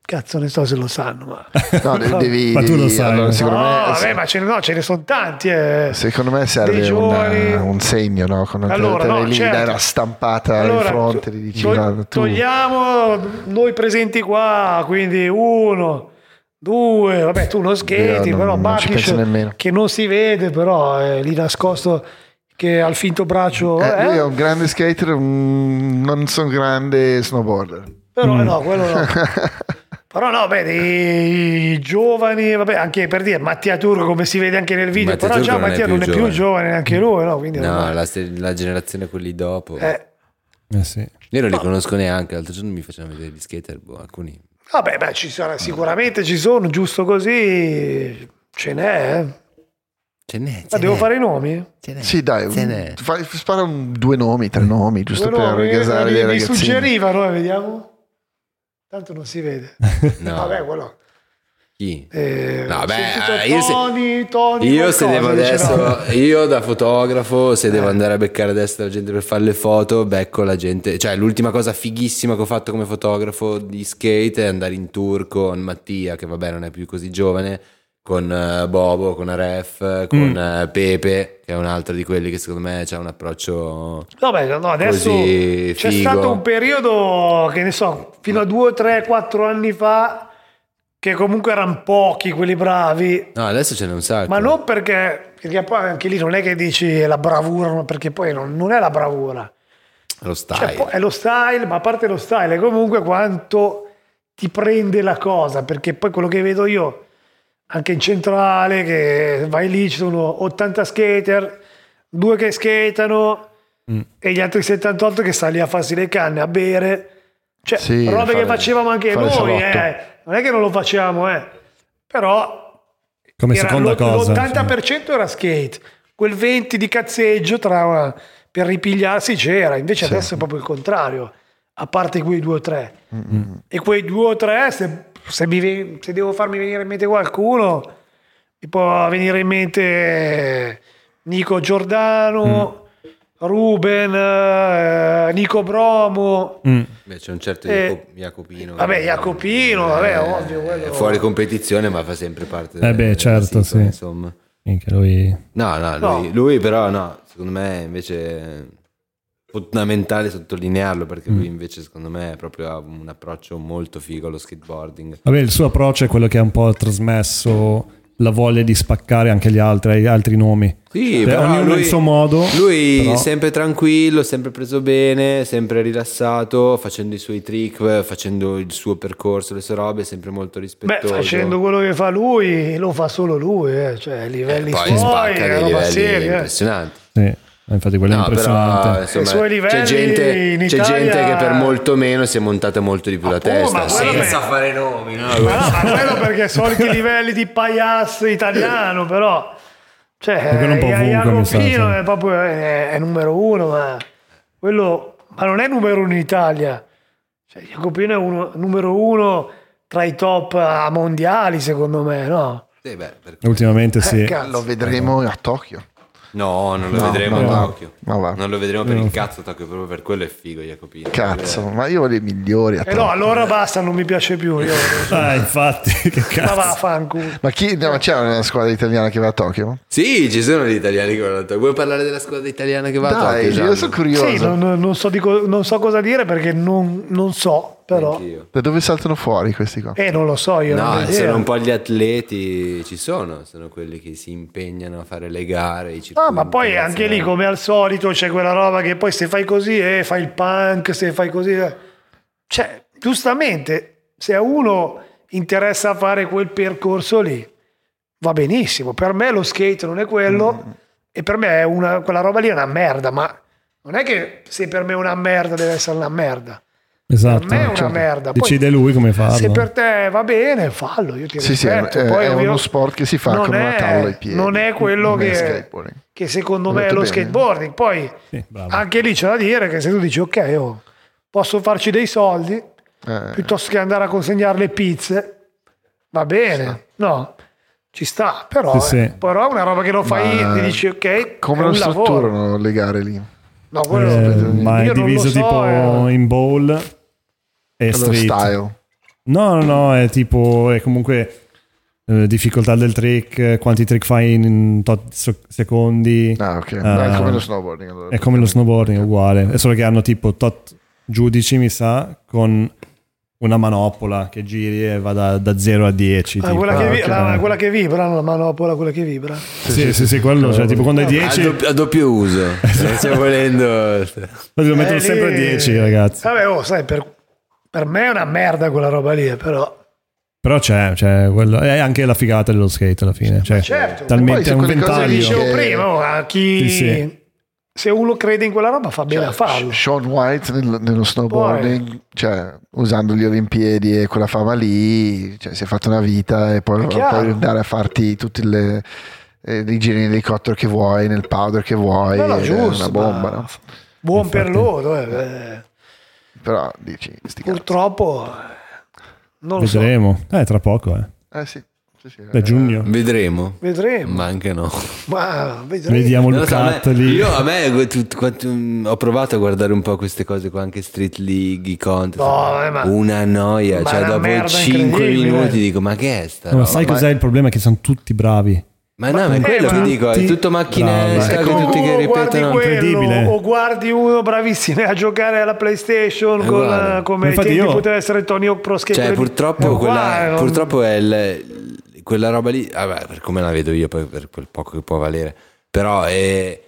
[SPEAKER 3] Cazzo, ne so se lo sanno, ma...
[SPEAKER 4] No, de- devi,
[SPEAKER 1] Ma tu lo sai.
[SPEAKER 4] allora,
[SPEAKER 1] No,
[SPEAKER 4] secondo,
[SPEAKER 3] no,
[SPEAKER 4] me,
[SPEAKER 3] vabbè, ma ce ne, no, ce ne sono tanti. eh.
[SPEAKER 4] secondo me serve
[SPEAKER 3] giovani.
[SPEAKER 4] una- un segno, no? Con
[SPEAKER 3] Allora,
[SPEAKER 4] te, te
[SPEAKER 3] no,
[SPEAKER 4] lì,
[SPEAKER 3] certo.
[SPEAKER 4] dai una stampata in
[SPEAKER 3] Allora,
[SPEAKER 4] fronte,
[SPEAKER 3] to-
[SPEAKER 4] gli dici
[SPEAKER 3] to-
[SPEAKER 4] tu.
[SPEAKER 3] togliamo noi presenti qua, quindi uno, due, vabbè tu non
[SPEAKER 4] non-
[SPEAKER 3] però
[SPEAKER 4] nemmeno.
[SPEAKER 3] che non si vede però è lì nascosto che ha il finto braccio,
[SPEAKER 4] Eh,
[SPEAKER 3] eh,
[SPEAKER 4] lui è un grande skater, un- non sono grande snowboarder.
[SPEAKER 3] però
[SPEAKER 1] Mm.
[SPEAKER 3] no, quello no. Però no, beh, dei giovani, vabbè, anche per dire Mattia Turco come si vede anche nel video,
[SPEAKER 2] Mattia
[SPEAKER 3] però già
[SPEAKER 2] Turco non è
[SPEAKER 3] Mattia
[SPEAKER 2] più
[SPEAKER 3] non è più
[SPEAKER 2] giovane.
[SPEAKER 3] neanche lui, no? Quindi
[SPEAKER 2] No, la, la generazione quelli dopo.
[SPEAKER 3] eh,
[SPEAKER 1] eh sì.
[SPEAKER 2] Io non li conosco neanche. L'altro giorno mi facevano vedere gli skater. Boh, alcuni.
[SPEAKER 3] Vabbè, beh, ci sarà, sicuramente ci sono, giusto così ce n'è. eh.
[SPEAKER 2] Ce n'è.
[SPEAKER 3] Ma
[SPEAKER 2] ce
[SPEAKER 3] devo
[SPEAKER 2] n'è,
[SPEAKER 3] fare i nomi?
[SPEAKER 2] Ce n'è.
[SPEAKER 4] Sì, dai,
[SPEAKER 2] Ce n'è.
[SPEAKER 4] fai- spara un- due nomi, tre nomi, giusto
[SPEAKER 3] Due
[SPEAKER 4] per
[SPEAKER 3] nomi,
[SPEAKER 4] gasare
[SPEAKER 3] mi,
[SPEAKER 4] dei
[SPEAKER 3] mi
[SPEAKER 4] ragazzini.
[SPEAKER 3] suggerivano, eh, vediamo. Tanto non si vede.
[SPEAKER 2] No.
[SPEAKER 3] Vabbè, quello.
[SPEAKER 2] Chi?
[SPEAKER 3] Eh,
[SPEAKER 2] No, beh, eh, io se-
[SPEAKER 3] Tony,
[SPEAKER 2] Io se devo
[SPEAKER 3] no.
[SPEAKER 2] adesso, io da fotografo, se
[SPEAKER 3] Eh.
[SPEAKER 2] devo andare a beccare adesso la gente per fare le foto, becco la gente. Cioè, l'ultima cosa fighissima che ho fatto come fotografo di skate è andare in tour con Mattia, che vabbè non è più così giovane, con eh, Bobo, con Aref, con
[SPEAKER 3] Mm.
[SPEAKER 2] eh, Pepe, che è un altro di quelli che secondo me ha un approccio.
[SPEAKER 3] Vabbè, no, adesso c'è
[SPEAKER 2] figo.
[SPEAKER 3] stato un periodo, che ne so, fino a due, tre, quattro anni fa, che comunque erano pochi quelli bravi.
[SPEAKER 2] No, adesso ce n'è un sacco.
[SPEAKER 3] Ma non perché, perché poi anche lì non è che dici la bravura, no, perché poi non, non è la bravura.
[SPEAKER 2] Lo
[SPEAKER 3] Cioè,
[SPEAKER 2] stai.
[SPEAKER 3] poi è lo style, ma a parte lo style, è comunque quanto ti prende la cosa, perché poi quello che vedo io, anche in centrale, che vai lì, ci sono 80 skater, due che skatano e gli altri 78 che stanno lì a farsi le canne, a bere. Cioè,
[SPEAKER 4] Sì,
[SPEAKER 3] robe
[SPEAKER 4] fare-
[SPEAKER 3] che facevamo anche noi, eh. non è che non lo facciamo, eh. però
[SPEAKER 1] Come
[SPEAKER 3] era
[SPEAKER 1] seconda
[SPEAKER 3] l'-
[SPEAKER 1] cosa.
[SPEAKER 3] l'80% era skate, quel 20% di cazzeggio tra, per ripigliarsi c'era, invece adesso è proprio il contrario, a parte quei due o tre. E quei due o tre, se, se mi se devo farmi venire in mente qualcuno, mi può venire in mente Nico Giordano, Ruben, eh, Nico Bromo.
[SPEAKER 1] Mm.
[SPEAKER 2] Beh, c'è un certo
[SPEAKER 3] Eh,
[SPEAKER 2] Jaco- Jacopino.
[SPEAKER 3] vabbè, Jacopino, vabbè,
[SPEAKER 2] Eh,
[SPEAKER 3] ovvio, quello-
[SPEAKER 2] È fuori competizione, ma fa sempre parte
[SPEAKER 1] Eh beh, certo, sì.
[SPEAKER 2] Insomma.
[SPEAKER 1] Minchia, lui...
[SPEAKER 2] No, no,
[SPEAKER 3] No.
[SPEAKER 2] lui, lui però no, secondo me invece fondamentale sottolinearlo perché
[SPEAKER 1] Mm.
[SPEAKER 2] lui invece secondo me è proprio ha un approccio molto figo allo skateboarding.
[SPEAKER 1] Vabbè, il suo approccio è quello che ha un po' trasmesso la voglia di spaccare anche gli altri, agli altri nomi.
[SPEAKER 2] Sì,
[SPEAKER 1] Cioè,
[SPEAKER 2] però
[SPEAKER 1] ognuno
[SPEAKER 2] lui,
[SPEAKER 1] il suo modo.
[SPEAKER 2] Lui
[SPEAKER 1] però-
[SPEAKER 2] sempre tranquillo, sempre preso bene, sempre rilassato, facendo i suoi trick, facendo il suo percorso, le sue robe, sempre molto
[SPEAKER 3] Beh,
[SPEAKER 2] rispettoso.
[SPEAKER 3] facendo quello che fa lui, lo fa solo lui, eh. cioè a livelli
[SPEAKER 2] E poi
[SPEAKER 3] suoi,
[SPEAKER 2] spacca
[SPEAKER 3] è
[SPEAKER 2] dei
[SPEAKER 3] roba
[SPEAKER 2] livelli
[SPEAKER 3] seria. eh.
[SPEAKER 2] impressionanti.
[SPEAKER 1] Sì, infatti quello è
[SPEAKER 2] No,
[SPEAKER 1] impressionante.
[SPEAKER 2] però insomma,
[SPEAKER 3] I suoi livelli
[SPEAKER 2] c'è, gente,
[SPEAKER 3] in
[SPEAKER 2] c'è gente che per molto meno si è montata molto di più la testa, senza
[SPEAKER 3] per-
[SPEAKER 2] fare nomi. No?
[SPEAKER 3] Ma no, ma quello perché soliti livelli di paias italiano, però. Cioè,
[SPEAKER 1] quello un po' ovunque, mi sa,
[SPEAKER 3] Jacopino
[SPEAKER 1] sì.
[SPEAKER 3] è proprio è, è numero uno, ma quello ma non è numero uno in Italia. Cioè, Jacopino è uno, numero uno tra i top a mondiali, secondo me, no?
[SPEAKER 2] Sì, beh, per-
[SPEAKER 1] Ultimamente sì.
[SPEAKER 3] Eh, cazzo.
[SPEAKER 4] Lo vedremo a Tokyo.
[SPEAKER 2] No, non lo
[SPEAKER 4] No,
[SPEAKER 2] vedremo
[SPEAKER 4] no,
[SPEAKER 2] a
[SPEAKER 4] no.
[SPEAKER 2] Tokyo.
[SPEAKER 4] Ma va.
[SPEAKER 2] Non lo vedremo per il cazzo a Tokyo, proprio per quello è figo Jacopino.
[SPEAKER 4] Cazzo, ma io voglio i migliori a
[SPEAKER 3] Eh
[SPEAKER 4] Tokyo.
[SPEAKER 3] no, allora basta, non mi piace più. Io,
[SPEAKER 1] Ah, infatti, che
[SPEAKER 3] ma
[SPEAKER 1] cazzo.
[SPEAKER 3] va, fanculo.
[SPEAKER 4] Ma chi, no, ma c'è una squadra italiana che va a Tokyo?
[SPEAKER 2] Sì, ci sono gli italiani che vanno a Tokyo. Vuoi parlare della squadra italiana che va a
[SPEAKER 4] Dai,
[SPEAKER 2] Tokyo? Gianni?
[SPEAKER 4] io sono curioso.
[SPEAKER 3] Sì, non, non so di co- non so cosa dire perché non, non so, però.
[SPEAKER 2] Anch'io.
[SPEAKER 4] Da dove saltano fuori questi qua?
[SPEAKER 3] Eh, non lo so, io non ho
[SPEAKER 2] No, sono un po' gli atleti, ci sono, sono quelli che si impegnano a fare le gare. I
[SPEAKER 3] Ah, ma poi anche lì, come al solito, c'è quella roba che poi se fai così, eh, fai il punk, se fai così... eh. Cioè, giustamente, se a uno interessa fare quel percorso lì, va benissimo. Per me lo skate non è quello e per me è una, quella roba lì è una merda, ma non è che se per me è una merda deve essere una merda.
[SPEAKER 1] Esatto.
[SPEAKER 3] Per me è una
[SPEAKER 1] Cioè,
[SPEAKER 3] merda. Poi,
[SPEAKER 1] Decide lui come farlo.
[SPEAKER 3] Se per te va bene, fallo, io ti
[SPEAKER 4] Sì, sì, è.
[SPEAKER 3] Poi,
[SPEAKER 4] è
[SPEAKER 3] ovvio,
[SPEAKER 4] uno sport che si fa con una
[SPEAKER 3] è-
[SPEAKER 4] tavola ai piedi.
[SPEAKER 3] Non è quello
[SPEAKER 4] Non è
[SPEAKER 3] che,
[SPEAKER 4] skateboarding.
[SPEAKER 3] che secondo me è lo
[SPEAKER 4] bene.
[SPEAKER 3] skateboarding. Poi
[SPEAKER 1] Sì,
[SPEAKER 3] anche lì c'è da dire che se tu dici ok, oh, posso farci dei soldi
[SPEAKER 4] Eh,
[SPEAKER 3] piuttosto che andare a consegnare le pizze, va bene. No, ci sta, però,
[SPEAKER 1] Sì,
[SPEAKER 3] eh, però è una roba che lo fai
[SPEAKER 4] Ma
[SPEAKER 3] e dici ok,
[SPEAKER 4] Come
[SPEAKER 3] è
[SPEAKER 4] lo
[SPEAKER 3] un lavoro.
[SPEAKER 4] strutturano le gare lì?
[SPEAKER 3] No, quello
[SPEAKER 1] Eh, ma è diviso
[SPEAKER 3] so,
[SPEAKER 1] tipo
[SPEAKER 3] eh.
[SPEAKER 1] in bowl
[SPEAKER 4] Lo
[SPEAKER 1] street.
[SPEAKER 4] style.
[SPEAKER 1] No, no, no, è tipo, è comunque eh, difficoltà del trick, eh, quanti trick fai in, tot secondi.
[SPEAKER 4] Ah, ok.
[SPEAKER 1] Ah.
[SPEAKER 4] è come lo snowboarding. Allora.
[SPEAKER 1] È come lo snowboarding, è uguale. È solo che hanno tipo tot giudici, mi sa, con una manopola che giri e va da, da 0 a 10.
[SPEAKER 3] Ah,
[SPEAKER 1] tipo.
[SPEAKER 3] quella, che
[SPEAKER 4] Ah,
[SPEAKER 3] vi-
[SPEAKER 4] ok.
[SPEAKER 3] la- quella che vibra, la manopola, quella che vibra.
[SPEAKER 1] Sì, sì, sì, quello, cioè tipo quando è
[SPEAKER 2] A,
[SPEAKER 1] 10,
[SPEAKER 2] doppio, a doppio uso. Stiamo volendo.
[SPEAKER 1] lo mettono
[SPEAKER 3] Eh,
[SPEAKER 1] sempre a
[SPEAKER 3] lì-
[SPEAKER 1] 10, ragazzi.
[SPEAKER 3] Vabbè, oh, sai, per, per me è una merda quella roba lì, eh, però.
[SPEAKER 1] Però c'è, c'è quello, è anche la figata dello skate alla fine. Cioè,
[SPEAKER 3] certo.
[SPEAKER 1] talmente è
[SPEAKER 4] Poi
[SPEAKER 1] un
[SPEAKER 4] cose
[SPEAKER 3] Come
[SPEAKER 1] ventaglio.
[SPEAKER 3] dicevo
[SPEAKER 4] che-
[SPEAKER 3] prima, a chi...
[SPEAKER 1] Sì, sì.
[SPEAKER 3] Se uno crede in quella roba fa bene
[SPEAKER 4] Cioè,
[SPEAKER 3] a farlo.
[SPEAKER 4] Sean White nel- nello snowboarding, cioè, usando le Olimpiadi e quella fama lì, cioè, si è fatto una vita e poi puoi andare a farti tutti le, eh, i giri in elicottero che vuoi, nel powder che vuoi,
[SPEAKER 3] No, no,
[SPEAKER 4] ed è
[SPEAKER 3] giusto,
[SPEAKER 4] una bomba.
[SPEAKER 3] ma-
[SPEAKER 4] no?
[SPEAKER 3] Buon per
[SPEAKER 1] Infatti.
[SPEAKER 3] loro, eh, eh.
[SPEAKER 4] Però dici, sti
[SPEAKER 3] purtroppo non lo so,
[SPEAKER 1] Vedremo. Eh, tra poco, eh.
[SPEAKER 4] Eh sì, sì, sì,
[SPEAKER 1] Da giugno.
[SPEAKER 2] Vedremo.
[SPEAKER 3] vedremo.
[SPEAKER 2] Ma anche no.
[SPEAKER 3] Ma vedremo.
[SPEAKER 1] Vediamo il
[SPEAKER 2] so, a me-
[SPEAKER 1] lì.
[SPEAKER 2] io a me tut- quanto- ho provato a guardare un po' queste cose qua, anche Street League, i contest.
[SPEAKER 3] No, ma-
[SPEAKER 2] una noia,
[SPEAKER 3] ma
[SPEAKER 2] cioè dopo
[SPEAKER 3] merda
[SPEAKER 2] 5
[SPEAKER 3] incredibile.
[SPEAKER 2] minuti dico ma che è sta
[SPEAKER 1] No, ma sai cos'è il problema? Che sono tutti bravi.
[SPEAKER 2] Ma no, ma è
[SPEAKER 3] eh,
[SPEAKER 2] quello che dico, è tutto macchinesca,
[SPEAKER 1] bravi.
[SPEAKER 2] che
[SPEAKER 3] O
[SPEAKER 2] tutti che
[SPEAKER 3] guardi
[SPEAKER 2] ripetono.
[SPEAKER 3] quello,
[SPEAKER 1] incredibile.
[SPEAKER 3] o guardi uno bravissimo a giocare alla PlayStation con,
[SPEAKER 2] guarda.
[SPEAKER 3] eh, come
[SPEAKER 1] Infatti
[SPEAKER 3] tempi
[SPEAKER 1] io-
[SPEAKER 3] poteva essere Tony Hawk Pro Skate.
[SPEAKER 2] Cioè, purtroppo,
[SPEAKER 3] è
[SPEAKER 2] quella,
[SPEAKER 3] non-
[SPEAKER 2] purtroppo è il- quella roba lì, vabbè, per come la vedo io, poi per quel poco che può valere, però è,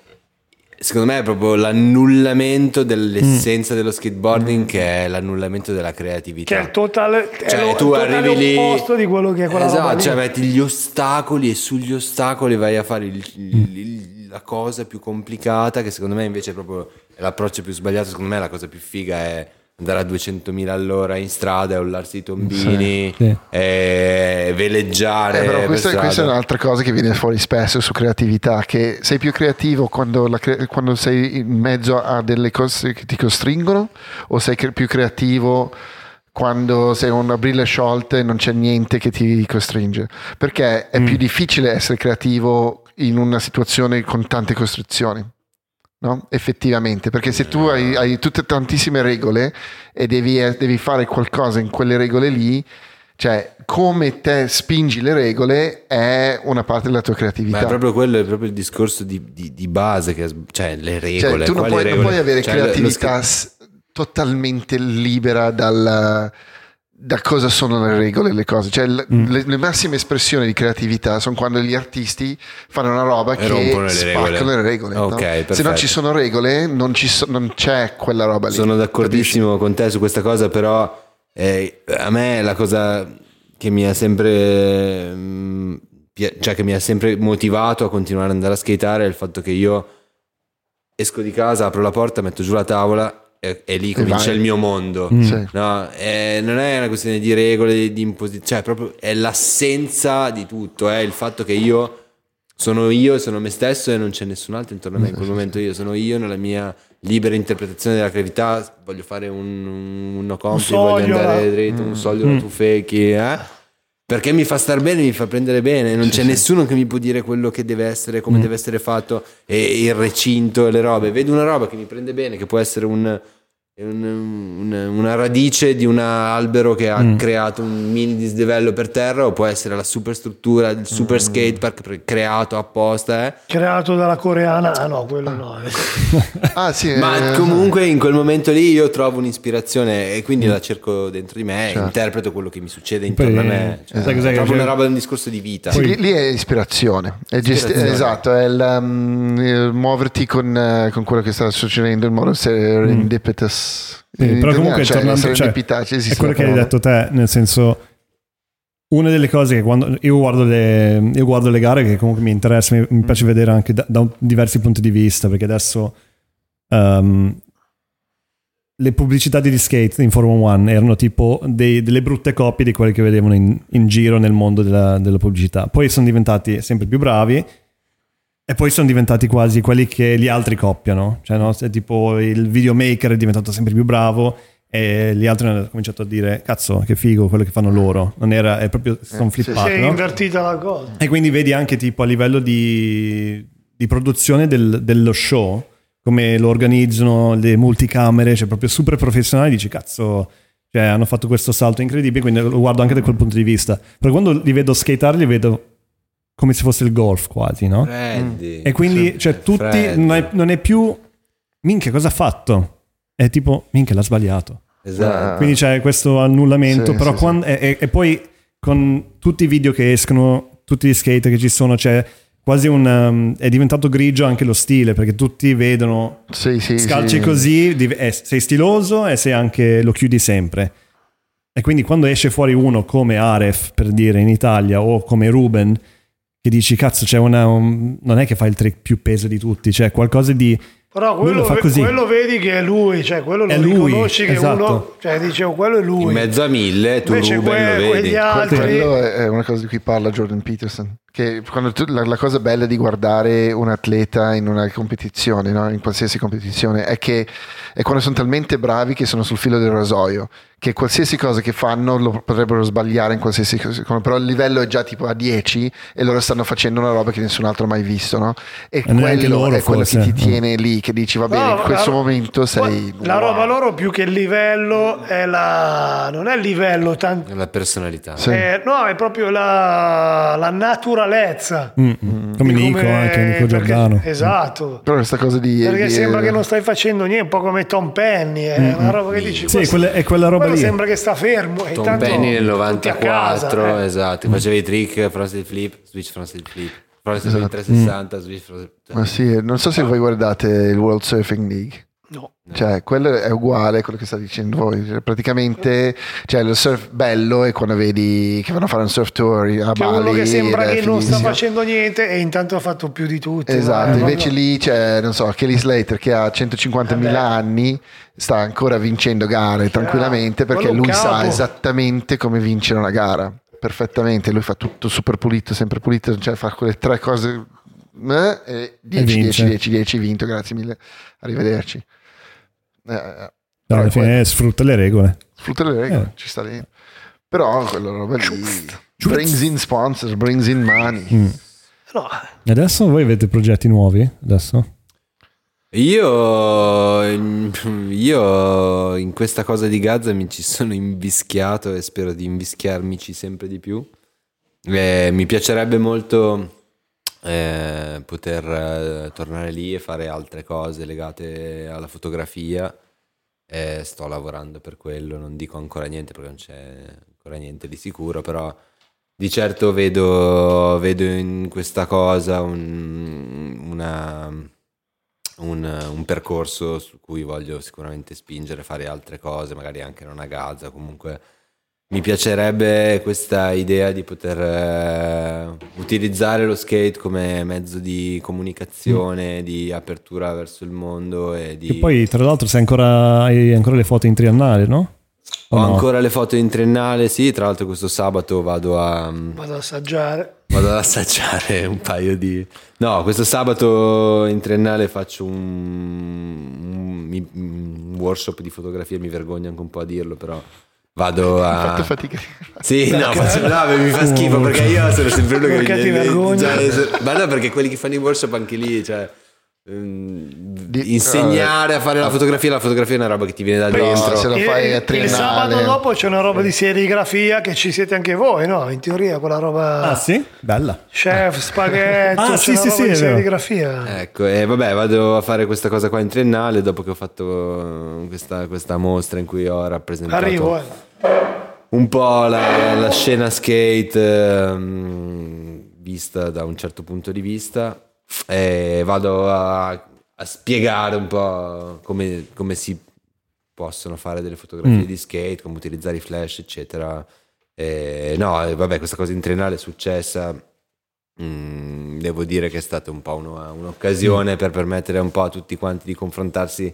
[SPEAKER 2] secondo me è proprio l'annullamento dell'essenza dello skateboarding che è l'annullamento della creatività.
[SPEAKER 3] che è il totale, è
[SPEAKER 2] Cioè,
[SPEAKER 3] lo-
[SPEAKER 2] tu
[SPEAKER 3] totale
[SPEAKER 2] arrivi lì,
[SPEAKER 3] opposto di quello che è quella
[SPEAKER 2] esatto, cioè metti gli ostacoli e sugli ostacoli vai a fare il- il- il- la cosa più complicata, che secondo me invece è proprio è l'approccio più sbagliato. Secondo me la cosa più figa è andare a 200.000 all'ora in strada e ullarsi i tombini,
[SPEAKER 1] Sì.
[SPEAKER 2] e veleggiare.
[SPEAKER 4] Eh, però
[SPEAKER 2] per
[SPEAKER 4] questa, questa è un'altra cosa che viene fuori spesso su creatività, che sei più creativo quando, la cre- quando sei in mezzo a delle cose che ti costringono o sei cre- più creativo quando sei una brille sciolta e non c'è niente che ti costringe? Perché è più difficile essere creativo in una situazione con tante costrizioni. No? Effettivamente, perché se tu hai, hai tutte tantissime regole e devi, devi fare qualcosa in quelle regole lì, cioè come te spingi le regole è una parte della tua
[SPEAKER 2] Ma
[SPEAKER 4] creatività.
[SPEAKER 2] è proprio quello, è proprio il discorso di, di- di base, che, cioè le
[SPEAKER 4] Cioè,
[SPEAKER 2] regole.
[SPEAKER 4] tu non puoi, non
[SPEAKER 2] regole?
[SPEAKER 4] puoi avere
[SPEAKER 2] Cioè, lo- lo
[SPEAKER 4] creatività
[SPEAKER 2] sk-
[SPEAKER 4] s- totalmente libera dal, da cosa sono le regole, le cose. Cioè,
[SPEAKER 2] Mm.
[SPEAKER 4] le, le massime espressioni di creatività sono quando gli artisti fanno una roba
[SPEAKER 2] E
[SPEAKER 4] che
[SPEAKER 2] le
[SPEAKER 4] spaccano
[SPEAKER 2] regole.
[SPEAKER 4] le regole. no?
[SPEAKER 2] Ok,
[SPEAKER 4] Se non ci sono regole, non, ci so- non c'è quella roba lì.
[SPEAKER 2] Sono d'accordissimo con te su questa cosa, però eh, a me la cosa che mi ha sempre mm, cioè che mi ha sempre motivato a continuare ad andare a skateare è il fatto che io esco di casa, apro la porta, metto giù la tavola e, e lì comincia
[SPEAKER 4] vai.
[SPEAKER 2] il mio mondo.
[SPEAKER 4] Sì.
[SPEAKER 2] No, eh, non è una questione di regole, di imposizione, cioè proprio è l'assenza di tutto, è il fatto che io sono io, sono me stesso e non c'è nessun altro intorno a me. In quel momento io sono io nella mia libera interpretazione della creatività. Voglio fare un, un, un no compli, voglio andare dritto, un soglio, una tufecchi, eh? Perché mi fa star bene, mi fa prendere bene. Non c'è nessuno che mi può dire quello che deve essere, come deve essere fatto, e il recinto e le robe. Vedo una roba che mi prende bene, che può essere un. Un- un- una radice di un albero che ha creato un mini dislivello per terra o può essere la superstruttura il super skatepark pre- creato apposta eh.
[SPEAKER 3] creato dalla coreana. Ah no, quello no. eh.
[SPEAKER 4] Ah, sì,
[SPEAKER 2] ma
[SPEAKER 4] eh,
[SPEAKER 2] comunque in quel momento lì io trovo un'ispirazione e quindi la cerco dentro di me
[SPEAKER 4] Certo.
[SPEAKER 2] interpreto quello che mi succede intorno a me cioè,
[SPEAKER 1] sai cos'è
[SPEAKER 2] è
[SPEAKER 1] che
[SPEAKER 2] proprio
[SPEAKER 1] c'è?
[SPEAKER 2] una roba un discorso di vita
[SPEAKER 4] Sì, lì, lì è ispirazione, è
[SPEAKER 2] Ispirazione.
[SPEAKER 4] esatto, è il, um, il muoverti con, eh, con quello che sta succedendo, il modo serendipitous. In
[SPEAKER 1] però
[SPEAKER 4] italiano,
[SPEAKER 1] comunque
[SPEAKER 4] cioè,
[SPEAKER 1] tornando cioè, è quello che hai detto te, nel senso una delle cose che quando io guardo le, io guardo le gare che comunque mi interessa, mi, mi piace vedere anche da, da diversi punti di vista, perché adesso ehm, le pubblicità di skate in Formula 1 erano tipo dei- delle brutte copie di quelle che vedevano in, in giro nel mondo della, della pubblicità. Poi sono diventati sempre più bravi e poi sono diventati quasi quelli che gli altri copiano. Cioè, no? Se tipo il videomaker è diventato sempre più bravo e gli altri hanno cominciato a dire cazzo che figo quello che fanno loro non era è proprio sono
[SPEAKER 4] sì,
[SPEAKER 1] flippati
[SPEAKER 6] Si è
[SPEAKER 1] no?
[SPEAKER 6] invertita la cosa.
[SPEAKER 1] e quindi vedi anche tipo a livello di, di produzione del- dello show come lo organizzano le multicamere cioè proprio super professionali dici cazzo cioè hanno fatto questo salto incredibile quindi lo guardo anche da quel punto di vista però quando li vedo skateare li vedo come se fosse il golf quasi no?
[SPEAKER 2] Freddy.
[SPEAKER 1] E quindi, cioè, tutti non è, non è più minchia, cosa ha fatto? È tipo, minchia, l'ha sbagliato.
[SPEAKER 2] Esatto.
[SPEAKER 1] Quindi c'è questo annullamento,
[SPEAKER 4] Sì,
[SPEAKER 1] però
[SPEAKER 4] sì,
[SPEAKER 1] quan- E, e- e poi con tutti i video che escono, tutti gli skater che ci sono, c'è quasi un... um, è diventato grigio anche lo stile, perché tutti vedono,
[SPEAKER 4] Sì, sì,
[SPEAKER 1] scalci
[SPEAKER 4] sì.
[SPEAKER 1] così, div- eh, sei stiloso e sei anche, lo chiudi sempre. E quindi quando esce fuori uno come Aref, per dire, in Italia, o come Ruben, che dici, cazzo, c'è una, un- non è che fa il trick più peso di tutti, c'è qualcosa di...
[SPEAKER 6] Però quello,
[SPEAKER 1] lo fa così.
[SPEAKER 6] quello vedi che è lui, cioè quello lo
[SPEAKER 1] È lui,
[SPEAKER 6] riconosci che
[SPEAKER 1] esatto.
[SPEAKER 6] uno, cioè dice oh, quello è lui.
[SPEAKER 2] In mezzo a mille, tu
[SPEAKER 6] Invece
[SPEAKER 2] Ruben
[SPEAKER 6] que-
[SPEAKER 2] lo vedi.
[SPEAKER 6] altri-
[SPEAKER 4] Quello è una cosa di cui parla Jordan Peterson. Che quando tu- la, la cosa bella di guardare un atleta in una competizione, no? in qualsiasi competizione, è che è quando sono talmente bravi che sono sul filo del rasoio, che qualsiasi cosa che fanno lo potrebbero sbagliare in qualsiasi cosa, però il livello è già tipo a 10 e loro stanno facendo una roba che nessun altro ha mai visto, no? E
[SPEAKER 1] E
[SPEAKER 4] quello
[SPEAKER 1] loro,
[SPEAKER 4] è quello
[SPEAKER 1] forse.
[SPEAKER 4] che ti tiene lì, che dici va bene,
[SPEAKER 6] No,
[SPEAKER 4] in questo
[SPEAKER 6] la-
[SPEAKER 4] momento sei...
[SPEAKER 6] La
[SPEAKER 4] wow.
[SPEAKER 6] roba loro più che il livello è la non è il livello tanto
[SPEAKER 2] La personalità.
[SPEAKER 4] Sì.
[SPEAKER 6] eh, no, è proprio la, la naturalezza.
[SPEAKER 1] Mm, mm. Come Nico, anche Nico
[SPEAKER 6] perché-
[SPEAKER 1] Giordano.
[SPEAKER 6] Esatto.
[SPEAKER 4] Però questa cosa di...
[SPEAKER 6] Perché
[SPEAKER 4] di-
[SPEAKER 6] sembra che non stai facendo niente, un po' come Tom Penny, è una roba che dici.
[SPEAKER 1] Sì, quella- è quella roba lì.
[SPEAKER 6] sembra che sta fermo. e
[SPEAKER 2] Tom
[SPEAKER 6] intanto
[SPEAKER 2] Penny nel
[SPEAKER 6] tutti a casa,
[SPEAKER 2] 94,
[SPEAKER 6] eh.
[SPEAKER 2] esatto, faceva i trick, frosted flip, switch frosted flip, frosted flip 360, switch frosted
[SPEAKER 4] Ma sì, non so se voi guardate il World Surfing League. Cioè, quello è uguale a quello che sta dicendo voi. Cioè, praticamente, cioè, il surf bello è quando vedi che vanno a fare un surf tour a
[SPEAKER 6] C'è
[SPEAKER 4] Bali.
[SPEAKER 6] uno che sembra che non sta facendo niente e intanto ha fatto più di tutti.
[SPEAKER 4] Esatto,
[SPEAKER 6] no?
[SPEAKER 4] invece
[SPEAKER 6] Eh,
[SPEAKER 4] lì c'è, non so, Kelly Slater che ha 150.000 anni, sta ancora vincendo gare tranquillamente perché
[SPEAKER 6] quello
[SPEAKER 4] lui sa
[SPEAKER 6] capo.
[SPEAKER 4] esattamente come vincere una gara. Perfettamente, lui fa tutto super pulito, sempre pulito, cioè fa quelle tre cose eh, e 10,
[SPEAKER 1] vince.
[SPEAKER 4] 10, 10, 10, vinto, grazie mille, arrivederci. Eh, eh,
[SPEAKER 1] No, alla fine eh, sfrutta le regole.
[SPEAKER 4] Sfrutta le regole,
[SPEAKER 1] Eh.
[SPEAKER 4] ci sta lì. Però quella roba lì brings in sponsors, brings in money.
[SPEAKER 1] Mm.
[SPEAKER 6] No,
[SPEAKER 1] E adesso voi avete progetti nuovi? Adesso?
[SPEAKER 2] Io, io in questa cosa di Gaza mi ci sono invischiato e spero di invischiarmici sempre di più. Eh, mi piacerebbe molto eh, poter eh, tornare lì e fare altre cose legate alla fotografia. Eh, sto lavorando per quello, non dico ancora niente perché non c'è ancora niente di sicuro, però di certo vedo, vedo in questa cosa un, una, un, un percorso su cui voglio sicuramente spingere, fare altre cose, magari anche non a Gaza, comunque mi piacerebbe questa idea di poter eh, utilizzare lo skate come mezzo di comunicazione, di apertura verso il mondo e di...
[SPEAKER 1] Che poi, tra l'altro, sei ancora, hai ancora le foto in triennale, no?
[SPEAKER 2] Ho
[SPEAKER 1] O no?
[SPEAKER 2] ancora le foto in triennale, sì, tra l'altro questo sabato vado a...
[SPEAKER 6] vado ad assaggiare.
[SPEAKER 2] Vado ad assaggiare un paio di... No, questo sabato in triennale faccio un, un- un workshop di fotografia, mi vergogno anche un po' a dirlo, però vado
[SPEAKER 4] Hai fatto
[SPEAKER 2] a...
[SPEAKER 4] fatica.
[SPEAKER 2] Sì, no, faccio- no, mi fa schifo perché io sono sempre uno che...
[SPEAKER 6] Perché ti vergogni?
[SPEAKER 2] Cioè, ma no, perché quelli che fanno i workshop anche lì, cioè... ehm,
[SPEAKER 4] Di-
[SPEAKER 2] insegnare a fare la fotografia, la fotografia è una roba che ti viene da
[SPEAKER 4] No,
[SPEAKER 2] dentro.
[SPEAKER 4] se lo
[SPEAKER 6] Il-
[SPEAKER 4] fai a
[SPEAKER 6] il,
[SPEAKER 4] triennale.
[SPEAKER 6] sabato dopo c'è una roba di serigrafia che ci siete anche voi, no? In teoria quella roba
[SPEAKER 1] Ah, sì? Bella.
[SPEAKER 6] chef,
[SPEAKER 1] Ah,
[SPEAKER 6] c'è
[SPEAKER 1] sì,
[SPEAKER 6] una
[SPEAKER 1] sì,
[SPEAKER 6] roba
[SPEAKER 1] sì, vero.
[SPEAKER 6] serigrafia.
[SPEAKER 2] Ecco, e vabbè, vado a fare questa cosa qua in triennale dopo che ho fatto questa, questa mostra in cui ho rappresentato
[SPEAKER 6] Arrivo, eh.
[SPEAKER 2] un po' la, la scena skate ehm, vista da un certo punto di vista e vado a, a spiegare un po' come, come si possono fare delle fotografie di skate, come utilizzare i flash, eccetera. E, no, e vabbè, questa cosa in triennale è successa. Mm, devo dire che è stata un po' uno- un'occasione per permettere un po' a tutti quanti di confrontarsi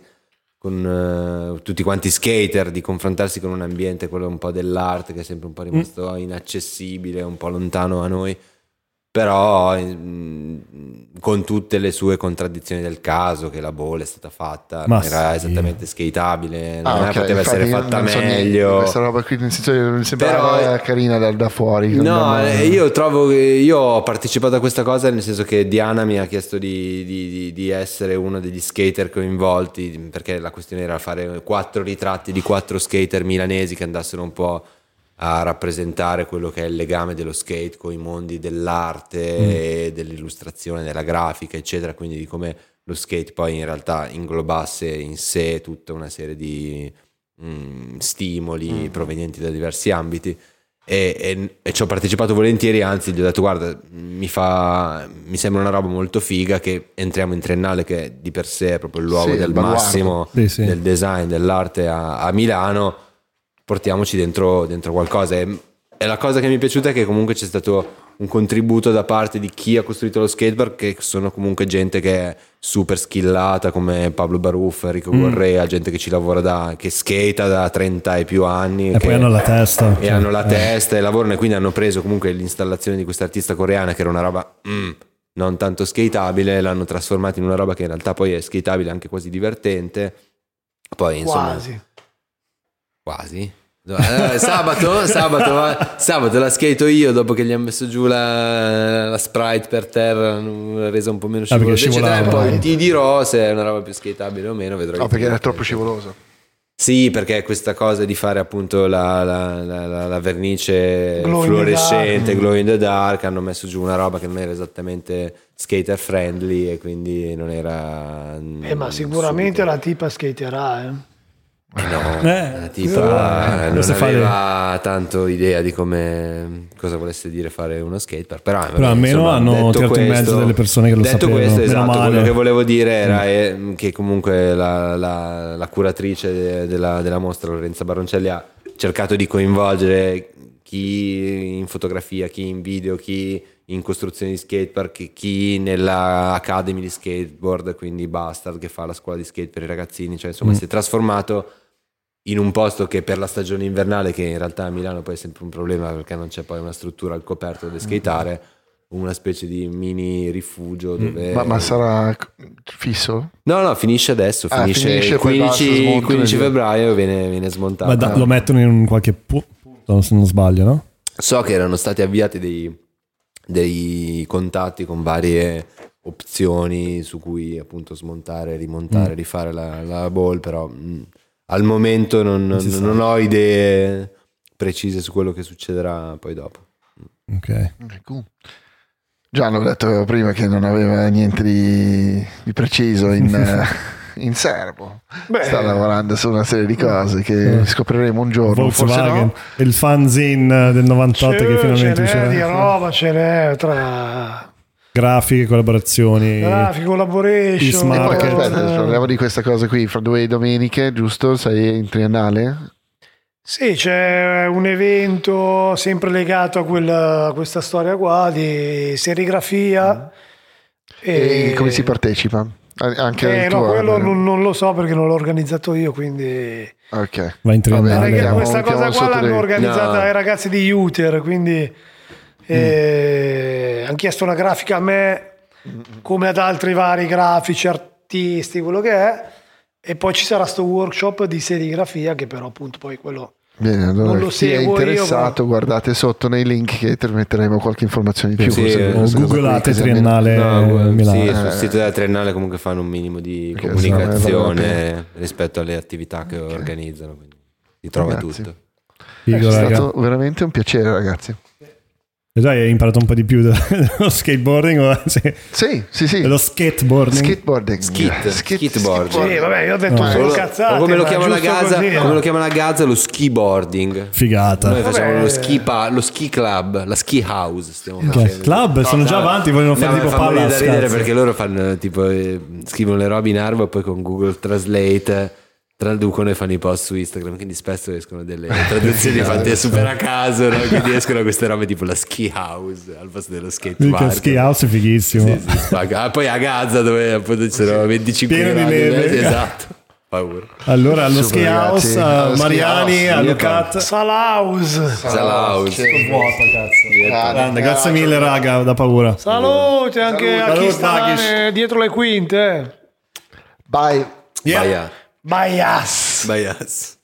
[SPEAKER 2] con eh, tutti quanti skater, di confrontarsi con un ambiente, quello un po' dell'arte, che è sempre un po' rimasto inaccessibile, un po' lontano a noi. Però mm, con tutte le sue contraddizioni del caso, che la bolla è stata fatta,
[SPEAKER 1] Ma
[SPEAKER 2] non era
[SPEAKER 1] sì.
[SPEAKER 2] esattamente skateabile, non
[SPEAKER 4] Ah,
[SPEAKER 2] è-
[SPEAKER 4] ok,
[SPEAKER 2] poteva
[SPEAKER 4] infatti
[SPEAKER 2] essere fatta
[SPEAKER 4] non so
[SPEAKER 2] meglio.
[SPEAKER 4] Questa roba qui nel senso che mi sembrava
[SPEAKER 2] Però-
[SPEAKER 4] carina da, da fuori.
[SPEAKER 2] No,
[SPEAKER 4] Non-
[SPEAKER 2] eh, io trovo io ho partecipato a questa cosa nel senso che Diana mi ha chiesto di, di- di- di essere uno degli skater coinvolti perché la questione era fare quattro ritratti di quattro skater milanesi che andassero un po' a rappresentare quello che è il legame dello skate con i mondi dell'arte e dell'illustrazione, della grafica, eccetera, quindi di come lo skate poi in realtà inglobasse in sé tutta una serie di mm, stimoli provenienti da diversi ambiti. E, e- e ci ho partecipato volentieri, anzi gli ho detto guarda, mi, fa, mi sembra una roba molto figa che entriamo in Triennale che di per sé è proprio il luogo
[SPEAKER 4] Sì,
[SPEAKER 2] del massimo
[SPEAKER 1] Sì, sì.
[SPEAKER 2] del design, dell'arte a, a Milano, portiamoci dentro, dentro qualcosa. E, e la cosa che mi è piaciuta è che comunque c'è stato un contributo da parte di chi ha costruito lo skateboard, che sono comunque gente che è super skillata come Pablo Baruff, Enrico
[SPEAKER 1] Mm.
[SPEAKER 2] Correa, gente che ci lavora da, che skata da 30 e più anni.
[SPEAKER 1] E
[SPEAKER 2] che-
[SPEAKER 1] poi hanno la testa.
[SPEAKER 2] e
[SPEAKER 1] cioè,
[SPEAKER 2] hanno la
[SPEAKER 1] eh.
[SPEAKER 2] testa e lavorano e quindi hanno preso comunque l'installazione di questa artista coreana che era una roba mm, non tanto skateabile, l'hanno trasformata in una roba che in realtà poi è skateabile anche quasi divertente. Poi insomma
[SPEAKER 6] Quasi.
[SPEAKER 2] Quasi. Eh, sabato, sabato, va- sabato la skato io dopo che gli hanno messo giù la, la sprite per terra, l'hanno resa un po' meno
[SPEAKER 1] Ah,
[SPEAKER 2] scivolosa, eccetera,
[SPEAKER 1] scivolava.
[SPEAKER 2] poi ti dirò se è una roba più skateabile o meno, vedrò.
[SPEAKER 4] No, perché era troppo scivoloso.
[SPEAKER 2] Sì, perché questa cosa di fare appunto la, la- la- la- la vernice
[SPEAKER 6] Glow in
[SPEAKER 2] fluorescente, glow in the dark, hanno messo giù una roba che non era esattamente skater friendly e quindi non era...
[SPEAKER 6] Eh, ma sicuramente la tipa skaterà, eh.
[SPEAKER 2] Eh no,
[SPEAKER 1] Eh,
[SPEAKER 2] la tipa
[SPEAKER 1] eh,
[SPEAKER 2] non aveva tanto idea di come cosa volesse dire fare uno skatepark però, vabbè,
[SPEAKER 1] Però almeno
[SPEAKER 2] insomma,
[SPEAKER 1] hanno tirato in mezzo delle persone che lo
[SPEAKER 2] detto
[SPEAKER 1] sapevano,
[SPEAKER 2] questo esatto
[SPEAKER 1] male. Mm.
[SPEAKER 2] quello che volevo dire era eh, che comunque la, la- la curatrice de- della, della mostra Lorenza Baroncelli ha cercato di coinvolgere chi in fotografia chi in video chi in costruzione di skatepark chi nella academy di skateboard quindi Bastard che fa la scuola di skate per i ragazzini cioè insomma
[SPEAKER 1] Mm.
[SPEAKER 2] si è trasformato in un posto che per la stagione invernale, che in realtà a Milano poi è sempre un problema perché non c'è poi una struttura al coperto dove skatare, una specie di mini rifugio dove...
[SPEAKER 4] Ma, ma sarà fisso?
[SPEAKER 2] No, no, finisce adesso,
[SPEAKER 4] Ah,
[SPEAKER 2] finisce,
[SPEAKER 4] finisce,
[SPEAKER 2] il
[SPEAKER 4] poi basta,
[SPEAKER 2] 15,
[SPEAKER 4] smontano
[SPEAKER 2] 15
[SPEAKER 4] e via.
[SPEAKER 2] febbraio viene, viene smontato.
[SPEAKER 1] Ma da- lo mettono in qualche pu- punto, se non sbaglio, no?
[SPEAKER 2] So che erano stati avviati dei, dei contatti con varie opzioni su cui appunto smontare, rimontare, rifare la, la ball, però mh, al momento non,
[SPEAKER 1] sa.
[SPEAKER 2] non ho idee precise su quello che succederà poi dopo.
[SPEAKER 1] Ok.
[SPEAKER 4] Ecco. Già hanno detto prima che non aveva niente di, di preciso in, in serbo.
[SPEAKER 6] Beh.
[SPEAKER 4] Sta lavorando su una serie di cose che scopriremo un giorno. Forse
[SPEAKER 1] Volkswagen,
[SPEAKER 4] no.
[SPEAKER 1] il fanzine del 98 che
[SPEAKER 6] Ce
[SPEAKER 1] finalmente
[SPEAKER 6] n'è di
[SPEAKER 1] uscirà.
[SPEAKER 6] roba, ce n'è tra
[SPEAKER 1] Grafiche, collaborazioni.
[SPEAKER 6] grafico, collaboration.
[SPEAKER 4] E poi aspetta, parliamo di questa cosa qui fra due domeniche, giusto? Sei in triennale?
[SPEAKER 6] Sì, c'è un evento sempre legato a, quella- a questa storia qua di serigrafia.
[SPEAKER 4] E, come si partecipa? Anche
[SPEAKER 6] Eh,
[SPEAKER 4] il
[SPEAKER 6] no,
[SPEAKER 4] tuo-
[SPEAKER 6] quello non, non lo so perché non l'ho organizzato io, quindi...
[SPEAKER 4] Ok.
[SPEAKER 1] Va in
[SPEAKER 4] Vabbè,
[SPEAKER 1] triennale.
[SPEAKER 6] Questa cosa qua l'hanno
[SPEAKER 4] dei-
[SPEAKER 6] organizzata
[SPEAKER 2] No.
[SPEAKER 6] ai ragazzi di Uter, quindi eh, hanno chiesto una grafica a me come ad altri vari grafici, artisti, quello che è. E poi ci sarà sto workshop di serigrafia che però appunto poi quello...
[SPEAKER 4] Bene, allora
[SPEAKER 6] Non lo
[SPEAKER 4] chi è
[SPEAKER 6] io,
[SPEAKER 4] interessato,
[SPEAKER 6] ma-
[SPEAKER 4] guardate sotto nei link che te metteremo qualche informazione in più.
[SPEAKER 2] Sì,
[SPEAKER 4] questa cosa qui,
[SPEAKER 1] Googlate triennale
[SPEAKER 2] No,
[SPEAKER 1] Eh, Milano.
[SPEAKER 2] sì, sul sito della Triennale comunque fanno un minimo di
[SPEAKER 4] Perché
[SPEAKER 2] comunicazione rispetto alle attività che organizzano, quindi si trova
[SPEAKER 4] Ragazzi.
[SPEAKER 2] tutto.
[SPEAKER 1] Figo,
[SPEAKER 4] È stato veramente un piacere, ragazzi.
[SPEAKER 1] E Già hai imparato un po' di più dello skateboarding o sì,
[SPEAKER 4] Sì, sì, sì.
[SPEAKER 1] dello skateboarding?
[SPEAKER 4] Skateboarding.
[SPEAKER 2] Skit, skateboard.
[SPEAKER 6] Sì, vabbè, io ho detto
[SPEAKER 4] Eh,
[SPEAKER 6] solo cazzate.
[SPEAKER 2] o come lo
[SPEAKER 6] ma
[SPEAKER 2] chiama la Gaza,
[SPEAKER 6] così,
[SPEAKER 2] come
[SPEAKER 6] eh.
[SPEAKER 2] lo chiama la Gaza, lo skiboarding.
[SPEAKER 1] Figata.
[SPEAKER 2] Noi facciamo
[SPEAKER 6] Vabbè.
[SPEAKER 2] lo ski, pa- lo ski club, la ski house. Stiamo
[SPEAKER 1] Ok.
[SPEAKER 2] facendo.
[SPEAKER 1] Club, sono già avanti, vogliono
[SPEAKER 2] No,
[SPEAKER 1] fare tipo
[SPEAKER 2] fa morire da ridere perché loro fanno tipo eh, scrivono le robe in arabo e poi con Google Translate traducono e fanno i post su Instagram, quindi spesso escono delle traduzioni esatto. fatte super a caso, no? quindi escono queste robe tipo la ski house al posto dello skate park.
[SPEAKER 1] Mica ski house è fighissimo.
[SPEAKER 2] Sì, sì, ah, poi a Gaza dove appunto c'erano 25
[SPEAKER 1] Pieno neve.
[SPEAKER 2] Sì, esatto. Paura.
[SPEAKER 1] Allora allo
[SPEAKER 4] eh,
[SPEAKER 1] ski house, a Mariani, a Lucat.
[SPEAKER 3] Salaus.
[SPEAKER 2] Salaus.
[SPEAKER 4] vuoto cazzo.
[SPEAKER 1] Grande, grazie mille raga, da paura.
[SPEAKER 3] Salute anche Salute. a chi
[SPEAKER 1] Salute,
[SPEAKER 3] sta dietro le quinte.
[SPEAKER 4] Bye.
[SPEAKER 1] Yeah.
[SPEAKER 2] Bye.
[SPEAKER 3] Bias.
[SPEAKER 2] Bias.